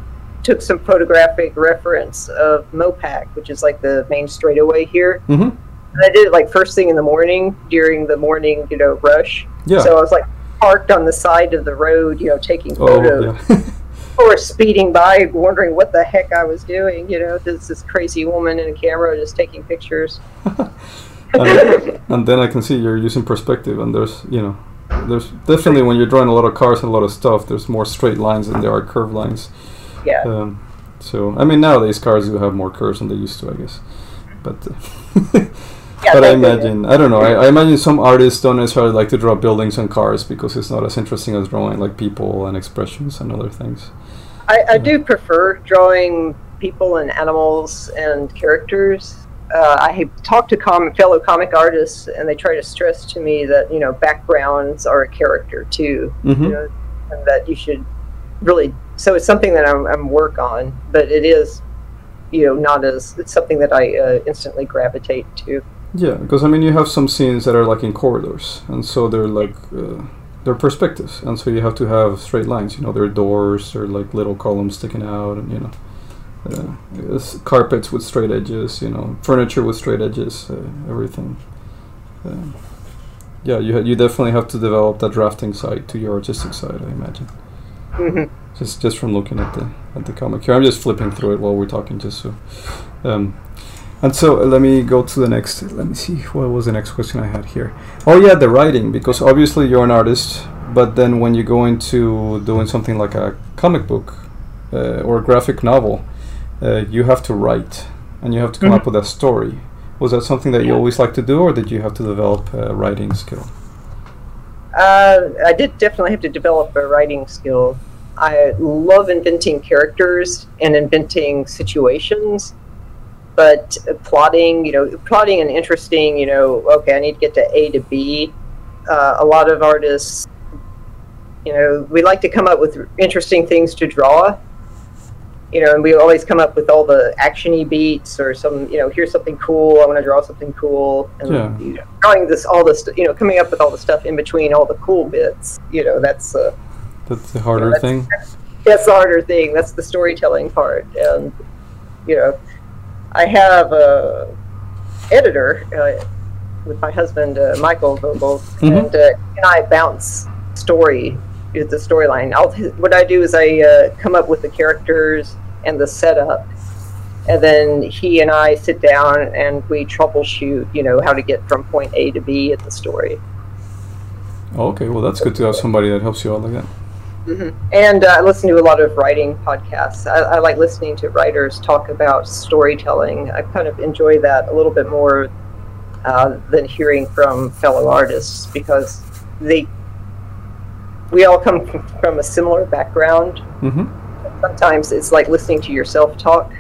took some photographic reference of Mopac, which is like the main straightaway here. mhm. And I did it like first thing in the morning during the morning, you know, rush. Yeah. So I was like parked on the side of the road, you know, taking oh, photos. yeah. or speeding by, wondering what the heck I was doing. You know, there's this crazy woman in a camera just taking pictures. and, and then I can see you're using perspective, and there's you know, there's definitely when you're drawing a lot of cars and a lot of stuff, there's more straight lines than there are curved lines. Yeah, Um, so I mean nowadays cars do have more curves than they used to, I guess. But yeah. but I imagine I don't know. I, I imagine some artists don't necessarily like to draw buildings and cars because it's not as interesting as drawing like people and expressions and other things. I, I do prefer drawing people and animals and characters. Uh, I have talked to com- fellow comic artists, and they try to stress to me that you know backgrounds are a character too, hmm you know, and that you should really. So it's something that I'm, I'm work on, but it is, you know, not as it's something that I uh, instantly gravitate to. Yeah, because I mean, you have some scenes that are like in corridors, and so they're like uh, they're perspectives, and so you have to have straight lines. You know, there are doors, there are like little columns sticking out, and you know, uh, carpets with straight edges. You know, furniture with straight edges, uh, everything. Um, yeah, you ha- you definitely have to develop that drafting side to your artistic side. I imagine hmm just just from looking at the at the comic here. I'm just flipping through it while we're talking, just so. Um, and so uh, let me go to the next. Let me see what was the next question I had here. Oh yeah, the writing because obviously you're an artist, but then when you go into doing something like a comic book uh, or a graphic novel, uh, you have to write and you have to come up with a story. Was that something that you always like to do, or did you have to develop a writing skill? Uh, I did definitely have to develop a writing skill. I love inventing characters and inventing situations, but plotting, you know, plotting an interesting, you know, okay, I need to get to A to B. Uh, a lot of artists, you know, we like to come up with interesting things to draw, you know, and we always come up with all the actiony beats or some, you know, here's something cool. I want to draw something cool, and Yeah. you know, drawing this, all this, you know, coming up with all the stuff in between all the cool bits. You know, that's uh, That's the harder that's- thing. that's the harder thing. That's the storytelling part, and you know, I have a editor uh, with my husband uh, Michael Vogel, Mhm. and uh, and I bounce story is the storyline. What I do is I uh, come up with the characters and the setup, and then he and I sit down and we troubleshoot. You know how to get from point A to B in the story. Okay, well that's good to have somebody that helps you out like that. Hmm And uh, I listen to a lot of writing podcasts. I, I like listening to writers talk about storytelling. I kind of enjoy that a little bit more uh, than hearing from fellow artists because they we all come from a similar background. Mm-hmm. Sometimes it's like listening to yourself talk.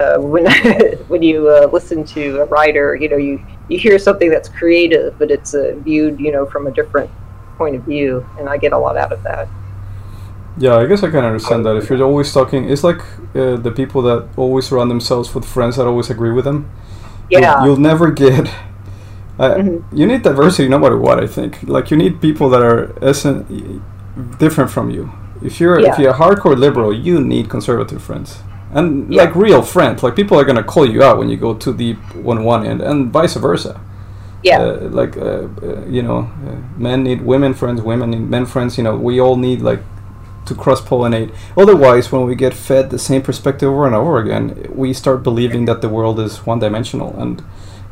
Uh, when when you uh, listen to a writer, you know you you hear something that's creative, but it's uh, viewed you know from a different point of view, and I get a lot out of that. Yeah, I guess I can understand that. If you're always talking, it's like uh, the people that always surround themselves with friends that always agree with them. You'll- Yeah. You'll, never get. Uh, Mhm. You need diversity no matter what. I think. Like you need people that are essen- different from you. If you're if you're a hardcore liberal, you need conservative friends and Yeah. like real friends. Like people are gonna call you out when you go too deep on one end, and vice versa. Yeah. Uh, like uh, uh, you know, uh, men need women friends, women need men friends. You know, we all need like to cross pollinate. Otherwise, when we get fed the same perspective over and over again, we start believing that the world is one dimensional, and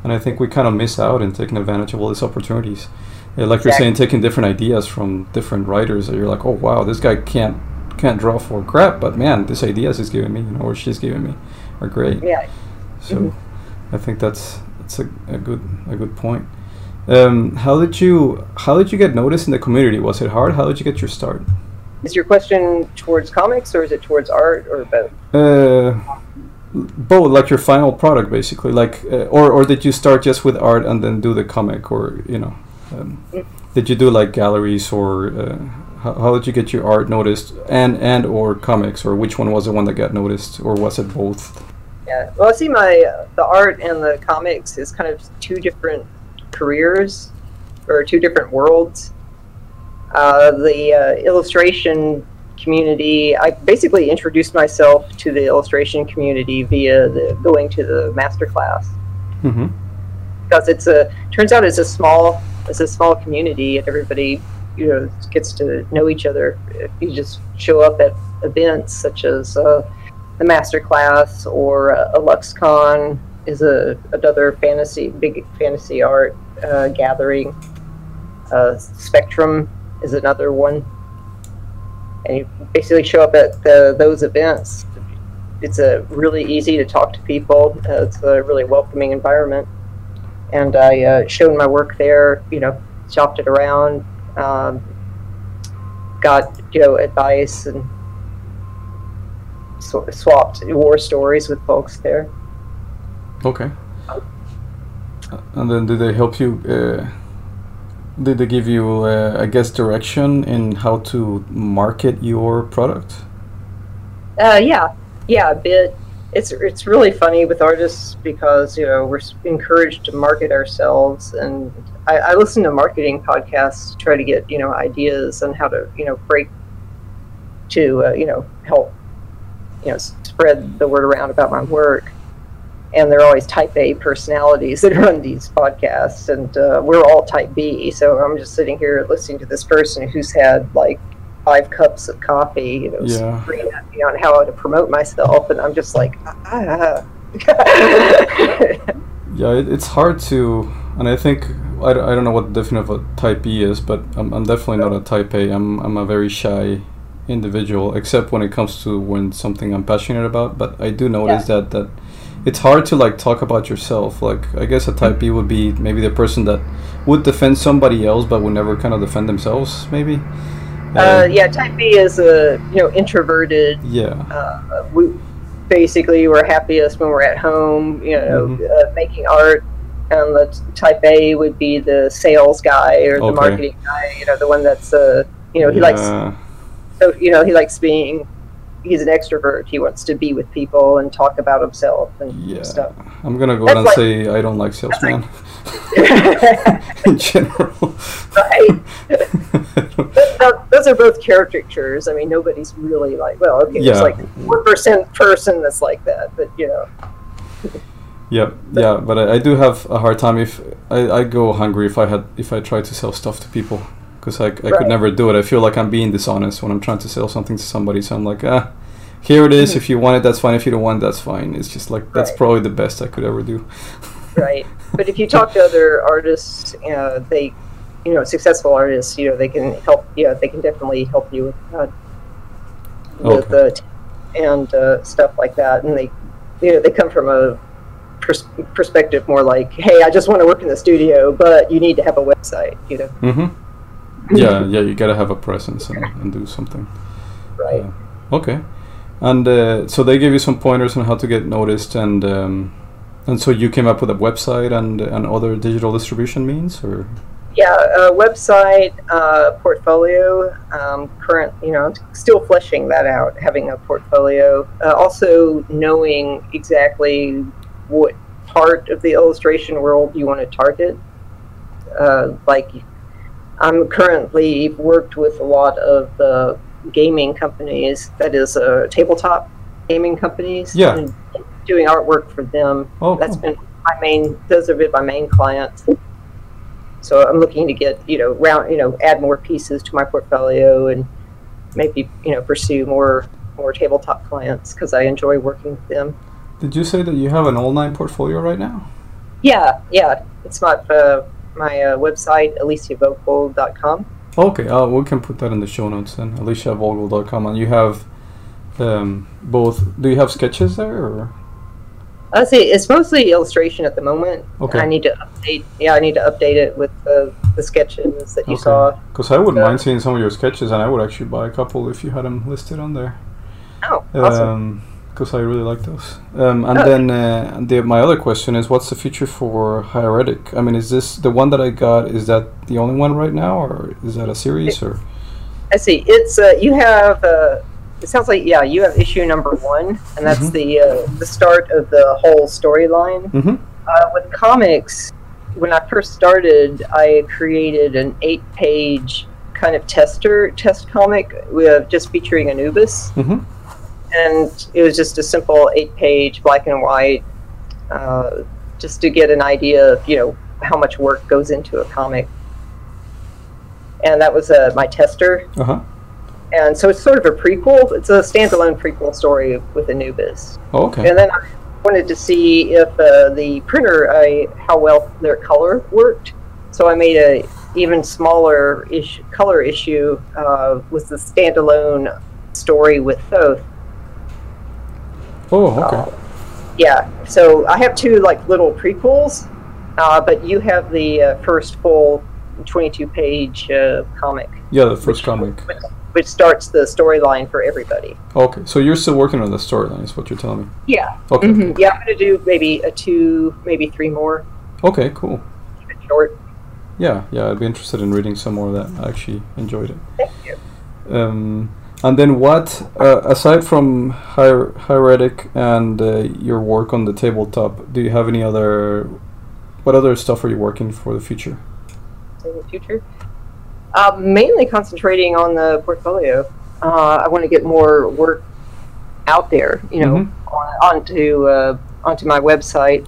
and I think we kind of miss out in taking advantage of all these opportunities. Yeah, like you're saying, taking different ideas from different writers, that you're like, oh wow, this guy can't can't draw for crap, but man, this ideas he's giving me, you know, or she's giving me, are great. Yeah. So Mhm. I think that's that's a, a good a good point. Um, how did you how did you get noticed in the community? Was it hard? How did you get your start? Is your question towards comics or is it towards art or both? Uh, both, like your final product, basically. Like, uh, or or did you start just with art and then do the comic, or you know, um, did you do like galleries or uh, how, how did you get your art noticed and and or comics, or which one was the one that got noticed, or was it both? Yeah. Well, I see my the art and the comics is kind of two different careers or two different worlds. Uh, the uh, illustration community, I basically introduced myself to the illustration community via the, going to the master class. Mm-hmm. because it's a turns out it's a small it's a small community and everybody you know gets to know each other. If you just show up at events such as uh, the master class or uh, IlluxCon is a another fantasy big fantasy art uh, gathering. Uh, spectrum is another one and you basically show up at the, those events it's a really easy to talk to people uh, it's a really welcoming environment and I uh, showed my work there. You know, shopped it around, um, got you know advice and sw- swapped war stories with folks there. Okay. Uh, And then did they help you? Uh, did they give you, uh, I guess, direction in how to market your product? Uh, yeah, yeah, a bit. It's it's really funny with artists because you know we're encouraged to market ourselves, and I, I listen to marketing podcasts to try to get you know ideas on how to you know break to uh, you know help you know spread the word around about my work. And they're always type A personalities that run these podcasts, and uh, we're all type B. So I'm just sitting here listening to this person who's had like five cups of coffee, you know, Yeah. screaming at me on how to promote myself, and I'm just like, ah. Yeah, it, it's hard to, and I think I, don't- I don't know what the definition of a type E is, but I'm, I'm definitely not a type A. I'm I'm a very shy individual, except when it comes to when something I'm passionate about. But I do notice that that it's hard to like talk about yourself. Like I guess a type B would be maybe the person that would defend somebody else, but would never kind of defend themselves. Maybe. uh, Um, yeah, type B is a you know introverted. Yeah. Uh, we basically we're happiest when we're at home, you know, Mhm. uh, making art. And the type A would be the sales guy or the Okay. marketing guy, you know, the one that's uh, you know, he likes so you know he likes being he's an extrovert. He wants to be with people and talk about himself and Yeah. stuff. I'm gonna go That's ahead and like- say I don't like salesmen. In general. right. Th- uh, those are both caricatures i mean nobody's really like well okay Yeah. there's like one percent person that's like that but you know. Yeah, yeah, but I, I do have a hard time if I, I go hungry if I had if I try to sell stuff to people because I, I could never do it. I feel like I'm being dishonest when I'm trying to sell something to somebody. So I'm like, ah, here it is. If you want it, that's fine. If you don't want it, that's fine. It's just like that's Right. probably the best I could ever do. right but if you talk to other artists uh, they you know successful artists you know they can help you know they can definitely help you with uh, with Okay. uh, t- and uh, stuff like that and they you know they come from a pers- perspective more like hey i just want to work in the studio but you need to have a website you know Mm-hmm. Yeah, yeah, you gotta have a presence and, and do something. right. Okay. And uh, so they gave you some pointers on how to get noticed, and um, and so you came up with a website and and other digital distribution means, or yeah uh, website uh, portfolio um, current you know still fleshing that out having a portfolio uh, also knowing exactly what part of the illustration world you want to target uh, like i'm currently worked with a lot of the gaming companies that is uh, tabletop gaming companies Yeah. and doing artwork for them oh, that's cool. been my main those have been my main clients so i'm looking to get you know round you know add more pieces to my portfolio and maybe you know pursue more more tabletop clients because i enjoy working with them Did you say that you have an all-nine portfolio right now? yeah yeah it's my uh, my uh, website aliciavogel.com Okay, uh, we can put that in the show notes then. AliciaVogel.com, and you have um, both. Do you have sketches there, or i see. it's mostly illustration at the moment Okay. i need to update yeah i need to update it with uh, the sketches that you Okay. saw Because I wouldn't Yeah. mind seeing some of your sketches, and I would actually buy a couple if you had them listed on there. oh awesome Because I really like those. Um, and Oh. then uh, the, my other question is, what's the future for Hieretic? I mean, is this the one that I got? Is that the only one right now, or is that a series? Or I see. It's uh, you have. Uh, it sounds like yeah, you have issue number one, and that's Mhm. the uh, the start of the whole storyline. Mhm. Uh, with comics, when I first started, I created an eight-page kind of tester test comic with just featuring Anubis, Mhm. And it was just a simple eight-page black and white, uh, just to get an idea of you know how much work goes into a comic. And that was uh, my tester uh huh. and so it's sort of a prequel. It's a standalone prequel story with Anubis. Oh, okay. And then I wanted to see if uh, the printer, I, how well their color worked. So I made a even smaller ish, color issue uh, with the standalone story with Thoth. Oh, okay. Yeah, so I have two like little prequels, uh, but you have the uh, first full 22 page uh, comic, Yeah, the first comic. which starts the storyline for everybody. Okay, so you're still working on the storyline, is what you're telling me. Yeah, Okay. Mhm. Yeah, I'm gonna do maybe a two, maybe three more. Okay, cool. Keep it short. Yeah, yeah, I'd be interested in reading some more of that. I actually enjoyed it. Thank you. Um, and then what, uh, aside from Hier- Hieretic and uh, your work on the tabletop, do you have any other, what other stuff are you working for the future? in the future. Uh, mainly concentrating on the portfolio. Uh, I want to get more work out there, you know, Mhm. on, onto uh, onto my website.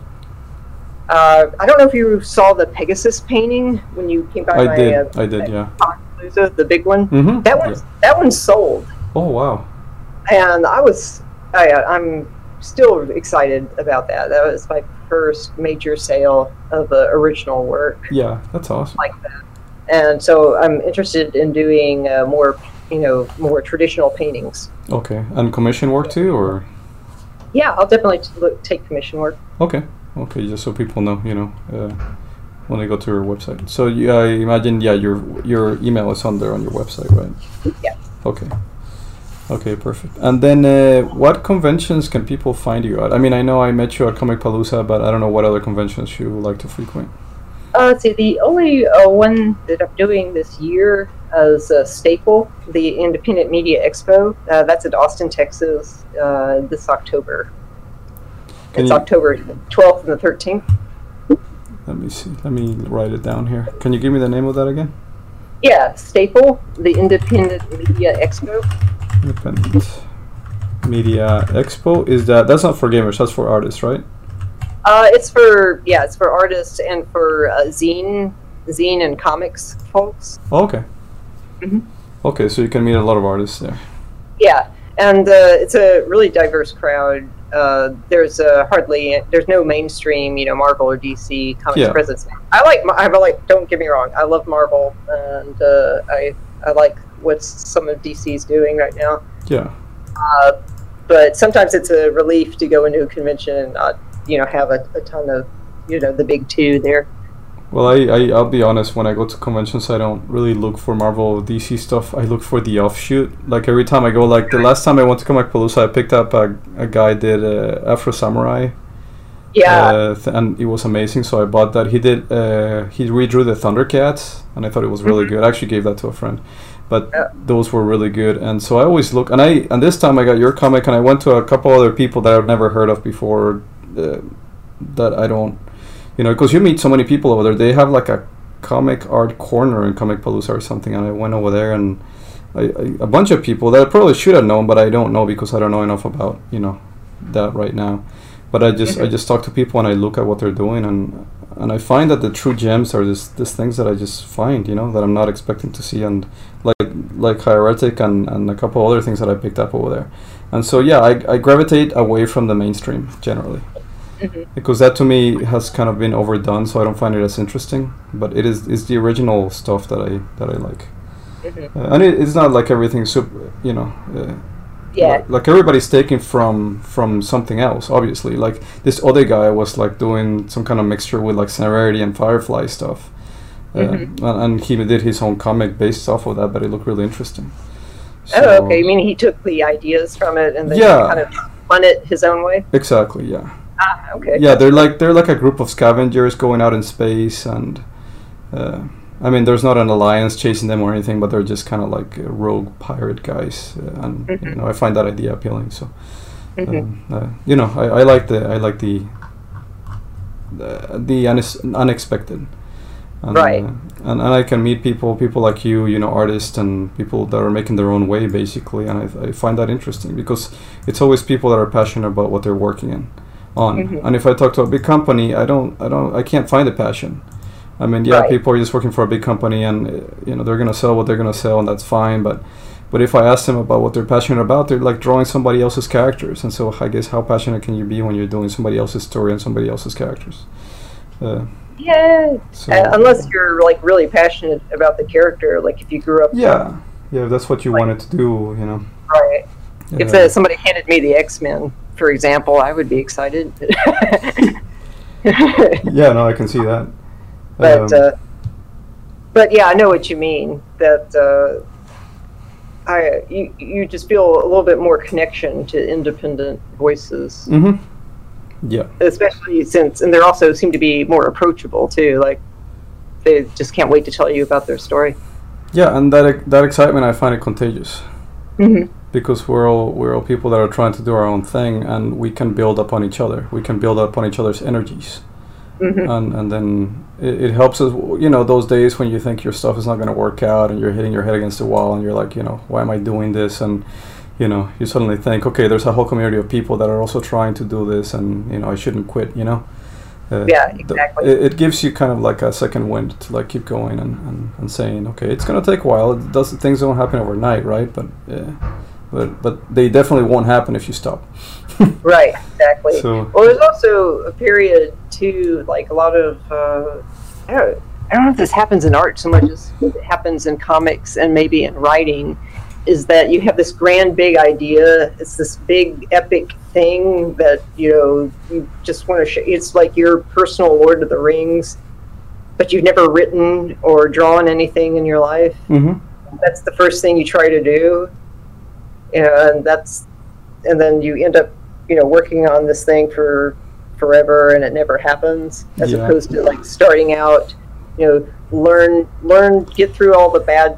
Uh, I don't know if you saw the Pegasus painting when you came by I my did, I did, yeah. Palooza, the big one. Mm-hmm. That one's that one's sold, Oh wow. and I was I, I'm still excited about that. That was my first major sale of uh, original work, Yeah, that's awesome. like that. And so I'm interested in doing uh, more, you know, more traditional paintings. Okay, and commission work too, or Yeah, I'll definitely t- look, take commission work. okay, okay, just so people know, you know, uh, when they go to your website. So I imagine, yeah, your your email is on there on your website, right? Yeah. Okay. Okay, perfect. And then, uh, what conventions can people find you at? I mean, I know I met you at Comicpalooza, but I don't know what other conventions you like to frequent. Uh, let's see, the only uh, one that I'm doing this year is a Staple, the Independent Media Expo. Uh, that's at Austin, Texas, uh, this October. Can it's you- October 12th and the 13th. Let me see. Let me write it down here. Can you give me the name of that again? Yeah, Staple, the Independent Media Expo. Independent Media Expo. Is that that's not for gamers? That's for artists, right? Uh, it's for yeah, it's for artists and for uh, zine, zine and comics folks. Oh, okay. Mhm. Okay, so you can meet a lot of artists there. Yeah, and uh, it's a really diverse crowd. Uh, there's uh, hardly there's no mainstream, you know, Marvel or DC comics Yeah. presence. I like I like. Don't get me wrong, I love Marvel, and uh, I I like what some of DC's doing right now. Yeah. Uh, but sometimes it's a relief to go into a convention and not, you know, have a, a ton of, you know, the big two there. Well, I, I I'll be honest. When I go to conventions, I don't really look for Marvel or DC stuff. I look for the offshoot. Like every time I go, like the last time I went to Comicpalooza, I picked up a, a guy did uh, Afro Samurai. Yeah, Uh, th- and it was amazing. So I bought that. He did. Uh, he redrew the Thundercats, and I thought it was really good. I actually gave that to a friend, but Yeah. those were really good. And so I always look. And I and this time I got your comic, and I went to a couple other people that I've never heard of before. Uh, that I don't, you know, because you meet so many people over there. They have like a comic art corner in Comicpalooza or something, and I went over there and. I, I, a bunch of people that I probably should have known, but I don't know because I don't know enough about you know that right now but I just I just talk to people and I look at what they're doing and and I find that the true gems are this these things that I just find you know that I'm not expecting to see and like like Hieretic and, and a couple other things that I picked up over there and so yeah I, I gravitate away from the mainstream generally Mhm. because that to me has kind of been overdone so I don't find it as interesting but it is is the original stuff that I that I like Mhm. uh, and it, it's not like everything super you know uh, yeah, like, like everybody's taking from from something else obviously like this other guy was like doing some kind of mixture with like Serenity and Firefly stuff uh, Mhm. and, and he did his own comic based off of that but it looked really interesting Oh, okay. You mean he took the ideas from it and then Yeah. kind of spun it his own way? exactly yeah Ah, okay. yeah they're like they're like a group of scavengers going out in space and uh, I mean there's not an alliance chasing them or anything but they're just kind of like uh, rogue pirate guys uh, and you Mhm. know I find that idea appealing so Mhm. um, uh, you know I, I like the I like the the, the unex- unexpected and, Right. uh, and, and I can meet people people like you you know artists and people that are making their own way basically and I, I find that interesting because it's always people that are passionate about what they're working in on Mhm. and if I talk to a big company I don't I don't I can't find the passion I mean yeah Right. people are just working for a big company and uh, you know they're gonna sell what they're gonna sell and that's fine but but if I ask them about what they're passionate about, they're like drawing somebody else's characters. And so I guess how passionate can you be when you're doing somebody else's story and somebody else's characters? Uh, Yeah. so Uh, unless you're like really passionate about the character, like if you grew up. yeah, yeah, if that's what you Like- wanted to do, you know. Right. If somebody handed me the X Men, for example, I would be excited. yeah, no, I can see that. but Um, uh, but yeah, I know what you mean. That uh, I you you just feel a little bit more connection to independent voices, mhm. Yeah, especially since and they also seem to be more approachable too. Like they just can't wait to tell you about their story. yeah, and that that excitement, I find it contagious. hmm because we're all we're all people that are trying to do our own thing and we can build upon each other we can build upon each other's energies hmm and and then it, it helps us you know those days when you think your stuff is not going to work out and you're hitting your head against the wall and you're like you know why am i doing this and you know you suddenly think okay there's a whole community of people that are also trying to do this and you know i shouldn't quit you know Uh, Yeah, exactly. it, it gives you kind of like a second wind to like keep going and, and, and saying, okay, it's gonna take a while. It does things don't happen overnight, right? But yeah, but but they definitely won't happen if you stop. Right, exactly. So- well, there's also a period too, like a lot of. Uh, I don't. I don't know if this happens in art so much as it happens in comics and maybe in writing. Is that you have this grand big idea? It's this big epic thing that you know you just want to. Sh- it's like your personal Lord of the Rings, but you've never written or drawn anything in your life Mm-hmm. that's the first thing you try to do and that's and then you end up you know working on this thing for forever and it never happens as Yeah. opposed to like starting out you know learn learn get through all the bad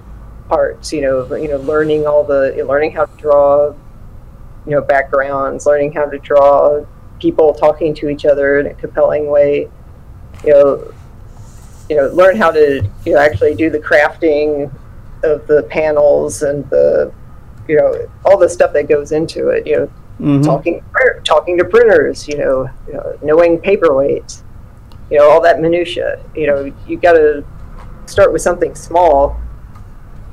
parts you know you know learning all the learning how to draw you know backgrounds learning how to draw people talking to each other in a compelling way you know you know learn how to you know actually do the crafting of the panels and the you know all the stuff that goes into it you know Mm-hmm. talking talking to printers you know, you know knowing paperweight you know all that minutia you know you got to start with something small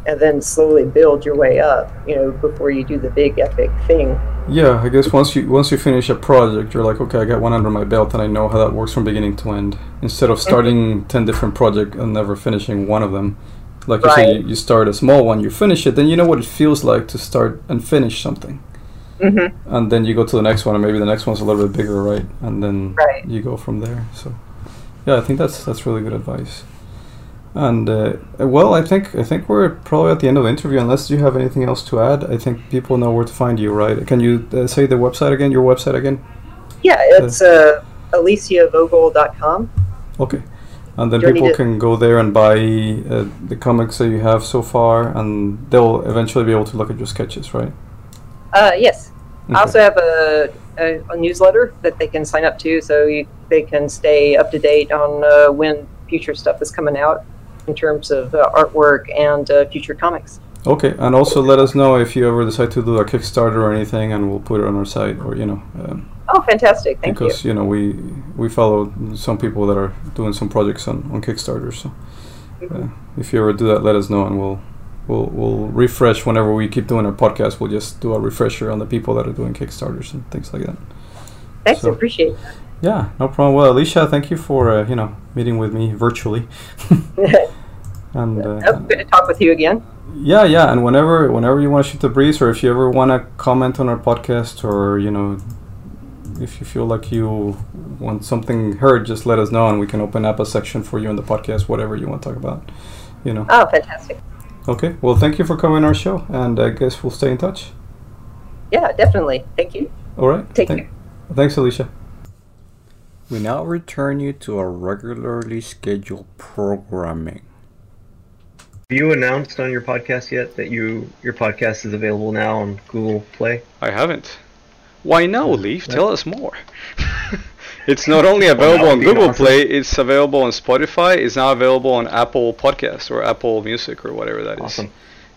and then slowly build your way up you know before you do the big epic thing Yeah, I guess once you once you finish a project, you're like, okay, I got one under my belt, and I know how that works from beginning to end. Instead of starting ten different projects and never finishing one of them, like you say, you, you start a small one, you finish it, then you know what it feels like to start and finish something, mm-hmm. and then you go to the next one, and maybe the next one's a little bit bigger, right? And then Right. you go from there. So, yeah, I think that's that's really good advice. And uh, well, I think I think we're probably at the end of the interview. Unless you have anything else to add, I think people know where to find you, right? Can you uh, say the website again? Your website again? yeah it's uh, aliciavogel.com Okay. And then Do I need people to- can go there and buy uh, the comics that you have so far, and they'll eventually be able to look at your sketches, right? uh, yes Okay. I also have a, a, a newsletter that they can sign up to, so you, they can stay up to date on uh, when future stuff is coming out in terms of uh, artwork and uh, future comics. Okay, and also let us know if you ever decide to do a Kickstarter or anything, and we'll put it on our site, or you know, um, Oh, fantastic! Thank you. because you. know we we follow some people that are doing some projects on on Kickstarter. So uh, if you ever do that, let us know, and we'll we'll we'll refresh whenever we keep doing our podcast. We'll just do a refresher on the people that are doing Kickstarters and things like that. Thanks, so- I appreciate Yeah, no problem. Well, Alicia, thank you for uh, you know meeting with me virtually. that. and uh, oh, good to talk with you again. yeah, yeah, and whenever whenever you want to shoot the breeze, or if you ever want to comment on our podcast, or you know, if you feel like you want something heard, just let us know, and we can open up a section for you in the podcast, whatever you want to talk about. You know. Oh, fantastic! Okay. Well, thank you for coming on our show, and I guess we'll stay in touch. Yeah, definitely. Thank you. All right. Take Thank- care. Thanks, Alicia. We now return you to our regularly scheduled programming. Have you announced on your podcast yet that you your podcast is available now on Google Play? I haven't. Why no, Leaf? Tell us more. it's not only available on Google awesome. Play, it's available on Spotify, it's now available on Apple Podcasts or Apple Music or whatever that is. Awesome.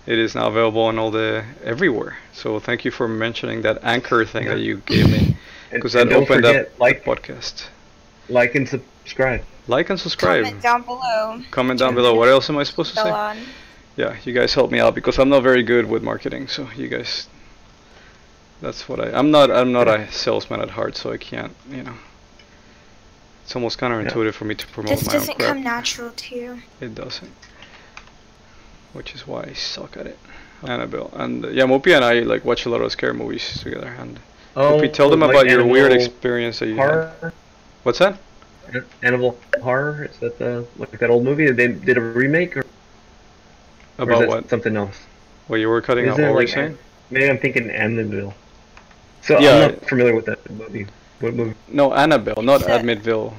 It is now available on all the everywhere. So thank you for mentioning that anchor thing that you gave me because that don't opened forget, up like the podcast. like and subscribe. Like and subscribe. Comment down below. Comment down below. What else am I supposed to say? on. Yeah, you guys help me out because I'm not very good with marketing. So you guys, that's what I. I'm not. I'm not a salesman at heart, so I can't. You know. It's almost counterintuitive for me to promote This my own doesn't crap. come natural to you. It doesn't. Which is why I suck at it. Annabelle and uh, yeah, Mopi and I like watch a lot of scary movies together. And Oh, Mopi, tell them like about your weird experience that you had. What's that? An- Annabelle horror is that the like that old movie that they did a remake or, or is About that what? something else? What you were cutting out? Isn't What it were you saying? Maybe I'm thinking Amityville. So Yeah. I'm not familiar with that movie. What movie? No, Annabelle, not Is that- Admitville.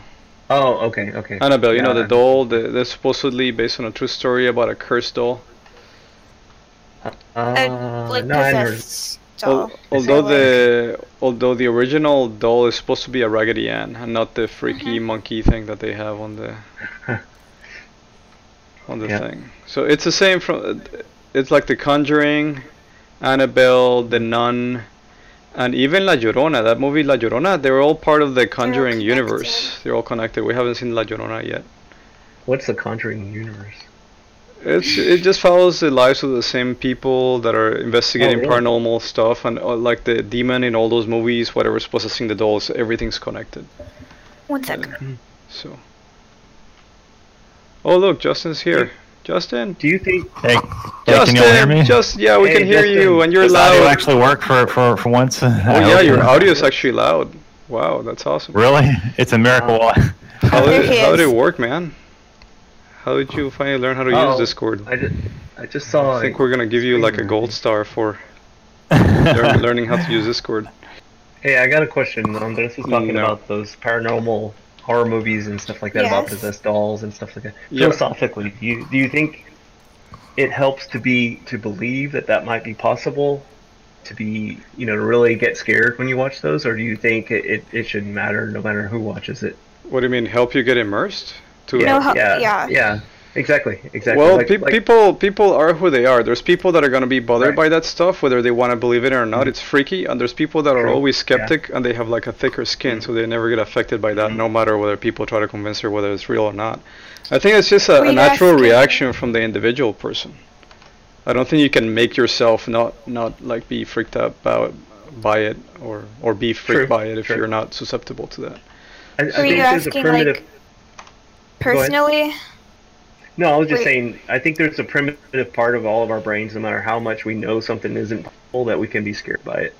Oh, okay, okay. Annabelle, you know the doll. The, that's supposedly based on a true story about a cursed doll. Uh, Uh, like no, I never. possessed doll. although So, like- the although the original doll is supposed to be a Raggedy Ann and not the freaky Mhm. monkey thing that they have on the on the Yeah. thing. So it's the same from it's like The Conjuring, Annabelle, The Nun, And even La Llorona, that movie La Llorona, they're all part of the Conjuring connected. universe. They're all connected. We haven't seen La Llorona yet. What's the Conjuring universe? It's it just follows the lives of the same people that are investigating Oh, really? paranormal stuff and uh, like the demon in all those movies, whatever's possessing the dolls, everything's connected. One second. So. Oh look, Justin's here. Justin. Do you think? Hey, hey, Justin. can you hear me? Just yeah, we Hey, can hear Justin. you and you're loud. Does audio actually work for, for, for once? Oh yeah, your audio is actually loud. Wow, that's awesome. Really? It's a miracle. How There did, how did it work, man? How did you finally learn how to Oh, use Discord? I just, I just saw. I think we're gonna give you like a gold star for learning how to use Discord. Hey, I got a question. Andres was talking No. about those paranormal horror movies and stuff like that about Yes. possessed dolls and stuff like that. Yeah. Philosophically, do you do you think it helps to be to believe that that might be possible? To be, you know, to really get scared when you watch those, or do you think it, it, it shouldn't matter no matter who watches it? What do you mean? Help you get immersed? To No, how- yeah, yeah. yeah, exactly, exactly. well, Like- pe- like- people people are who they are. There's people that are gonna be bothered Right. by that stuff, whether they want to believe it or not. Mm-hmm. It's freaky, and there's people that are True. always Yeah. skeptic and they have like a thicker skin, so they never get affected by that, mm-hmm. no matter whether people try to convince her whether it's real or not. I think it's just a, a natural asking- reaction from the individual person. I don't think you can make yourself not not like be freaked out about by it or or be freaked True, by it if true. you're not susceptible to that. I, I Were think you there's a asking, primitive. like, Personally, No, I was just Wait. saying. I think there's a primitive part of all of our brains, no matter how much we know something isn't possible, that we can be scared by it.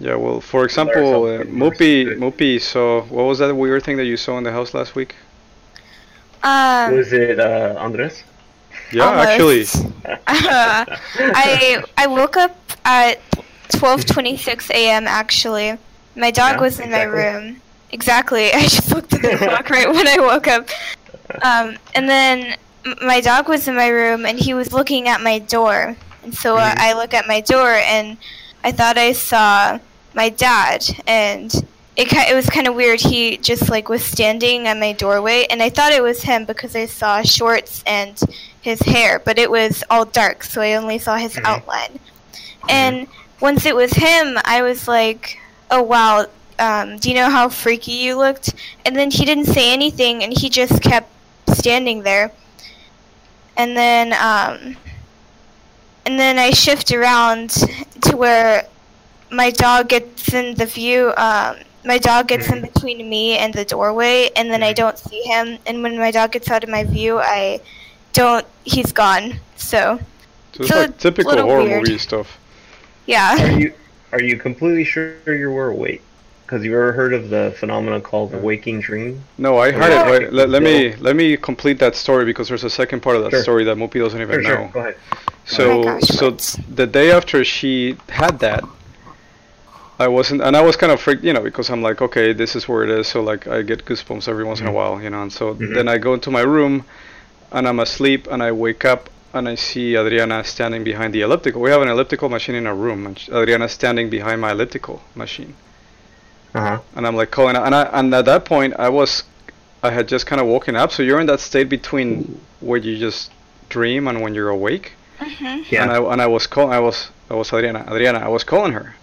Yeah, well, for example, ourselves uh, get immersed Moopy, into it. Moopy saw what was that weird thing that you saw in the house last week? um, Was it uh, Andres? Yeah, Almost. actually. I I woke up at 12:26 a.m. Actually, my dog Yeah, was in exactly. my room. Exactly. I just looked at the clock right when I woke up. Um, and then my dog was in my room and he was looking at my door. And so Mhm. I look at my door and I thought I saw my dad and it it was kind of weird. He just like was standing at my doorway and I thought it was him because I saw shorts and his hair, but it was all dark, so I only saw his Mhm. outline. And once it was him, I was like, "Oh wow, um, do you know how freaky you looked?" And then he didn't say anything, and he just kept standing there. And then, um, and then I shift around to where my dog gets in the view. Um, my dog gets in between me and the doorway, and then I don't see him. And when my dog gets out of my view, I don't. He's gone. So, So it's So like typical little horror weird. movie stuff. yeah. Are you are you completely sure you were awake? Because you ever heard of the phenomenon called the waking dream? No, I heard Yeah. it. Wait, let, let me let me complete that story because there's a second part of that Sure. story that Moopy doesn't even Sure, know. sure. Go ahead. So Oh gosh, so the day after she had that, I wasn't, and I was kind of freaked, you know, because I'm like, okay, this is where it is. So like, I get goosebumps every once in a Mhm. while, you know. And so Mhm. then I go into my room, and I'm asleep, and I wake up, and I see Adriana standing behind the elliptical. We have an elliptical machine in our room, and sh- Adriana's standing behind my elliptical machine, Uh huh. and I'm like calling, and I, and at that point, I was, I had just kind of woken up. So you're in that state between where you just dream and when you're awake. hmm Yeah. And I and I was call I was I was Adriana Adriana I was calling her,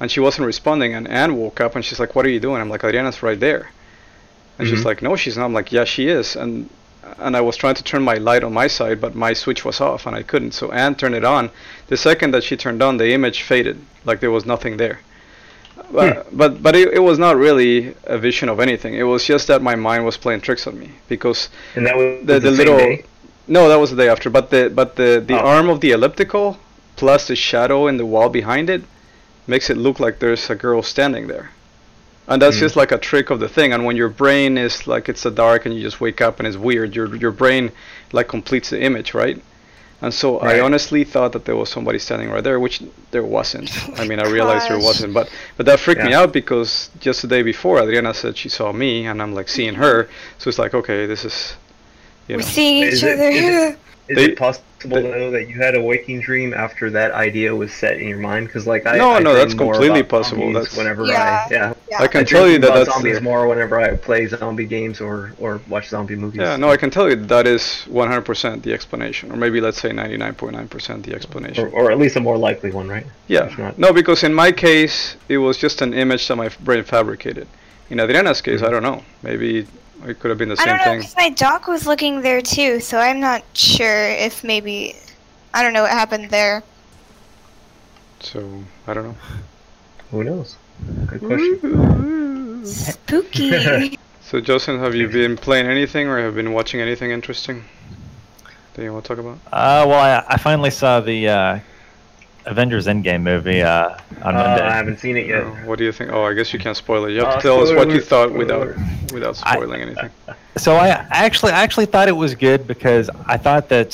and she wasn't responding. And Anne woke up and she's like, "What are you doing?" I'm like, "Adriana's right there," and she's Mhm. like, "No, she's not." I'm like, "Yeah, she is." And and I was trying to turn my light on my side, but my switch was off and I couldn't. So Anne turned it on. The second that she turned on, the image faded, like there was nothing there. But but, but it, it was not really a vision of anything. It was just that my mind was playing tricks on me because and that was the, the, same little day? no that was the day after but the but the the Oh. arm of the elliptical plus the shadow in the wall behind it makes it look like there's a girl standing there and that's Mm. just like a trick of the thing and when your brain is like it's a dark and you just wake up and it's weird your your brain like completes the image right and so I honestly thought that there was somebody standing right there, which there wasn't. I mean, I realized there wasn't, but but that freaked me out because just the day before, Adriana said she saw me, and I'm like seeing her. So it's like, okay, this is, you We're know. seeing each Is other. is Is They- it possible they- though that you had a waking dream after that idea was set in your mind? Because like I No, I no, that's completely possible. That's- whenever Yeah. I yeah. Yeah. I can I tell you that that's zombies more whenever I play zombie games or or watch zombie movies. Yeah, no, I can tell you that is 100% the explanation, or maybe let's say 99.9% the explanation. or at least a more likely one, right? Yeah, not- no, because in my case, it was just an image that my brain fabricated. In Adriana's case, mm-hmm. I don't know. Maybe it could have been the I same don't know thing. because my doc was looking there too, so I'm not sure if maybe I don't know what happened there. So I don't know. Who knows? Good question. Spooky. So Joseph, have you been playing anything or have been watching anything interesting that you want to talk about? Uh, well, I, I finally saw the uh, Avengers Endgame movie uh, on Uh, Monday. I haven't seen it yet. What do you think? Oh, I guess you can't spoil it. You have Uh, to tell us what you thought spoiler without alert. without I- spoiling anything. So I, I actually I actually thought it was good because I thought that.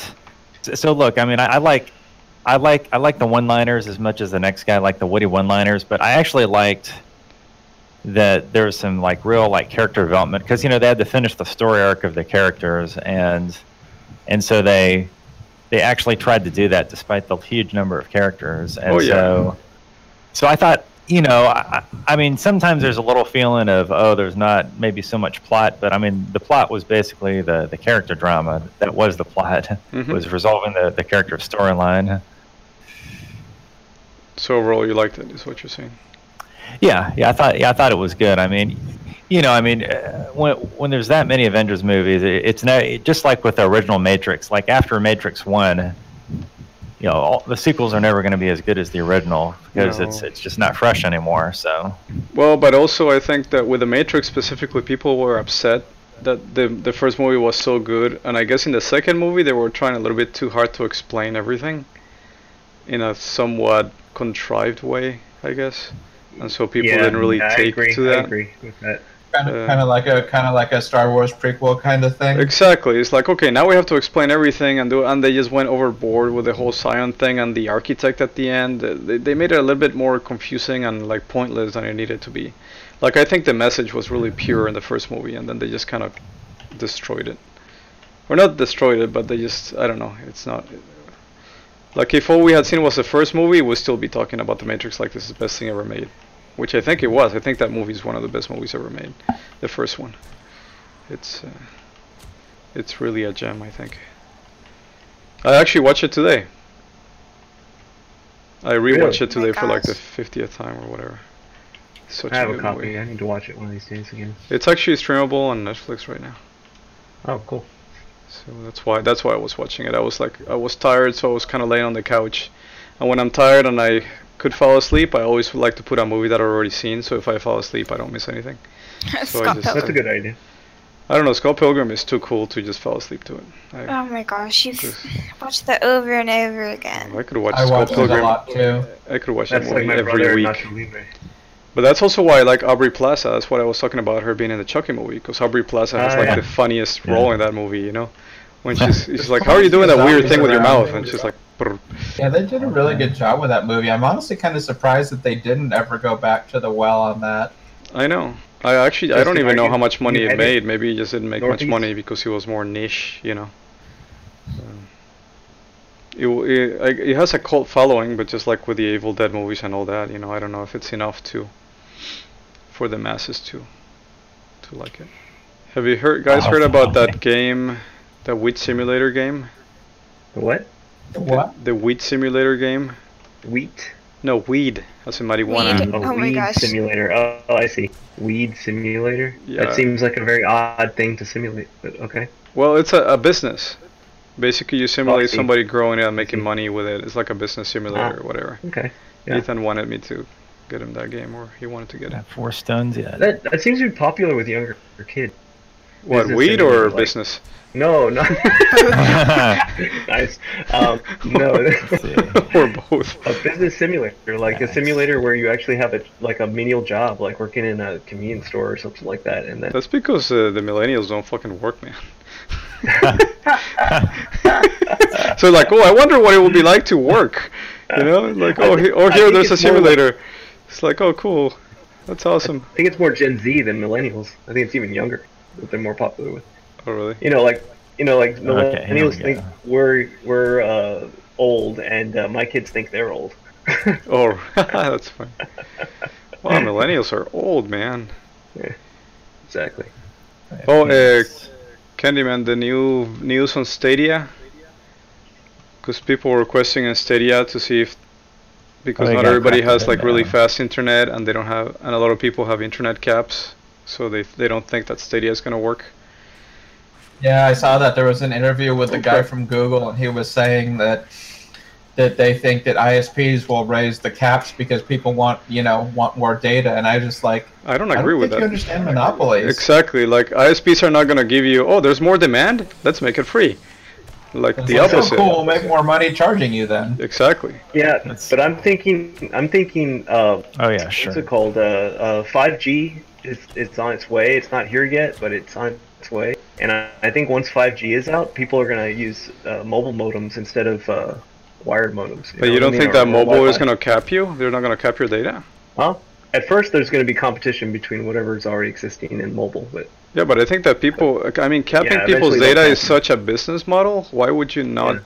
So, so look, I mean, I, I like. I like I like the one-liners as much as the next guy like the witty one-liners, but I actually liked that there was some like real like character development because you know they had to finish the story arc of the characters and and so they they actually tried to do that despite the huge number of characters and Oh, yeah. so so I thought you know I, I mean sometimes there's a little feeling of oh there's not maybe so much plot but I mean the plot was basically the the character drama that was the plot Mhm. was resolving the the character storyline So overall, you liked it, is what you're saying? Yeah, yeah, I thought yeah, I thought it was good. I mean, you know, I mean, uh, when when there's that many Avengers movies, it, it's no it, just like with the original Matrix. Like after Matrix One, you know, all, the sequels are never going to be as good as the original because it's No. it's just not fresh anymore. So Well, but also I think that with the Matrix specifically, people were upset that the the first movie was so good, and I guess in the second movie they were trying a little bit too hard to explain everything in a somewhat contrived way, I guess, and so people yeah, didn't really I take agree, to I agree with that. Kind of, Uh, kind of like a kind of like a Star Wars prequel kind of thing. Exactly. It's like okay, now we have to explain everything and do, and they just went overboard with the whole Zion thing and the architect at the end. They, they made it a little bit more confusing and like pointless than it needed to be. Like I think the message was really pure in the first movie, and then they just kind of destroyed it, or not destroyed it, but they just I don't know. It's not. Like if all we had seen was the first movie, we'd still be talking about the Matrix like this is the best thing ever made, which I think it was. I think that movie is one of the best movies ever made, the first one. It's. Uh, it's really a gem, I think. I actually watched it today. I rewatched Really? it today my for like the 50th time or whatever. Such I have a good copy. movie. I need to watch it one of these days again. It's actually streamable on Netflix right now. Oh, cool. So that's why that's why I was watching it. I was like I was tired, so I was kind of laying on the couch. And when I'm tired and I could fall asleep, I always like to put a movie that I've already seen. So if I fall asleep, I don't miss anything. So Scott just- That's a good idea. I don't know. Scott Pilgrim is too cool to just fall asleep to it. I, Oh my gosh, you've Just- watched that over and over again. I could watch I Scott watch it a Pilgrim. lot too. I could watch That's that movie my brother every week. But that's also why I like Aubrey Plaza. That's what I was talking about her being in the Chucky movie because Aubrey Plaza has Ah, like yeah. the funniest Yeah. role in that movie. You know, when she's she's like, "How are you doing that weird thing with your mouth?" and she's like, "Brr." Yeah, they did a really good job with that movie. I'm honestly kind of surprised that they didn't ever go back to the well on that. "I know." I actually I don't even know how much money it made. Maybe it just didn't make much money because it was more niche. You know. It, w- it, it has a cult following, but just like with the Evil Dead movies and all that, you know, I don't know if it's enough to for the masses to to like it. Have you heard guys heard about that game, the Wheat Simulator game? What? The- What? The, Wheat Simulator game? Wheat? No, weed. As in marijuana. Weed? A Oh my weed gosh. simulator. Oh, oh, I see. Weed simulator? Yeah. That seems like a very odd thing to simulate, but okay. Well, it's a, a business. Basically, you simulate see. somebody growing it and making money with it. It's like a business simulator Ah. or whatever. Okay. Yeah. Ethan wanted me to get him that game, or he wanted to get it. Four stones yeah. That, that seems to be popular with younger kids. What, weed simulator, or like- business? No, no. nice. Um, no, or both. a business simulator, like a simulator where you actually have a like a menial job, like working in a convenience store or something like that, and then That's because uh, the millennials don't fucking work, man. so like, oh, I wonder what it would be like to work. You know, like, oh, he, oh here, there's a it's more like- simulator. It's like, oh, cool. That's awesome. I think it's more Gen Z than millennials. I think it's even younger that they're more popular with. Oh, really? You know, like you know, like Okay, millennials we think we're we're uh, old, and uh, my kids think they're old. Oh, that's fine. Wow, millennials are old, man. Exactly. Oh, uh, Candyman, the new news on Stadia. Because people were requesting in Stadia to see if, because Oh, not everybody has like really fast internet, and they don't have, and a lot of people have internet caps, so they they don't think that Stadia is gonna work. Yeah, I saw that there was an interview with the guy from Google, and he was saying that that they think that ISPs will raise the caps because people want you know want more data, and I just like I don't I don't agree with think you understand monopolies. Exactly, like ISPs are not gonna give you, oh, there's more demand, let's make it free. Like It's the like, oh, opposite. cool, we'll make more money charging you then. Exactly. Yeah, That's- but I'm thinking, I'm thinking, uh, Oh yeah, sure. what's it called? Uh, uh, 5G is it's on its way. It's not here yet, but it's on its way. And I, I think once 5G is out, people are gonna use uh, mobile modems instead of uh, wired modems. But you don't think or- that or mobile is Wi-Fi. gonna cap you? They're not gonna cap your data? Huh? At first, there's going to be competition between whatever is already existing in mobile, but Yeah, but I think that people, I mean, capping Yeah, people's data is such a business model. Why would you not Yeah.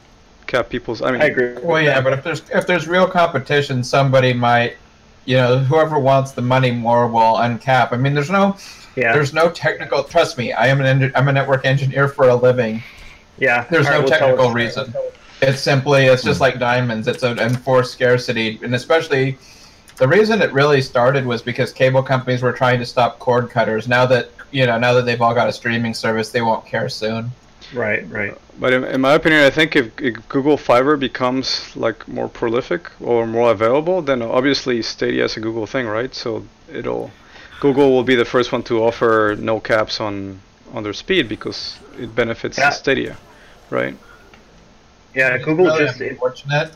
cap people's? I mean, I agree. Well, yeah, but if there's if there's real competition, somebody might, you know, whoever wants the money more will uncap. I mean, there's no Yeah, there's no technical. Trust me, I am an en- I'm a network engineer for a living. yeah. There's All right, no well, tell technical us. reason. It's simply it's just like diamonds. It's an enforced scarcity, and especially the reason it really started was because cable companies were trying to stop cord cutters. Now that you know, now that they've all got a streaming service, they won't care soon. Right, right. but in, in my opinion, I think if, if Google Fiber becomes like more prolific or more available, then obviously Stadia is a Google thing, right? So it'll Google will be the first one to offer no caps on on their speed because it benefits Yeah. Stadia, right? Yeah, Google really just unfortunate.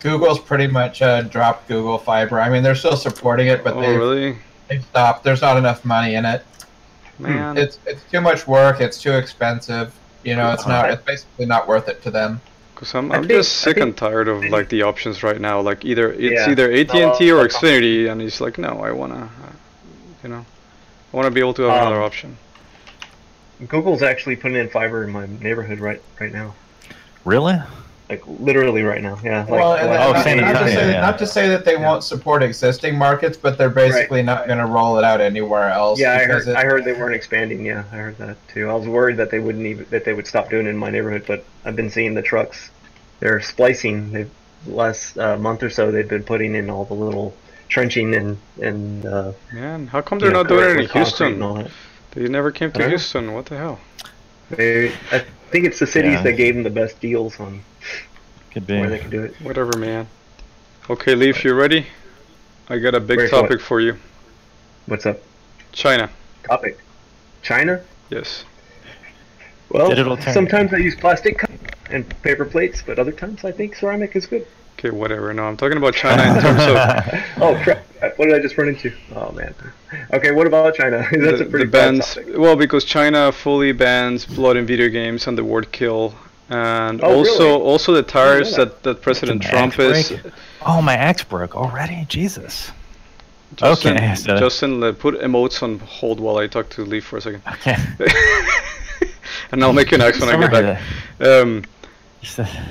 Google's pretty much uh, dropped Google Fiber. I mean, they're still supporting it, but oh, they've, really? they've stopped. There's not enough money in it. Man, It's it's too much work. It's too expensive. You know, it's not. It's basically not worth it to them. Cause I'm, I I'm think- just sick think- and tired of like the options right now. Like either it's Yeah. either AT and T or uh, Xfinity, and he's like, no, I wanna, uh, you know, I wanna be able to have Um, another option. Google's actually putting in fiber in my neighborhood right right now. Really? Like literally right now. Yeah. Like, well, and like- Oh, not, same not, to say, yeah, yeah. not to say that they won't support existing markets, but they're basically not going to roll it out anywhere else. yeah, I heard. it- I heard they weren't expanding. Yeah, I heard that too. I was worried that they wouldn't even that they would stop doing it in my neighborhood, but I've been seeing the trucks. They're splicing. They've last uh, month or so they've been putting in all the little trenching and and uh, Man, how come they're know, not doing it in Houston? and. They never came to don't. Houston. What the hell? They, I think it's the cities Yeah. that gave them the best deals on Could where they be. can do it. Whatever, man. Okay, Leaf, you ready? I got a big Ready for topic for you. What's up? China. Topic. China. Yes. Well, sometimes I use plastic cup and paper plates, but other times I think ceramic is good. Okay, whatever. No, I'm talking about China in terms of Oh crap! What did I just run into? Oh man. Okay, what about China? That's the, a pretty the bad bans. topic. Well, because China fully bans blood in video games and the word kill, and Oh, also really? also the tariffs that. that, that President Trump is. break? Oh, my axe broke already. Jesus. Justin, Okay, so- Justin, let- put emotes on hold while I talk to Lee for a second, Okay. and I'll make you an axe when I get back. Um,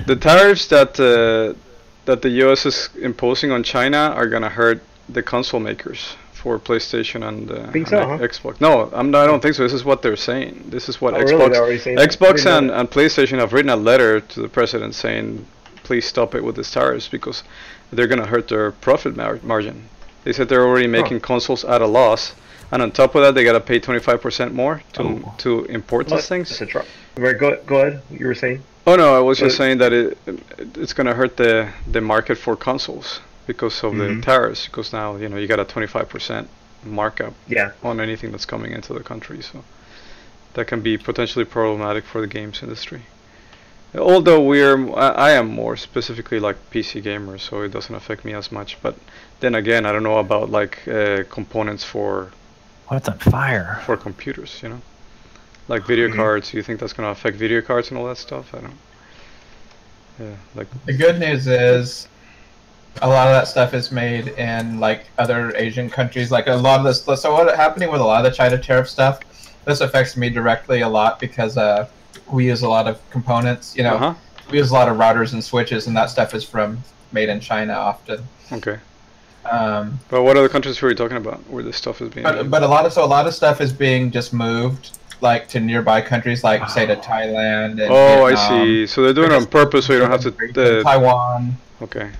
the tariffs that uh, that the U.S. is imposing on China are gonna hurt the console makers for PlayStation and, uh, Think and so, huh? Xbox. No, I'm not, I don't think so. This is what they're saying. This is what Oh. Xbox They're already saying that? Xbox and, and PlayStation have written a letter to the president saying, please stop it with these tariffs because they're gonna hurt their profit mar- margin. They said they're already making consoles at a loss, and on top of that, they gotta pay 25% more to Oh. to import Well, these things. That's a Right, go, go ahead. You were saying? Oh no, I was just saying that it it's gonna hurt the the market for consoles because of the Mhm. tariffs. Because now you know you got a 25% markup Yeah. on anything that's coming into the country, so that can be potentially problematic for the games industry. Although we're, I I am more specifically like PC gamer, so it doesn't affect me as much. But then again, I don't know about like uh, components for What's on fire? for computers, you know, like video Mhm. cards. You think that's gonna affect video cards and all that stuff? I don't. Yeah, like The good news is a lot of that stuff is made in like other Asian countries. Like a lot of this. So what's happening with a lot of the China tariff stuff? This affects me directly a lot because uh, we use a lot of components. You know, Uh-huh. we use a lot of routers and switches, and that stuff is from made in China often. Okay. Um, But what other countries were you talking about where this stuff is being but but a lot of so a lot of stuff is being just moved like to nearby countries, like say to Thailand. And Oh, I see. So they're doing it on purpose so you don't have to. Uh, Taiwan. okay.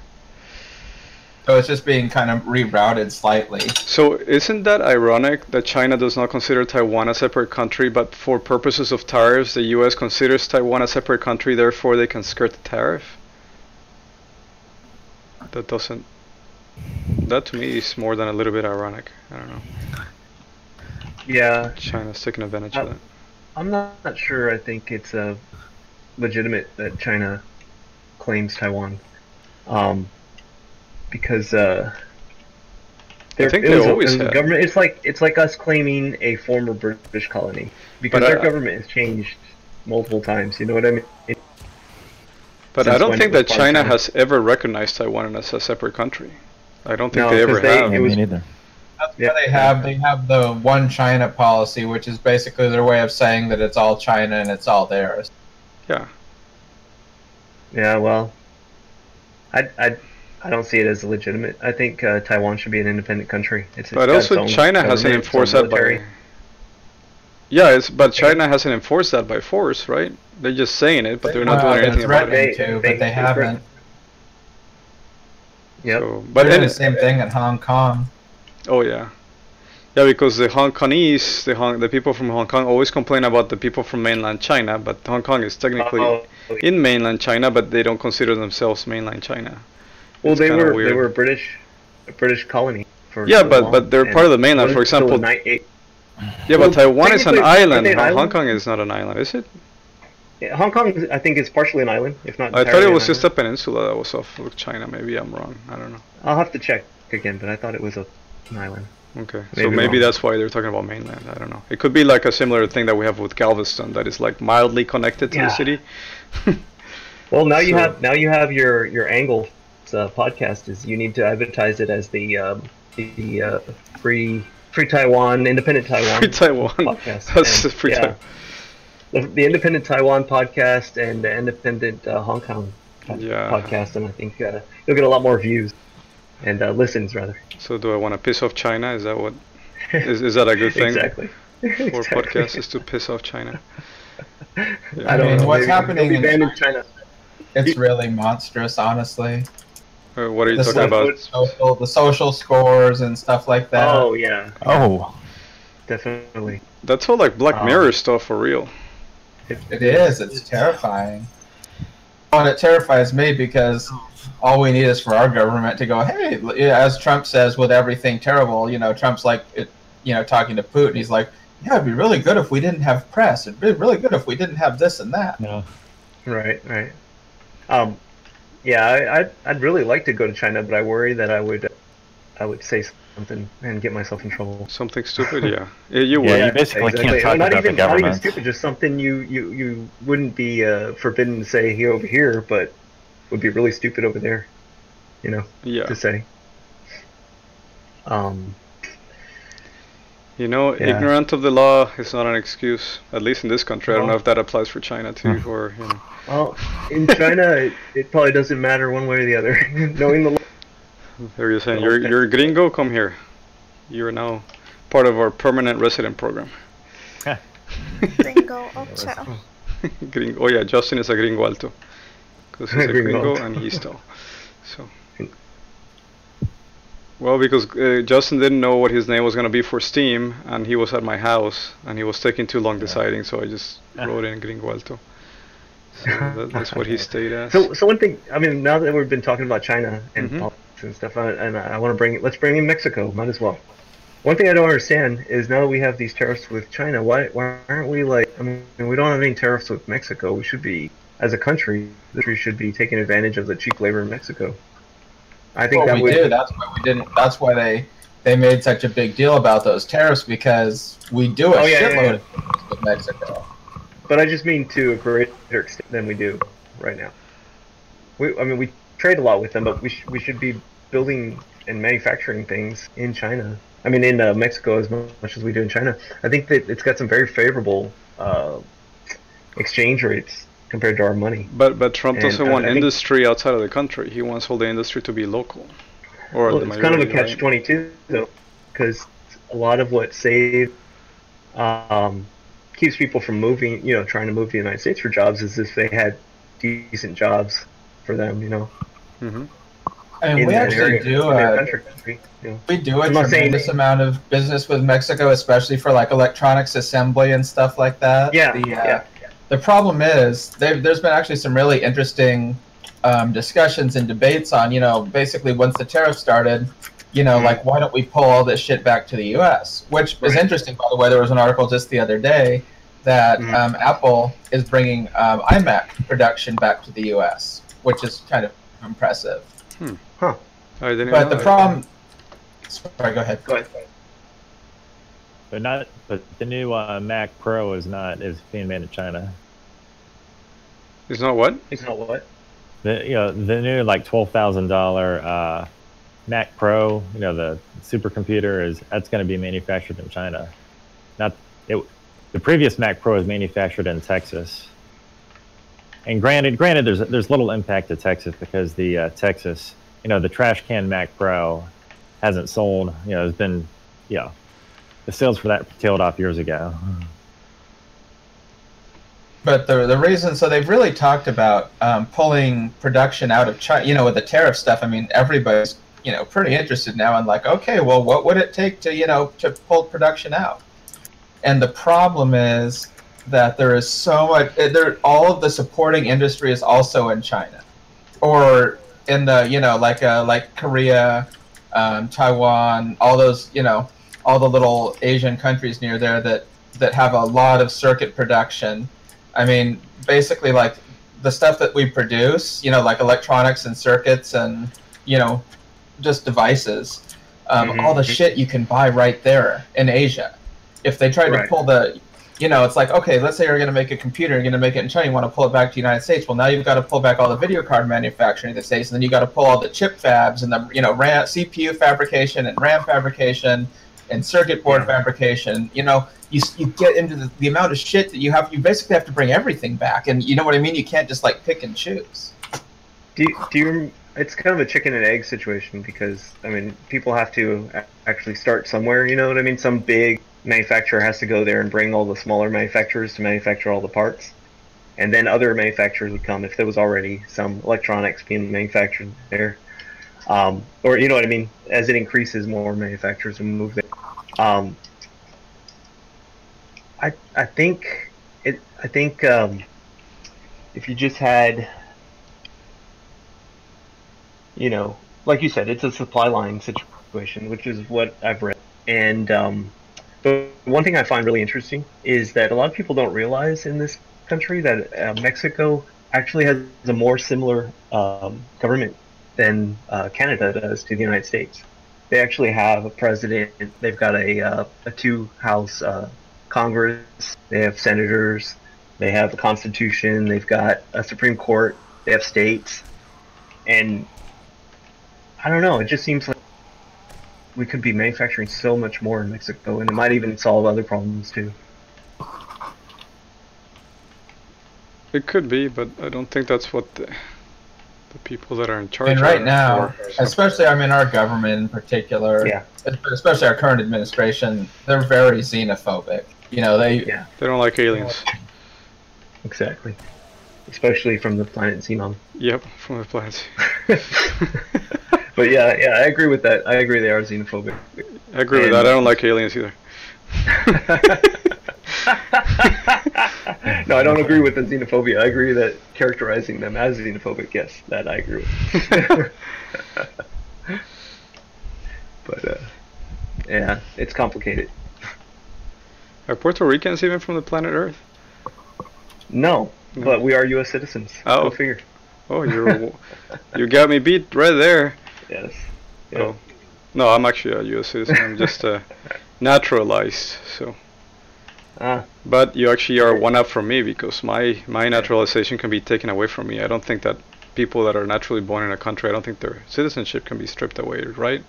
So it's just being kind of rerouted slightly. So isn't that ironic that China does not consider Taiwan a separate country, but for purposes of tariffs, the U.S. considers Taiwan a separate country, therefore they can skirt the tariff? That doesn't. That to me is more than a little bit ironic. I don't know. Yeah, China's taking advantage of Uh, that. I'm not, not sure. I think it's uh, legitimate that China claims Taiwan, um, because uh, there- think they a- always a have. government. It's like it's like us claiming a former British colony because But, our government has changed multiple times. You know what I mean? But I don't think that China China. has ever recognized Taiwan as a separate country. I don't think No, they ever they- have. it was- me neither. That's Yeah. why they have they have the one China policy, which is basically their way of saying that it's all China and it's all theirs. Yeah. Yeah, well, I, I, I don't see it as legitimate. I think uh, Taiwan should be an independent country. It's, it's But got its also China hasn't government, enforced that by. Yeah, it's but China hasn't enforced that by force, right? They're just saying it, but they're not Well, doing anything about it. threatening They- to, they- but they they haven't. Yep. So, but They're doing then, the same thing in Hong Kong. Oh yeah, yeah, because the Hong Kongese, the Hong, the people from Hong Kong always complain about the people from mainland China, but Hong Kong is technically Oh, in mainland China, but they don't consider themselves mainland China. well, it's they were weird. they were a British, a British colony. For Yeah, so but- long, but they're part of the mainland, for example- Yeah, Well, but Taiwan is an island. Hong, island? Kong is not an island, is it? yeah, Hong Kong, I think, is partially an island, if not. I thought it was just a peninsula that was off of China. Maybe I'm wrong. I don't know. I'll have to check again, but I thought it was a, an island. Okay, so Maybe maybe that's why they're talking about mainland. I don't know. It could be like a similar thing that we have with Galveston, that is like mildly connected to Yeah. the city. Well, now you have now you have your your angle uh, podcast. Is you need to advertise it as the um, the uh, free free Taiwan independent Taiwan Free Taiwan. podcast. That's And, free yeah. Taiwan. The, the independent Taiwan podcast and the independent uh, Hong Kong Yeah. podcast, and I think uh, you'll get a lot more views and uh, listens rather. So do I want to piss off China? Is that what? Is, is that a good thing exactly. for Exactly. podcasts? Is to piss off China? I I don't mean, know. what's happening in banned in China? It's really monstrous, honestly. Uh, what are you The talking social, about? social, the social scores and stuff like that. Oh yeah, Oh, definitely. That's all like Black Um, Mirror stuff for real. It is. It's terrifying. Oh, and it terrifies me because all we need is for our government to go, hey, as Trump says, with everything terrible, you know, Trump's like, it, you know, talking to Putin, he's like, yeah, it'd be really good if we didn't have press. It'd be really good if we didn't have this and that. no. Right, right. Um, yeah, I, I'd, I'd really like to go to China, but I worry that I would, I would say something and get myself in trouble. Something stupid? Yeah. Yeah, you would. Yeah, you basically can't talk not about the even, Not even government. stupid, just something you, you, you wouldn't be uh, forbidden to say here over here, but would be really stupid over there. You know, Yeah. to say. Um, You know, Yeah. ignorant of the law is not an excuse. At least in this country. I don't know if that applies for China too, or you know. well, in China, it, it probably doesn't matter one way or the other. Knowing the law. They're saying, you're, you're a gringo, come here. You're now part of our permanent resident program. Gringo Alto. gringo. Oh yeah, Justin is a gringo alto. Because he's a Gringo gringo and he's tall. So. Well, because uh, Justin didn't know what his name was going to be for Steam, and he was at my house, and he was taking too long deciding, so I just wrote in gringo alto. So that, that's what he stayed as. So, so one thing, I mean, now that we've been talking about China and Mhm. politics and stuff, I, and I want to bring, let's bring in Mexico, might as well. One thing I don't understand is now that we have these tariffs with China, why, why aren't we like, I mean, we don't have any tariffs with Mexico. We should be, as a country, the country should be taking advantage of the cheap labor in Mexico. I think Well, that we would, do. That's why we didn't. That's why they they made such a big deal about those tariffs because we do a Oh, yeah, yeah, shitload yeah. of with Mexico. but I just mean to a greater extent than we do right now. We, I mean, we trade a lot with them, but we, sh- we should be building and manufacturing things in China. I mean, in uh, Mexico as much as we do in China. I think that it's got some very favorable uh, exchange rates compared to our money. But but Trump And, doesn't uh, want I industry outside of the country. He wants all the industry to be local. Or Well, it's kind of a majority, right? catch twenty two though, because a lot of what saved um, keeps people from moving, you know, trying to move to the United States for jobs is if they had decent jobs for them, you know, Mm-hmm. And in we actually area, do in their uh, country. You know. we do a I'm tremendous amount of business with Mexico, especially for like electronics assembly and stuff like that. Yeah, The, uh, yeah. The problem is there's been actually some really interesting um, discussions and debates on, you know, basically once the tariff started, you know, like why don't we pull all this shit back to the U.S. Which is interesting, by the way. There was an article just the other day that Mhm. um, Apple is bringing um, iMac production back to the U.S., which is kind of impressive. I didn't But the problem. Sorry, go ahead. Go ahead. But not. But the new uh, Mac Pro is not is being made in China. It's not what? It's not what. The you know the new like twelve thousand dollar uh, Mac Pro, you know the supercomputer is that's going to be manufactured in China. Not it. The previous Mac Pro is manufactured in Texas. And granted, granted, there's there's little impact to Texas because the uh, Texas, you know, the trash can Mac Pro hasn't sold. You know, has been, you know, the sales for that tailed off years ago. But the the reason, so they've really talked about um, pulling production out of China. You know, with the tariff stuff. I mean, everybody's you know pretty interested now in like, okay, well, what would it take to you know to pull production out? And the problem is that there is so much. eh, There, all of the supporting industry is also in China, or in the you know like uh, like Korea, um, Taiwan, all those you know all the little Asian countries near there that that have a lot of circuit production. I mean, basically, like the stuff that we produce, you know, like electronics and circuits and, you know, just devices, um, Mhm. all the shit you can buy right there in Asia. If they tried to Right. pull the, you know, it's like, okay, let's say you're going to make a computer, you're going to make it in China, you want to pull it back to the United States. Well, now you've got to pull back all the video card manufacturing in the States, and then you got to pull all the chip fabs and the, you know, RAM, CPU fabrication and RAM fabrication and circuit board Yeah. fabrication. You know, you, you get into the, the amount of shit that you have. You basically have to bring everything back, and you know what I mean. You can't just like pick and choose. Do you, do you? It's kind of a chicken and egg situation because I mean, people have to actually start somewhere. You know what I mean? Some big manufacturer has to go there and bring all the smaller manufacturers to manufacture all the parts, and then other manufacturers would come if there was already some electronics being manufactured there. Um, or you know what I mean? As it increases, more manufacturers will move there. Um, I I think it. I think um, if you just had you know, like you said, it's a supply line situation, which is what I've read. And um, but one thing I find really interesting is that a lot of people don't realize in this country that uh, Mexico actually has a more similar um, government than uh, Canada does to the United States. They actually have a president. They've got a uh, a two house uh, Congress. They have senators. They have a constitution. They've got a Supreme Court. They have states. And I don't know. It just seems like we could be manufacturing so much more in Mexico, and it might even solve other problems too. It could be, but I don't think that's what the, the people that are in charge And right now, especially I mean our government in particular, Yeah. especially our current administration, they're very xenophobic. You know, they Yeah. They don't like aliens. Exactly. Especially from the planet Xenon. Yep, from the planet. But yeah, yeah, I agree with that. I agree they are xenophobic. I agree with that. I don't like aliens either. no, I don't agree with the xenophobia. I agree that characterizing them as xenophobic, yes, that I agree with. but uh, yeah, it's complicated. Are Puerto Ricans even from the planet Earth? No, No. but we are U.S. citizens. Oh. Go figure. Oh, you're you got me beat right there. Yes. Oh. No, I'm actually a U.S. citizen. I'm just uh, naturalized. So, Ah, but you actually are one up from me because my my naturalization can be taken away from me. I don't think that people that are naturally born in a country, I don't think their citizenship can be stripped away, right?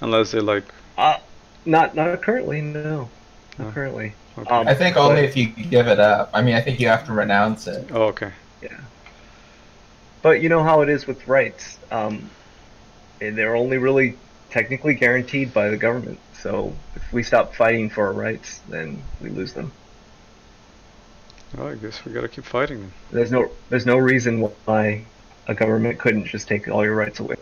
Unless they like, uh, not not currently. No. not currently. Okay. Um, I think only if you give it up. I mean, I think you have to renounce it. oh, okay. Yeah. But you know how it is with rights. Um, they're only really technically guaranteed by the government. So if we stop fighting for our rights, then we lose them. Well, I guess we gotta keep fighting then. There's no there's no reason why a government couldn't just take all your rights away.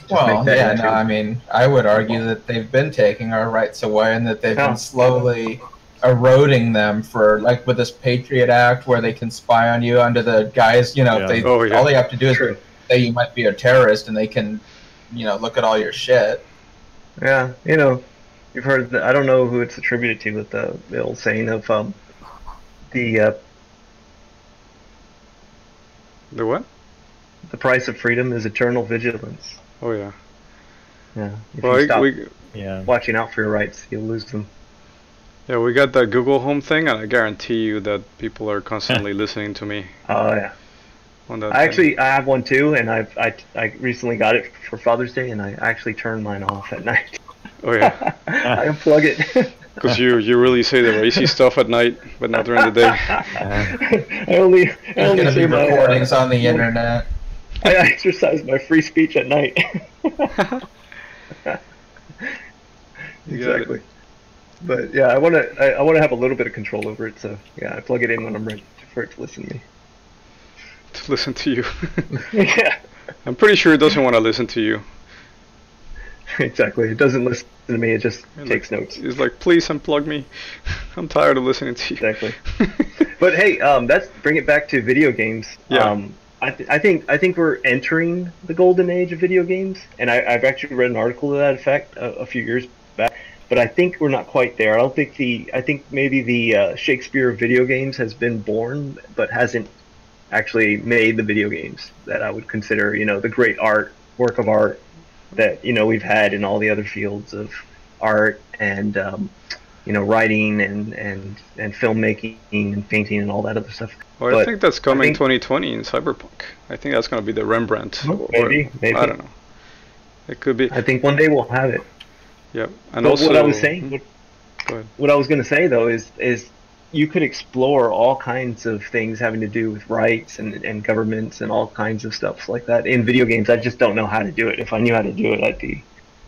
Just well, yeah, no, I mean, I would argue that they've been taking our rights away and that they've Yeah. been slowly eroding them for, like, with this Patriot Act where they can spy on you under the guise, you know, Yeah. they Oh, yeah. all they have to do is True. say you might be a terrorist and they can, you know, look at all your shit. Yeah, you know, you've heard. The, I don't know who it's attributed to, but the, the old saying of um, the uh, The what? the price of freedom is eternal vigilance. Oh yeah. Yeah, if Well, you stop we Yeah. watching out for your rights, you'll lose them. yeah we got that Google Home thing, and I guarantee you that people are constantly listening to me Oh yeah. on that. I thing. actually I have one too, and I've I, I recently got it for Father's Day, and I actually turn mine off at night. Oh yeah. I unplug it. Because you you really say the racy stuff at night, but not during the day. I only I There's only going to say be my, uh, recordings on the internet. I exercise my free speech at night. You got it. exactly. But yeah, I want to I, I want to have a little bit of control over it. So yeah, I plug it in when I'm ready for it to listen to me. To listen to you. yeah, I'm pretty sure it doesn't want to listen to you. exactly. It doesn't listen to me. It just Yeah, takes notes. It's like, please unplug me. I'm tired of listening to you. Exactly. But hey, um, that's bring it back to video games. Yeah. Um, I, th- I think I think we're entering the golden age of video games, and I, I've actually read an article to that effect a, a few years back. But I think we're not quite there. I don't think the I think maybe the uh, Shakespeare of video games has been born, but hasn't actually made the video games that I would consider you know the great art work of art that you know we've had in all the other fields of art and um, you know writing and and and filmmaking and painting and all that other stuff. Well, I think that's coming think- 2020 in Cyberpunk. I think that's going to be the Rembrandt. Oh, or- maybe, maybe. I don't know. It could be. I think one day we'll have it. Yep. And but also, what I was saying, what, Go ahead. what I was going to say though is is you could explore all kinds of things having to do with rights and, and governments and all kinds of stuff like that in video games. I just don't know how to do it. If I knew how to do it, I'd be,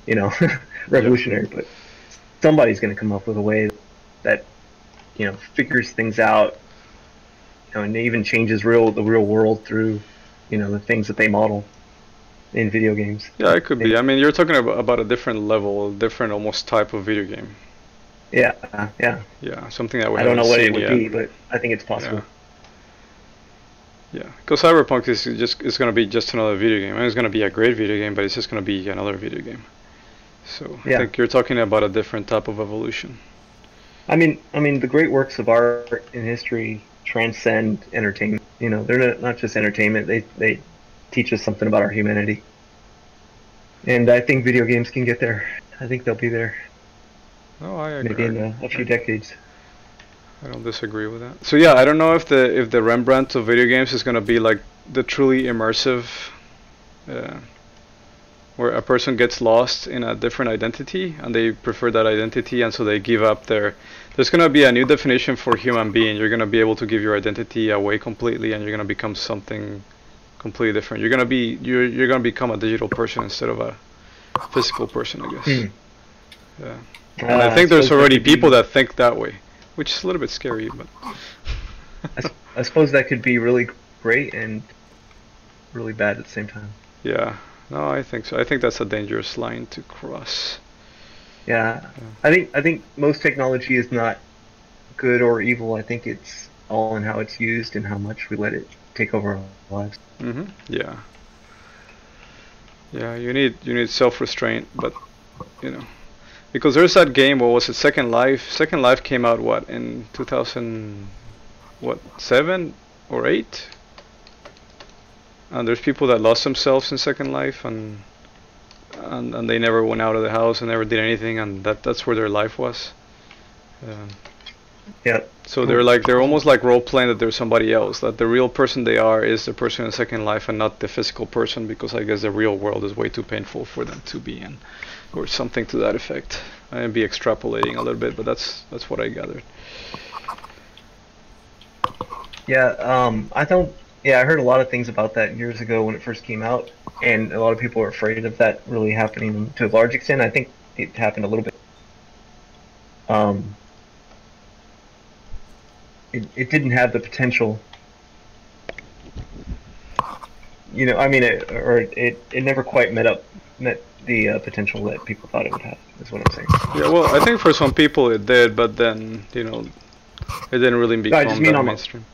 you know, revolutionary. But somebody's going to come up with a way that, you know, figures things out, you know, and even changes real the real world through, you know, the things that they model in video games. Yeah, it could be. I mean, you're talking about, about a different level, a different almost type of video game. Yeah, yeah. Yeah, something that we I don't know what it would yet. be, but I think it's possible. Yeah, because Cyberpunk is just is going to be just another video game. And it's going to be a great video game, but it's just going to be another video game. So I think you're talking about a different type of evolution. I mean, I mean, the great works of art in history transcend entertainment. You know, they're not, not just entertainment; they they teach us something about our humanity. And I think video games can get there. I think they'll be there Oh, I agree. maybe in a, a few decades. I don't disagree with that. So yeah, I don't know if the if the Rembrandt of video games is gonna be like the truly immersive, uh, where a person gets lost in a different identity and they prefer that identity, and so they give up their. There's gonna be a new definition for human being. You're gonna be able to give your identity away completely, and you're gonna become something completely different. You're gonna be you're you're gonna become a digital person instead of a physical person, I guess. Hmm. Yeah. And Uh, I think there's already be- people that think that way, which is a little bit scary, but I suppose that could be really great and really bad at the same time. yeah, no, I think so. I think that's a dangerous line to cross. Yeah, I think I think most technology is not good or evil. I think it's all in how it's used and how much we let it take over our lives. hmm Yeah. Yeah, you need you need self-restraint, but you know, because there's that game. What was it? Second Life. Second Life came out what in 2000, what seven or eight? And there's people that lost themselves in Second Life, and and, and they never went out of the house and never did anything, and that that's where their life was. Um, Yeah. So they're like they're almost like role playing that they're somebody else. That the real person they are is the person in Second Life and not the physical person because I guess the real world is way too painful for them to be in, or something to that effect. I may be extrapolating a little bit, but that's that's what I gathered. Yeah, um, I don't. Yeah, I heard a lot of things about that years ago when it first came out, and a lot of people were afraid of that really happening to a large extent. I think it happened a little bit. Um, it, it didn't have the potential. You know, I mean, it, or it, it never quite met up met the uh, potential that people thought it would have. Is what I'm saying. Yeah, well, I think for some people it did, but then you know, it didn't really No, I mean that on a- mainstream.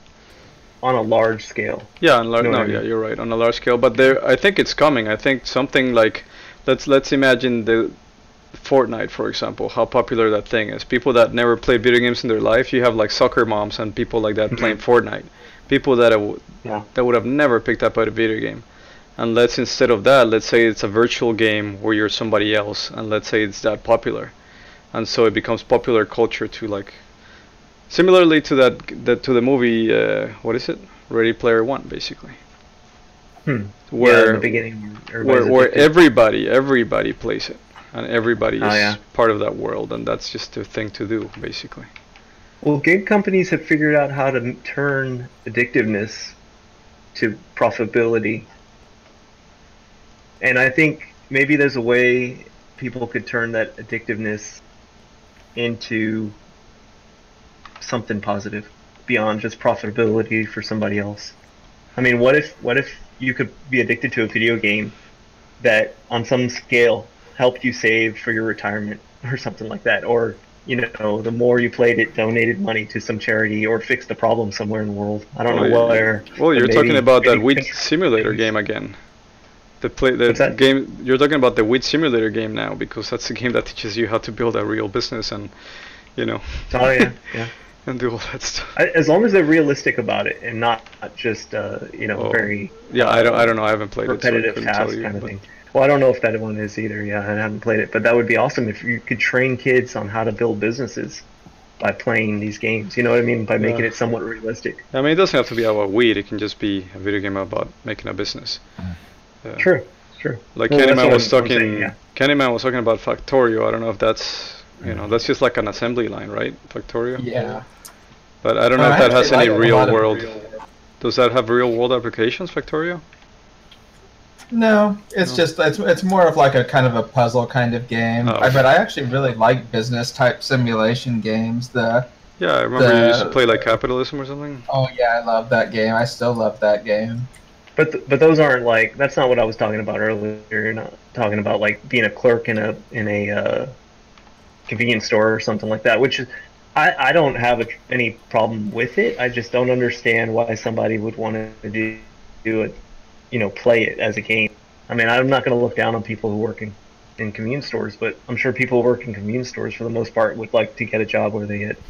On a large scale. Yeah, on lar- know no, what I yeah, you're right. On a large scale, but there, I think it's coming. I think something like, let's let's imagine the Fortnite, for example, how popular that thing is. People that never played video games in their life, you have like soccer moms and people like that playing Fortnite. People that Yeah. that would have never picked up a video game. And let's instead of that, let's say it's a virtual game where you're somebody else, and let's say it's that popular, and so it becomes popular culture to like, similarly to that, that to the movie, uh, what is it? Ready Player One, basically Hmm. yeah, where in the beginning, where, where everybody everybody plays it and everybody oh, is Oh, yeah. part of that world and that's just a thing to do basically Well, game companies have figured out how to turn addictiveness to profitability. And I think maybe there's a way people could turn that addictiveness into something positive beyond just profitability for somebody else. I mean, what if what if you could be addicted to a video game that on some scale helped you save for your retirement or something like that or you know, the more you played it, donated money to some charity or fixed a problem somewhere in the world. I don't Well, know you- where. well you're talking about that weed simulator game again the play the game you're talking about the weed simulator game now because that's the game that teaches you how to build a real business and you know Oh yeah, yeah. and do all that stuff As long as they're realistic about it and not just uh, you know Oh, very yeah i don't i don't know i haven't played repetitive it so task tell you, kind of thing. Well, I don't know if that one is either. Yeah, I haven't played it, but that would be awesome if you could train kids on how to build businesses by playing these games. You know what I mean? By making Yeah. it somewhat realistic. i mean it doesn't have to be about weed it can just be a video game about making a business mm. Yeah. True, true. Like Well, that's Candyman was I'm- I'm talking. saying, yeah. Candyman was talking about Factorio. I don't know if that's you know that's just like an assembly line, right? Factorio. Yeah. But I don't know Well, if I that has any like a real lot of world. Does that have real world applications, Factorio? No, it's No. just it's it's more of like a kind of a puzzle kind of game. Oh. I, but I actually really like business type simulation games. The Yeah, I remember you used to play like capitalism or something. oh yeah, I love that game. I still love that game. But th- but those aren't like that's not what I was talking about earlier. You're not talking about like being a clerk in a in a uh, convenience store or something like that. Which is, I I don't have a, any problem with it. I just don't understand why somebody would want to do do it, you know, play it as a game. I mean, I'm not going to look down on people who work in in convenience stores, but I'm sure people who work in convenience stores for the most part would like to get a job where they get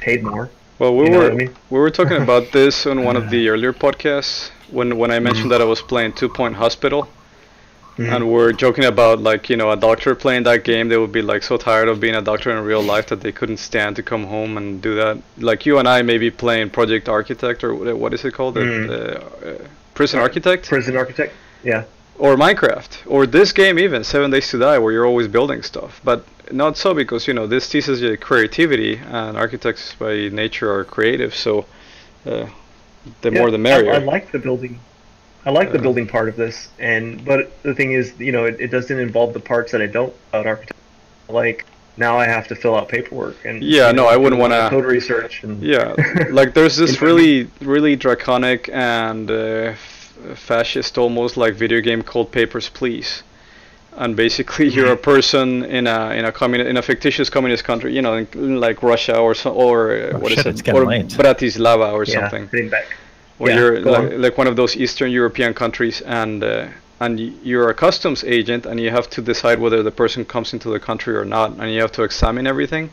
paid more. Well, we You know were I mean? we were talking about this on one of the earlier podcasts when when I Mm-hmm. mentioned that I was playing Two Point Hospital. Mhm. and we're joking about like you know a doctor playing that game they would be like so tired of being a doctor in real life that they couldn't stand to come home and do that like you and i may be playing project architect or what is it called Mhm. the, uh, prison architect Prison architect. Yeah. or minecraft or this game even seven days to die where you're always building stuff but not so because you know this teaches you creativity and architects by nature are creative so uh, the Yeah, more the merrier I, like the building. I like the Uh, building part of this, and but the thing is, you know, it, it doesn't involve the parts that I don't about architecture. Like now, I have to fill out paperwork and Yeah, you no, I wouldn't wanna- code research and Yeah, like there's this really, really draconic and uh, f- fascist, almost like video game called Papers, Please. And basically, you're a person in a in a communi- in a fictitious communist country, you know, in, like Russia or so, or uh, Oh, what is shit, it, it's or late. Bratislava or yeah, something, getting back. where Yeah, you're like, on. like one of those Eastern European countries, and uh, and you're a customs agent, and you have to decide whether the person comes into the country or not, and you have to examine everything.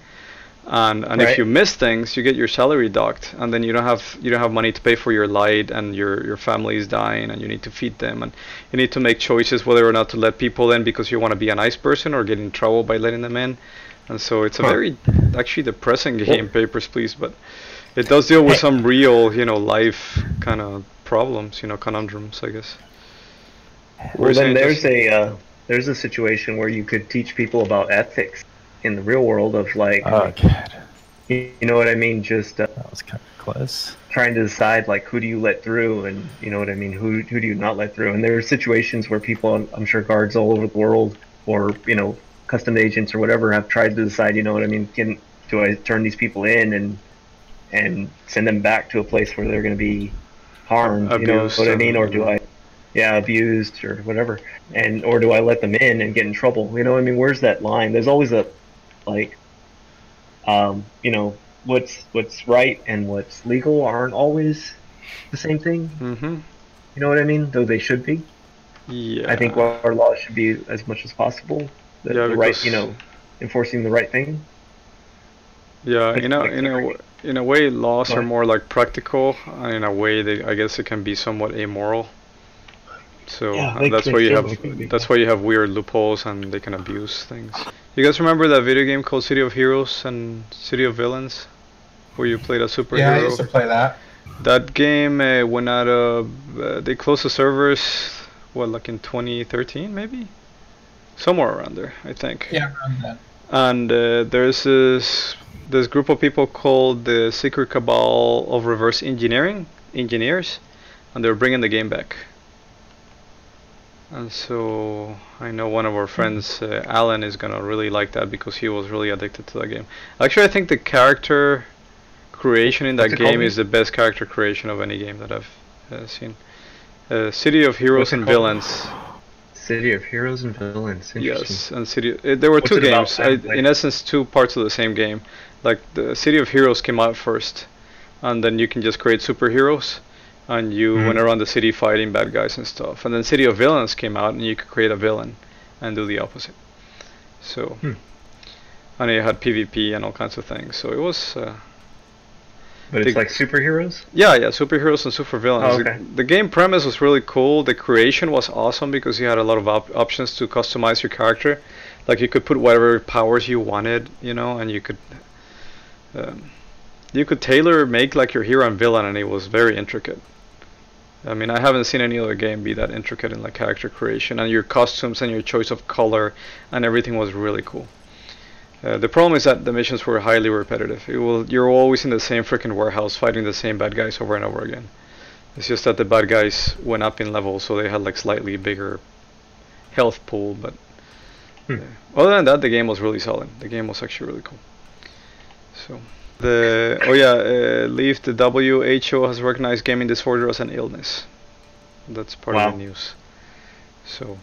And and if you miss things you get your salary docked and then you don't have you don't have money to pay for your light and your your family is dying and you need to feed them. And you need to make choices whether or not to let people in because you want to be a nice person or get in trouble by letting them in. And so it's a Huh. very actually depressing game papers please but it does deal with eh, some real you know life kind of problems you know conundrums i guess Well, then there's a uh, there's a situation where you could teach people about ethics in the real world of like, Oh god, you, you know what I mean? Just uh, that was kind of close. trying to decide like who do you let through, and you know what I mean? Who who do you not let through? And there are situations where people, I'm- I'm sure guards all over the world, or you know, custom agents or whatever, have tried to decide, you know what I mean? Can do I turn these people in and and send them back to a place where they're going to be harmed? you know what I mean? Or do I, yeah, abused or whatever? And or do I let them in and get in trouble? You know what I mean? Where's that line? There's always a like, um, you know, what's what's right and what's legal aren't always the same thing. Mm-hmm. You know what I mean? Though they should be. Yeah. I think our laws should be as much as possible the, Yeah, the right, you know, enforcing the right thing. Yeah, you know, in a in a way, laws are more like practical, and in a way, they I guess it can be somewhat amoral. So Yeah, uh, they- that's why you have be, that's why you have weird loopholes and they can abuse things. You guys remember that video game called City of Heroes and City of Villains, where you played a superhero? Yeah, I used to play that. That game uh, went out of uh, they closed the servers what like in 2013 maybe, somewhere around there I think Yeah, around that. and uh, there's this this group of people called the Secret Cabal of Reverse Engineering engineers, and they're bringing the game back. And so I know one of our friends, uh, Alan, is gonna really like that because he was really addicted to that game. Actually, I think the character creation in that game is the best character creation of any game that I've uh, seen. Uh, City of Heroes and called? Villains. City of Heroes and Villains. Interesting. Yes, and City. Uh, there were What's two games. I, in essence, two parts of the same game. Like the City of Heroes came out first, and then you can just create superheroes, and you Mhm. went around the city fighting bad guys and stuff. And then City of Villains came out, and you could create a villain, and do the opposite. So, Hmm. and it had PvP and all kinds of things. So it was. Uh, But it's the- like superheroes. yeah, yeah, superheroes and supervillains. Oh, The- the, game premise was really cool. The creation was awesome because you had a lot of op- options to customize your character. Like you could put whatever powers you wanted, you know, and you could um, you could tailor make like your hero and villain, and it was very intricate. I mean, I haven't seen any other game be that intricate in like character creation and your costumes and your choice of color and everything was really cool. Uh, the problem is that the missions were highly repetitive. It will, you're always in the same freaking warehouse fighting the same bad guys over and over again. It's just that the bad guys went up in level, so they had like slightly bigger health pool. But Hmm. uh, other than that, the game was really solid. The game was actually really cool. So the oh yeah, uh, Leaf the WHO has recognized gaming disorder as an illness. That's part of the news. So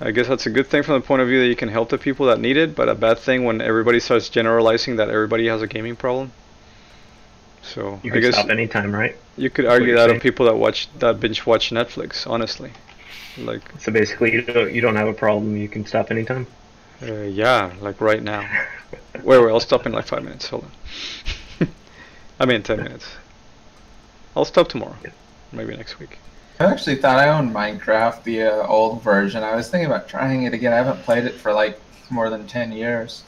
I guess that's a good thing from the point of view that you can help the people that need it, but a bad thing when everybody starts generalizing that everybody has a gaming problem. So You I can guess stop anytime, right? you could argue that saying. people that watch that binge watch Netflix. Honestly, like So basically, you don't you don't have a problem. You can stop anytime. uh, yeah, like right now. wait, wait, I'll stop in like five minutes. Hold on. I mean ten minutes. I'll stop tomorrow. Maybe next week. I actually thought I owned Minecraft, the uh, old version. I was thinking about trying it again. I haven't played it for like more than 10 years.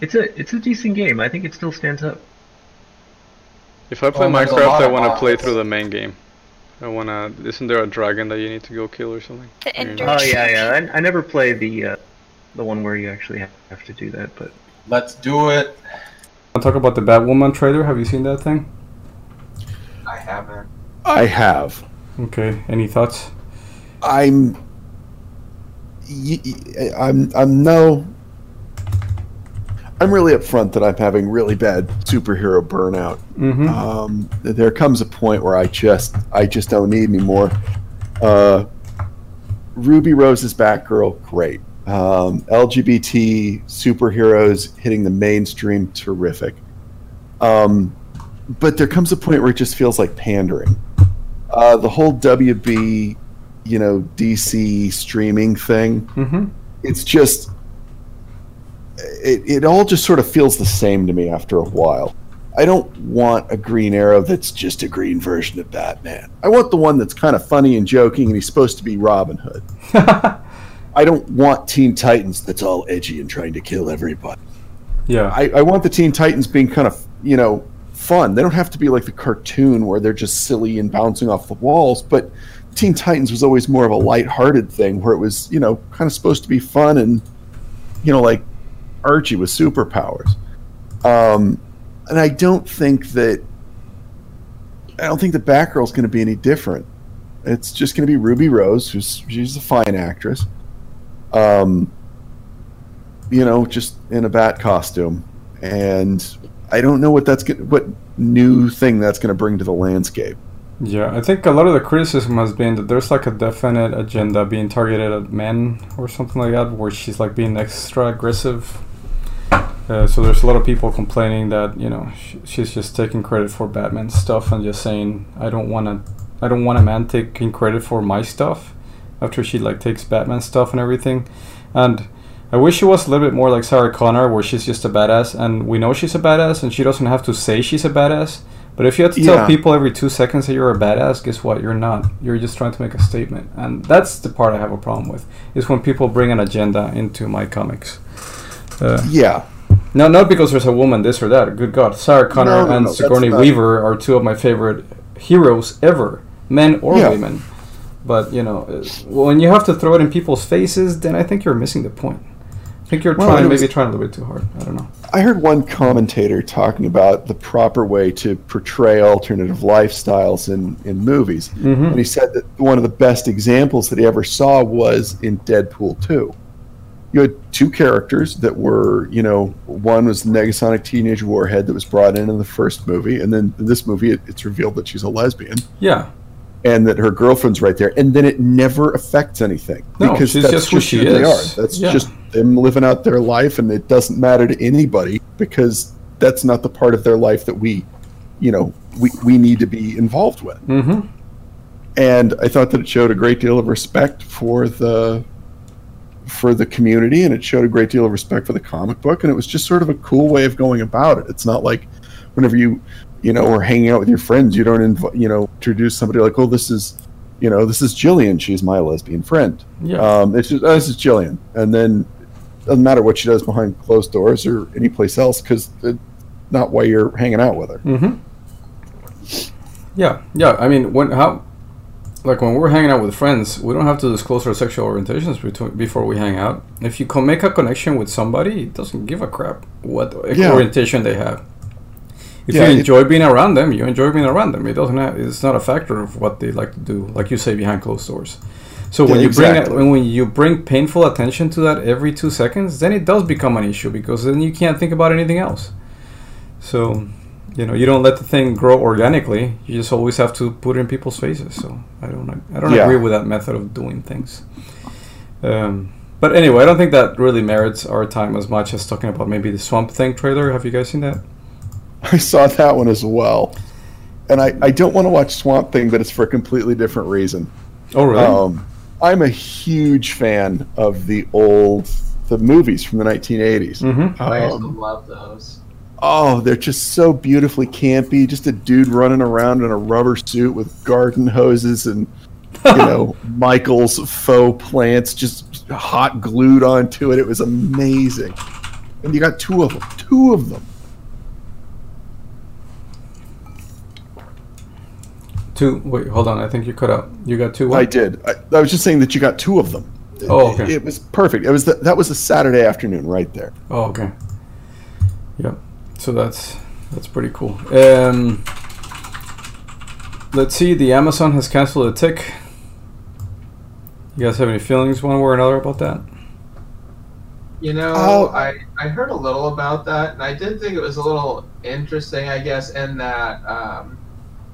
It's a it's a decent game. I think it still stands up. If I play Well, there's a Minecraft, I want to play through the main game. I want to. Isn't there a dragon that you need to go kill or something? The Ender Oh yeah, yeah. I, I never play the uh, the one where you actually have, have to do that, but Let's do it. I'll talk about the Batwoman trailer. Have you seen that thing? I haven't. I have. Okay. Any thoughts? I'm. y- y- I'm. I'm no. I'm really upfront that I'm having really bad superhero burnout. Mm-hmm. Um, there comes a point where I just, I just don't need anymore. Uh, Ruby Rose's Batgirl, great. Um, LGBT superheroes hitting the mainstream, terrific. Um, but there comes a point where it just feels like pandering. Uh, the whole WB, you know, DC streaming thing, Mm-hmm. it's just it, it all just sort of feels the same to me after a while. I don't want a Green Arrow that's just a green version of Batman. I want the one that's kind of funny and joking and he's supposed to be Robin Hood. I don't want Teen Titans that's all edgy and trying to kill everybody. yeah. I, I want the Teen Titans being kind of, you know, fun. They don't have to be like the cartoon where they're just silly and bouncing off the walls, but Teen Titans was always more of a light-hearted thing, where it was you know kind of supposed to be fun and you know like Archie with superpowers. Um, and I don't think that I don't think that Batgirl's going to be any different. It's just going to be Ruby Rose, who's she's a fine actress. Um, you know, just in a bat costume, and I don't know what that's gonna, what new thing that's going to bring to the landscape. Yeah, I think a lot of the criticism has been that there's like a definite agenda being targeted at men or something like that, where she's like being extra aggressive. Uh, so there's a lot of people complaining that you know sh- she's just taking credit for Batman stuff and just saying I don't want to, I don't want a man taking credit for my stuff after she like takes Batman stuff and everything, and I wish she was a little bit more like Sarah Connor, where she's just a badass, and we know she's a badass, and she doesn't have to say she's a badass. But if you have to Yeah. tell people every two seconds that you're a badass, guess what? You're not. You're just trying to make a statement, and that's the part I have a problem with. Is when people bring an agenda into my comics. Uh, Yeah, no, not because there's a woman this or that. Good God, Sarah Connor No, no, and no, Sigourney not- Weaver are two of my favorite heroes ever, men or Yeah. women. But you know, uh, when you have to throw it in people's faces, then I think you're missing the point. I think you're Well, trying, was- maybe trying a little bit too hard. I don't know. I heard one commentator talking about the proper way to portray alternative lifestyles in, in movies. Mhm. And he said that one of the best examples that he ever saw was in Deadpool 2. You had two characters that were, you know, one was the Negasonic teenage warhead that was brought in in the first movie, and then in this movie it, it's revealed that she's a lesbian Yeah, and that her girlfriend's right there, and then it never affects anything No, because she's that's just who she they is. are. That's Yeah. just them living out their life, and it doesn't matter to anybody because that's not the part of their life that we, you know, we, we need to be involved with. mm-hmm. And I thought that it showed a great deal of respect for the for the community, and it showed a great deal of respect for the comic book, and it was just sort of a cool way of going about it. It's not like whenever you you know are hanging out with your friends, you don't inv- you know introduce somebody like, oh, this is you know this is Jillian, she's my lesbian friend. yeah. Um, it's just oh, this is Jillian, and then doesn't matter what she does behind closed doors or any place else because it's not why you're hanging out with her. Mm-hmm. Yeah, yeah. I mean, when how, like when we're hanging out with friends, we don't have to disclose our sexual orientations between, before we hang out. If you can make a connection with somebody, it doesn't give a crap what Yeah. orientation they have. If Yeah, you it- enjoy being around them, you enjoy being around them. It doesn't have, it's not a factor of what they like to do, like you say, behind closed doors. So when Yeah, you bring exactly. when you bring painful attention to that every two seconds, then it does become an issue because then you can't think about anything else. So, you know, you don't let the thing grow organically. You just always have to put it in people's faces. So I don't, I don't Yeah. agree with that method of doing things. Um, but anyway, I don't think that really merits our time as much as talking about maybe the Swamp Thing trailer. Have you guys seen that? I saw that one as well. And I, I don't want to watch Swamp Thing, but it's for a completely different reason. Oh, really? Um, I'm a huge fan of the old the movies from the 1980s. mm-hmm. I used Um, love those. Oh, they're just so beautifully campy. Just a dude running around in a rubber suit with garden hoses and you know Michael's faux plants just hot glued onto it. It was amazing. And you got two of them. Two of them. Two. Wait, hold on. I think you cut out. You got two. I did. I, I was just saying that you got two of them. Oh, okay. It, it was perfect. It was the, that was a Saturday afternoon right there. Oh, okay. Yep. So that's that's pretty cool. Um, let's see. The Amazon has canceled a tick. You guys have any feelings one way or another about that? You know, Oh. I, I heard a little about that, and I did think it was a little interesting, I guess, in that, um,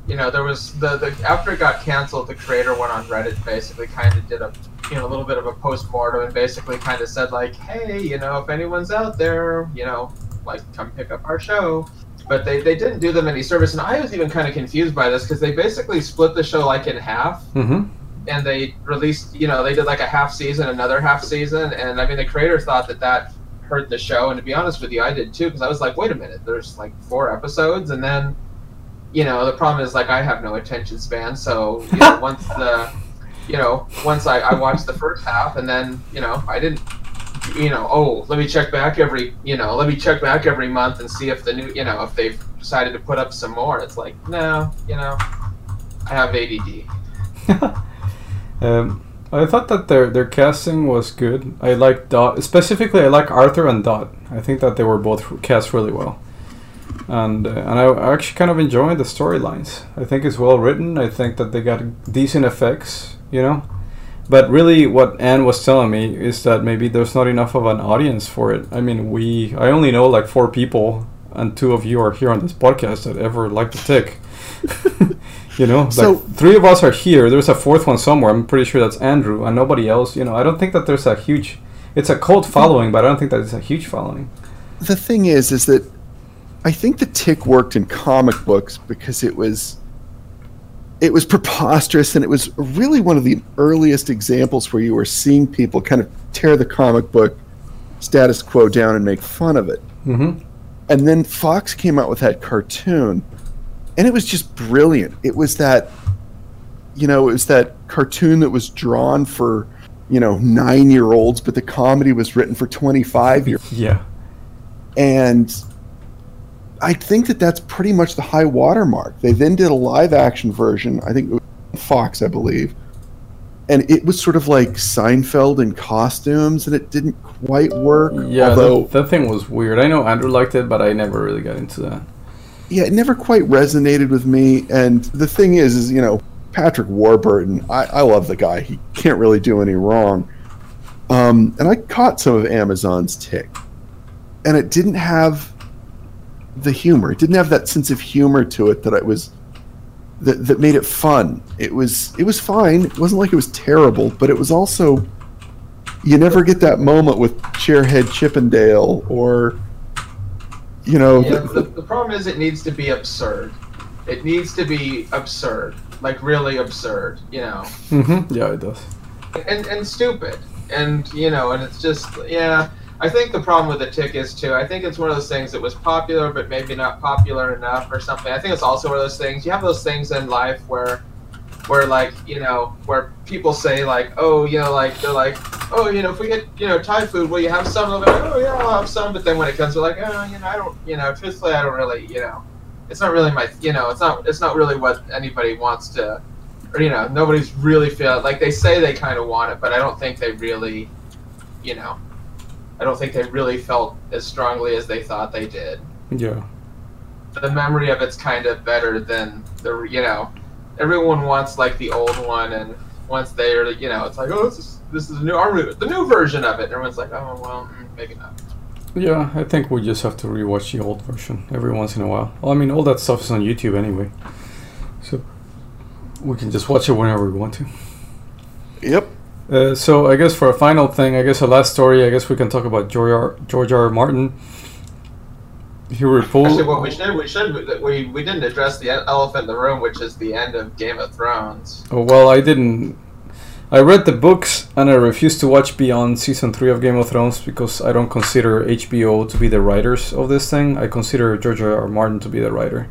you know, there was the, the after it got canceled, the creator went on Reddit, basically kind of did a, you know, a little bit of a post mortem, and basically kind of said like, hey, you know, if anyone's out there, you know, like come pick up our show. But they, they didn't do them any service, and I was even kind of confused by this because they basically split the show like in half. Mm-hmm. and they released you know they did like a half season another half season. And i mean the creator thought that that hurt the show. And to be honest with you i did too because i was like wait a minute there's like four episodes? And then you know the problem is like i have no attention span. So you know once the you know once I, I watched the first half and then you know i didn't you know oh let me check back every you know let me check back every month and see if the new you know if they've decided to put up some more it's like no you know i have add Um, I thought that their their casting was good. I like Dot specifically. I like Arthur and Dot. I think that they were both cast really well, and uh, and I I actually kind of enjoyed the storylines. I think it's well written. I think that they got decent effects. You know, but really, what Anne was telling me is that maybe there's not enough of an audience for it. I mean, we I only know like four people, and two of you are here on this podcast that ever liked the tick. you know, like three of us are here. There's a fourth one somewhere. I'm pretty sure that's Andrew, and nobody else. You know, I don't think that there's a huge. It's a cult following, but I don't think that it's a huge following. the thing is, is that I think the tick worked in comic books because it was it was preposterous and it was really one of the earliest examples where you were seeing people kind of tear the comic book status quo down and make fun of it. Mm-hmm. And then Fox came out with that cartoon, and it was just brilliant. It was that, you know, it was that cartoon that was drawn for, you know, nine year olds, but the comedy was written for 25 year Yeah. and I think that that's pretty much the high watermark. They then did a live action version, I think it was Fox, I believe, and it was sort of like Seinfeld in costumes, and it didn't quite work. Yeah, although that, that thing was weird. I know Andrew liked it, but I never really got into that. yeah, it never quite resonated with me. And the thing is, is you know, Patrick Warburton, I, I love the guy. He can't really do any wrong. Um, and I caught some of Amazon's Tick, and it didn't have the humor. It didn't have that sense of humor to it that I was that that made it fun. It was it was fine. It wasn't like it was terrible, but it was also you never get that moment with Chairhead Chippendale or you know Yeah, the- the, the problem is it needs to be absurd. It needs to be absurd, like really absurd, you know, Mm-hmm. Yeah, it does. and and stupid, and you know, and it's just yeah. I think the problem with the tick is too. I think it's one of those things that was popular, but maybe not popular enough or something. I think it's also one of those things. You have those things in life where, where like you know, where people say like, oh, you know, like they're like, oh, you know, if we get you know Thai food, will you have some of it? Oh yeah, I'll have some. But then when it comes to like, oh, you know, I don't, you know, truthfully, I don't really, you know, it's not really my, you know, it's not, it's not really what anybody wants to, or you know, nobody's really feel like they say they kind of want it, but I don't think they really, you know, I don't think they really felt as strongly as they thought they did. Yeah. The memory of it's kind of better than the, you know, everyone wants like the old one, and once they're, you know, it's like, oh, this is this is the new our the new version of it, and everyone's like, oh well, mm, maybe not. Yeah, I think we just have to rewatch the old version every once in a while. Well, I mean, all that stuff is on YouTube anyway, so we can just watch it whenever we want to. Yep. Uh, so I guess for a final thing, I guess a last story. I guess we can talk about George R. George R. R. Martin. He Actually, reported. what we should we should we we didn't address the elephant in the room, which is the end of Game of Thrones. Oh, well, I didn't. I read the books and I refused to watch beyond season three of Game of Thrones because I don't consider HBO to be the writers of this thing. I consider George R. R. Martin to be the writer.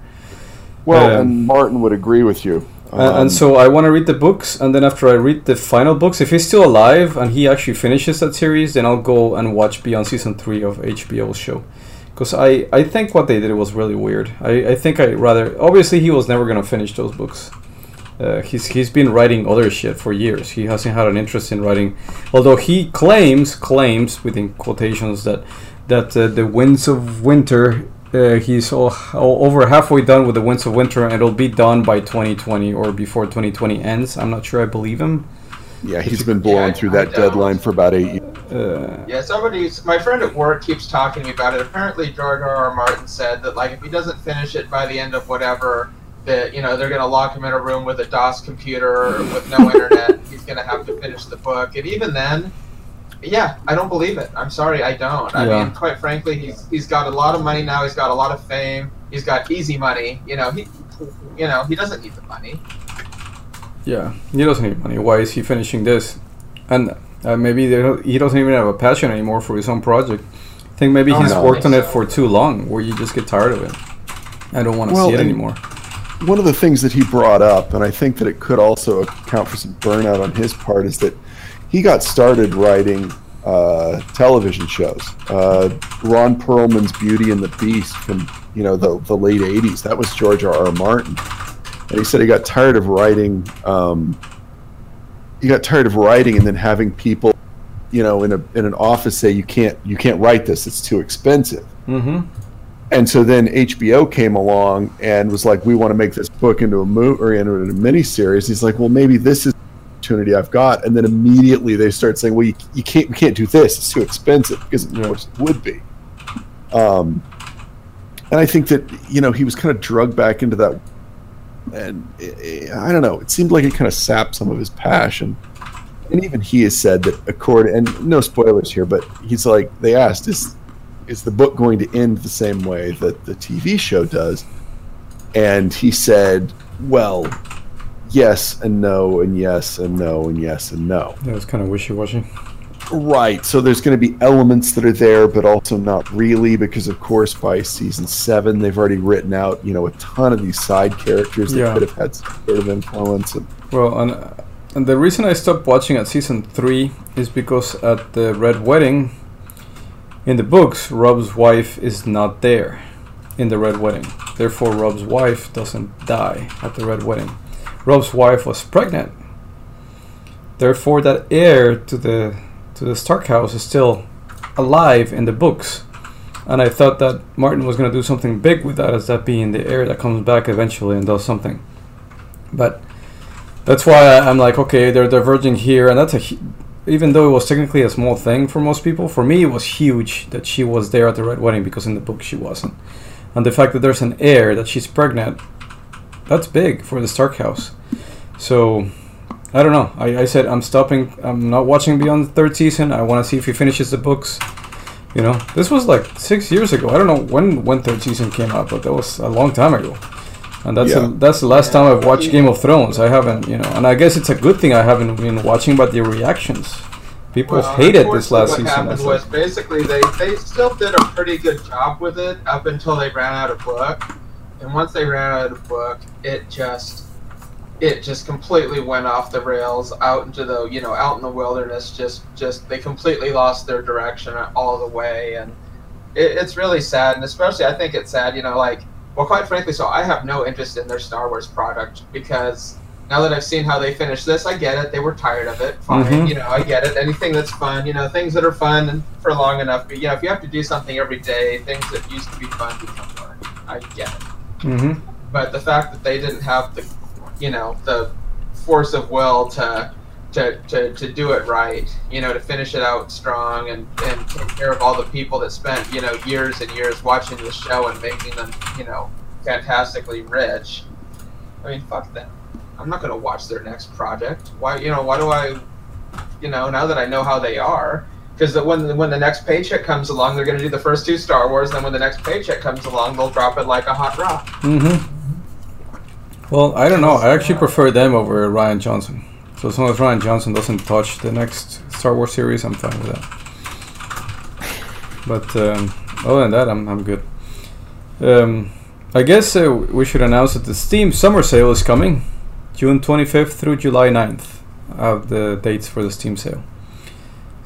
Well, Um, and Martin would agree with you. And, and Um, so I want to read the books, and then after I read the final books, if he's still alive and he actually finishes that series, then I'll go and watch beyond season three of HBO's show. Because I, I think what they did was really weird. I, I think I rather obviously he was never gonna finish those books. Uh, he's he's been writing other shit for years. He hasn't had an interest in writing, although he claims claims within quotations that that uh, the Winds of Winter. Uh, he's all, all over halfway done with the Winds of Winter, and it'll be done by 2020 or before 2020 ends. I'm not sure I believe him. yeah, he's been blowing Yeah, through I that don't. deadline for about eight years. Uh, Yeah, somebody's my friend at work keeps talking to me about it. Apparently, George R. R. Martin said that like if he doesn't finish it by the end of whatever, that you know they're gonna lock him in a room with a DOS computer with no internet. He's gonna have to finish the book, and even then, yeah, I don't believe it. I'm sorry, I don't. I Yeah. mean, quite frankly, he's he's got a lot of money now. He's got a lot of fame. He's got easy money. You know, he, you know, he doesn't need the money. Yeah, he doesn't need money. Why is he finishing this? And uh, maybe he doesn't even have a passion anymore for his own project. I think maybe Oh, he's no. worked on it for too long, where you just get tired of it. I don't want to Well, see it and- anymore. One of the things that he brought up, and I think that it could also account for some burnout on his part, is that he got started writing uh, television shows. Uh, Ron Perlman's Beauty and the Beast from you know the the late '80s. That was George R. R. Martin, and he said he got tired of writing um, he got tired of writing and then having people, you know, in a in an office say you can't you can't write this. It's too expensive. Mm-hmm. And so then HBO came along and was like, we want to make this book into a movie or into a miniseries. He's like, well, maybe this is opportunity I've got. And then immediately they start saying, well, you, you can't we can't do this. It's too expensive because of course it would be. Um, and I think that you know he was kind of drugged back into that, and eh, I don't know. It seemed like it kind of sapped some of his passion. And even he has said that, according and no spoilers here, but he's like they asked is is the book going to end the same way that the TV show does? And he said, well, yes and no and yes and no and yes and no. That was kind of wishy-washy. Right. So there's going to be elements that are there, but also not really, because of course by season seven they've already written out, you know, a ton of these side characters that Yeah. could have had some sort of influence. And Well, and, and the reason I stopped watching at season three is because at the Red Wedding, in the books, Robb's wife is not there in the Red Wedding. Therefore, Robb's wife doesn't die at the Red Wedding. Robb's wife was pregnant. Therefore, that heir to the to the Stark house is still alive in the books. And I thought that Martin was going to do something big with that, as that being the heir that comes back eventually and does something. But that's why I'm like, okay, they're diverging here, and that's a even though it was technically a small thing for most people, for me it was huge that she was there at the red wedding because in the book she wasn't, and the fact that there's an heir that she's pregnant, that's big for the Stark house. So I don't know. I, I said I'm stopping. I'm not watching beyond the third season. I want to see if he finishes the books. You know, this was like six years ago. I don't know when when third season came out, but that was a long time ago. And that's Yeah. the, that's the last time I've watched Game of Thrones. I haven't, you know, and I guess it's a good thing I haven't been watching, but the reactions, people Well, hated this last what season. happened It's was basically they, they still did a pretty good job with it up until they ran out of book, and once they ran out of book, it just it just completely went off the rails out into the you know out in the wilderness. Just just they completely lost their direction all the way, and it, it's really sad. And especially I think it's sad. You know, like well, quite frankly, so I have no interest in their Star Wars product because now that I've seen how they finished this, I get it. They were tired of it. Fine, Mhm. you know, I get it. Anything that's fun, you know, things that are fun and for long enough. But you know, if you have to do something every day, things that used to be fun become fun. I get it. Mhm. But the fact that they didn't have the, you know, the force of will to. To, to, to do it right, you know, to finish it out strong and, and take care of all the people that spent, you know, years and years watching the show and making them, you know, fantastically rich. I mean, fuck them. I'm not going to watch their next project. Why, you know, why do I, you know, now that I know how they are, because when when the next paycheck comes along, they're going to do the first two Star Wars. And Then when the next paycheck comes along, they'll drop it like a hot rock. Mm-hmm. Well, I don't know. I actually prefer them over Rian Johnson. So as long as Rian Johnson doesn't touch the next Star Wars series, I'm fine with that. But um, other than that, I'm I'm good. Um, I guess uh, we should announce that the Steam Summer Sale is coming, June 25th through July 9th. I have the dates for the Steam sale.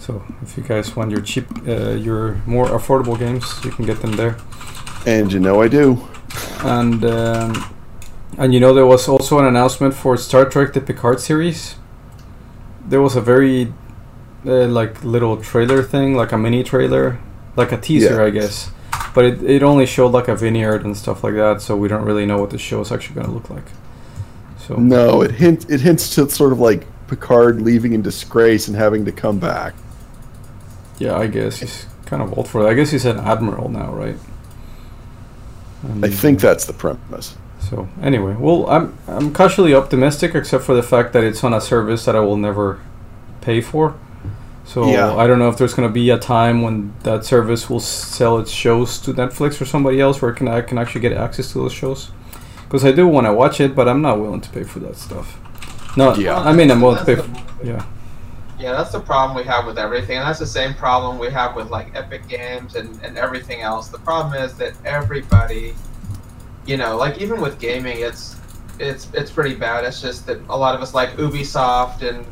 So if you guys want your cheap, uh, your more affordable games, you can get them there. and you know I do. And um, and you know there was also an announcement for Star Trek: The Picard series. There was a very uh, like little trailer thing, like a mini trailer, like a teaser, Yeah. I guess. But it, it only showed like a vineyard and stuff like that, so we don't really know what the show is actually going to look like. So No, it hint it hints to sort of like Picard leaving in disgrace and having to come back. Yeah, I guess he's kind of old for that. I guess he's an admiral now, right? And, I think that's the premise. So anyway, well, I'm I'm cautiously optimistic, except for the fact that it's on a service that I will never pay for. So Yeah. I don't know if there's gonna be a time when that service will sell its shows to Netflix or somebody else, where can I can actually get access to those shows. Because I do want to watch it, but I'm not willing to pay for that stuff. No, Yeah. I mean I'm willing to pay. For, the- yeah, Yeah, that's the problem we have with everything, and that's the same problem we have with like Epic Games and, and everything else. The problem is that everybody, you know, like even with gaming, it's it's it's pretty bad. It's just that a lot of us like Ubisoft and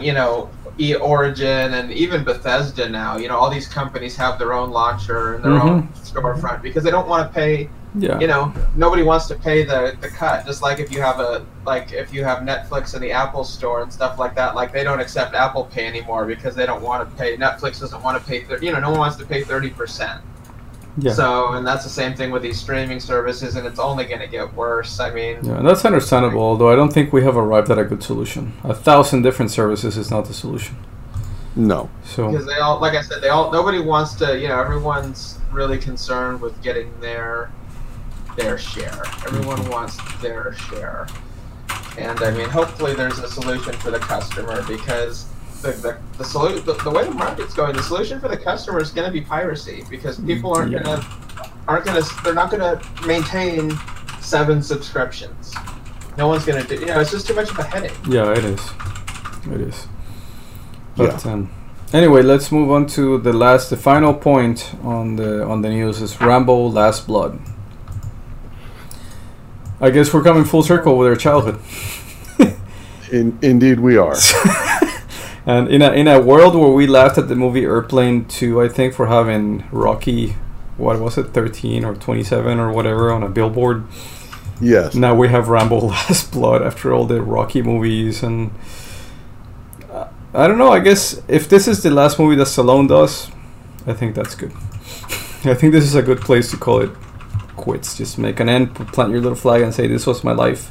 you know E Origin and even Bethesda now. You know, all these companies have their own launcher and their mm-hmm. own storefront because they don't want to pay Yeah. you know nobody wants to pay the the cut. Just like if you have a like if you have Netflix in the Apple Store and stuff like that, like they don't accept Apple Pay anymore because they don't want to pay. Netflix doesn't want to pay. thir- You know, no one wants to pay thirty percent. Yeah. So, and that's the same thing with these streaming services, and it's only going to get worse. I mean, Yeah, and that's understandable, although I don't think we have arrived at a good solution. A thousand different services is not the solution. No. So, because they all, like I said, they all nobody wants to. You know, everyone's really concerned with getting their their share. Everyone wants their share, and I mean, hopefully, there's a solution for the customer because. The, the, the, solu- the, the way the market's going, the solution for the customer is going to be piracy because people aren't Yeah. going to aren't going to they're not going to maintain seven subscriptions. No one's going to do. You know, it's just too much of a headache. yeah, it is. It is. But um, anyway, let's move on to the last, the final point on the on the news is Rambo: Last Blood. I guess we're coming full circle with our childhood. In, indeed, we are. And in a in a world where we laughed at the movie Airplane 2, I think for having Rocky, what was it, 13 or 27 or whatever on a billboard. Yes. Now we have Rambo: Last Blood after all the Rocky movies, and uh, I don't know. I guess if this is the last movie that Stallone does, I think that's good. I think this is a good place to call it quits. Just make an end, plant your little flag, and say this was my life.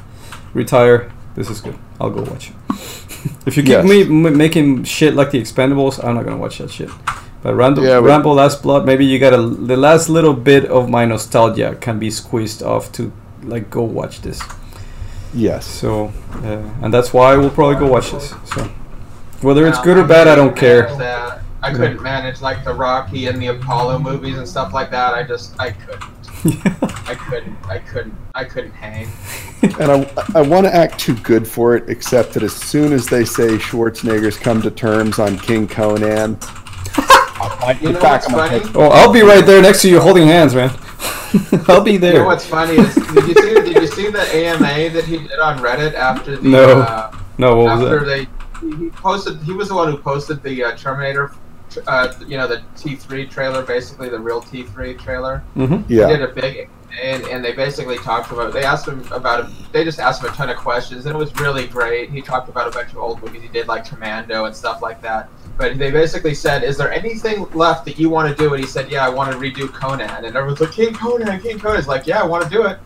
Retire. This is good. I'll go watch it. if you keep Yes. me m- making shit like the Expendables, I'm not gonna watch that shit. But Rambo, Yeah, Rambo Last Blood, maybe you got a the last little bit of my nostalgia can be squeezed off to like go watch this. Yes. So, uh, and that's why we'll probably go watch this. So, whether it's good or bad, I don't care. manage. I couldn't manage like the Rocky and the Apollo movies and stuff like that. I just I couldn't. I couldn't. I couldn't. I couldn't hang. And I, I want to act too good for it, except that as soon as they say Schwarzenegger's come to terms on King Conan, I'll You know back what's funny? head. Oh, I'll be right there next to you, holding hands, man. I'll be You know there. what's funny is did you see did you see the AMA that he did on Reddit after the No. uh, No, what was after that? they he posted he was the one who posted the uh, Terminator uh, you know the T3 trailer basically the real T3 trailer Mm-hmm. He did a big, and, and they basically talked about. They asked him about. it. They just asked him a ton of questions, and it was really great. He talked about a bunch of old movies he did, like Commando and stuff like that. But they basically said, "Is there anything left that you want to do?" And he said, "Yeah, I want to redo Conan." And everyone's like, "King Conan, King Conan." He's like, "Yeah, I want to do it."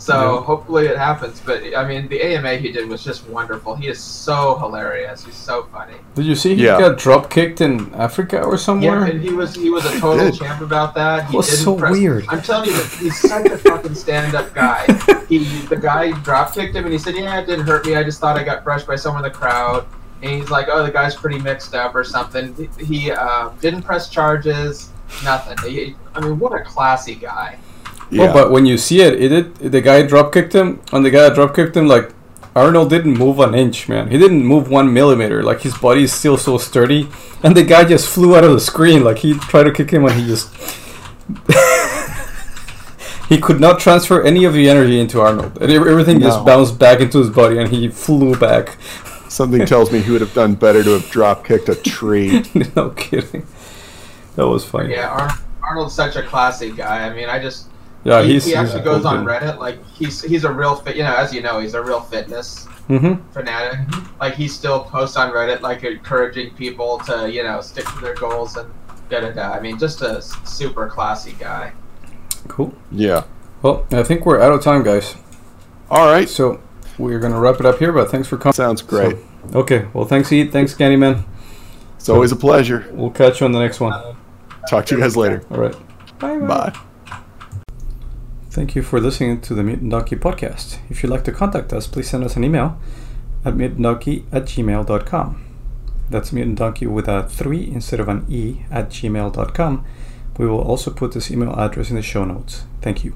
So Yeah. hopefully it happens. But I mean, the AMA he did was just wonderful. He is so hilarious. He's so funny. Did you see he Yeah. got drop kicked in Africa or somewhere? Yeah, and he was he was a total champ about that. He was didn't so press- weird. I'm telling you, he's such a fucking stand-up guy. He the guy drop kicked him, and he said, "Yeah, it didn't hurt me. I just thought I got brushed by someone in the crowd." And he's like, "Oh, the guy's pretty mixed up or something." He, he uh, didn't press charges. Nothing. He, I mean, what a classy guy. Yeah. Oh, but when you see it, it did, the guy drop kicked him, and the guy that drop kicked him, like, Arnold didn't move an inch, man. He didn't move one millimeter. Like, his body is still so sturdy. And the guy just flew out of the screen. Like, he tried to kick him, and he just. he could not transfer any of the energy into Arnold. And ev- everything just bounced back into his body, and he flew back. Something tells me he would have done better to have drop kicked a tree. no kidding. That was funny. Yeah, Ar- Arnold's such a classy guy. I mean, I just Yeah, he, he's. he actually goes on Reddit. Reddit. Like he's he's a real fit. You know, as you know, he's a real fitness Mm-hmm. fanatic. Like he still posts on Reddit, like encouraging people to you know stick to their goals and da da da. I mean, just a super classy guy. Cool. Yeah. Well, I think we're out of time, guys. All right. So we're gonna wrap it up here. But thanks for coming. Sounds great. Okay. Well, thanks, Eat. Thanks, Candyman. It's always a pleasure. We'll catch you on the next one. Talk to you guys later. All right. Bye. Thank you for listening to the Mutant Donkey podcast. If you'd like to contact us, please send us an email at mutantdonkey at gmail.com. That's Mutant Donkey with a 3 instead of an E at gmail.com. We will also put this email address in the show notes. Thank you.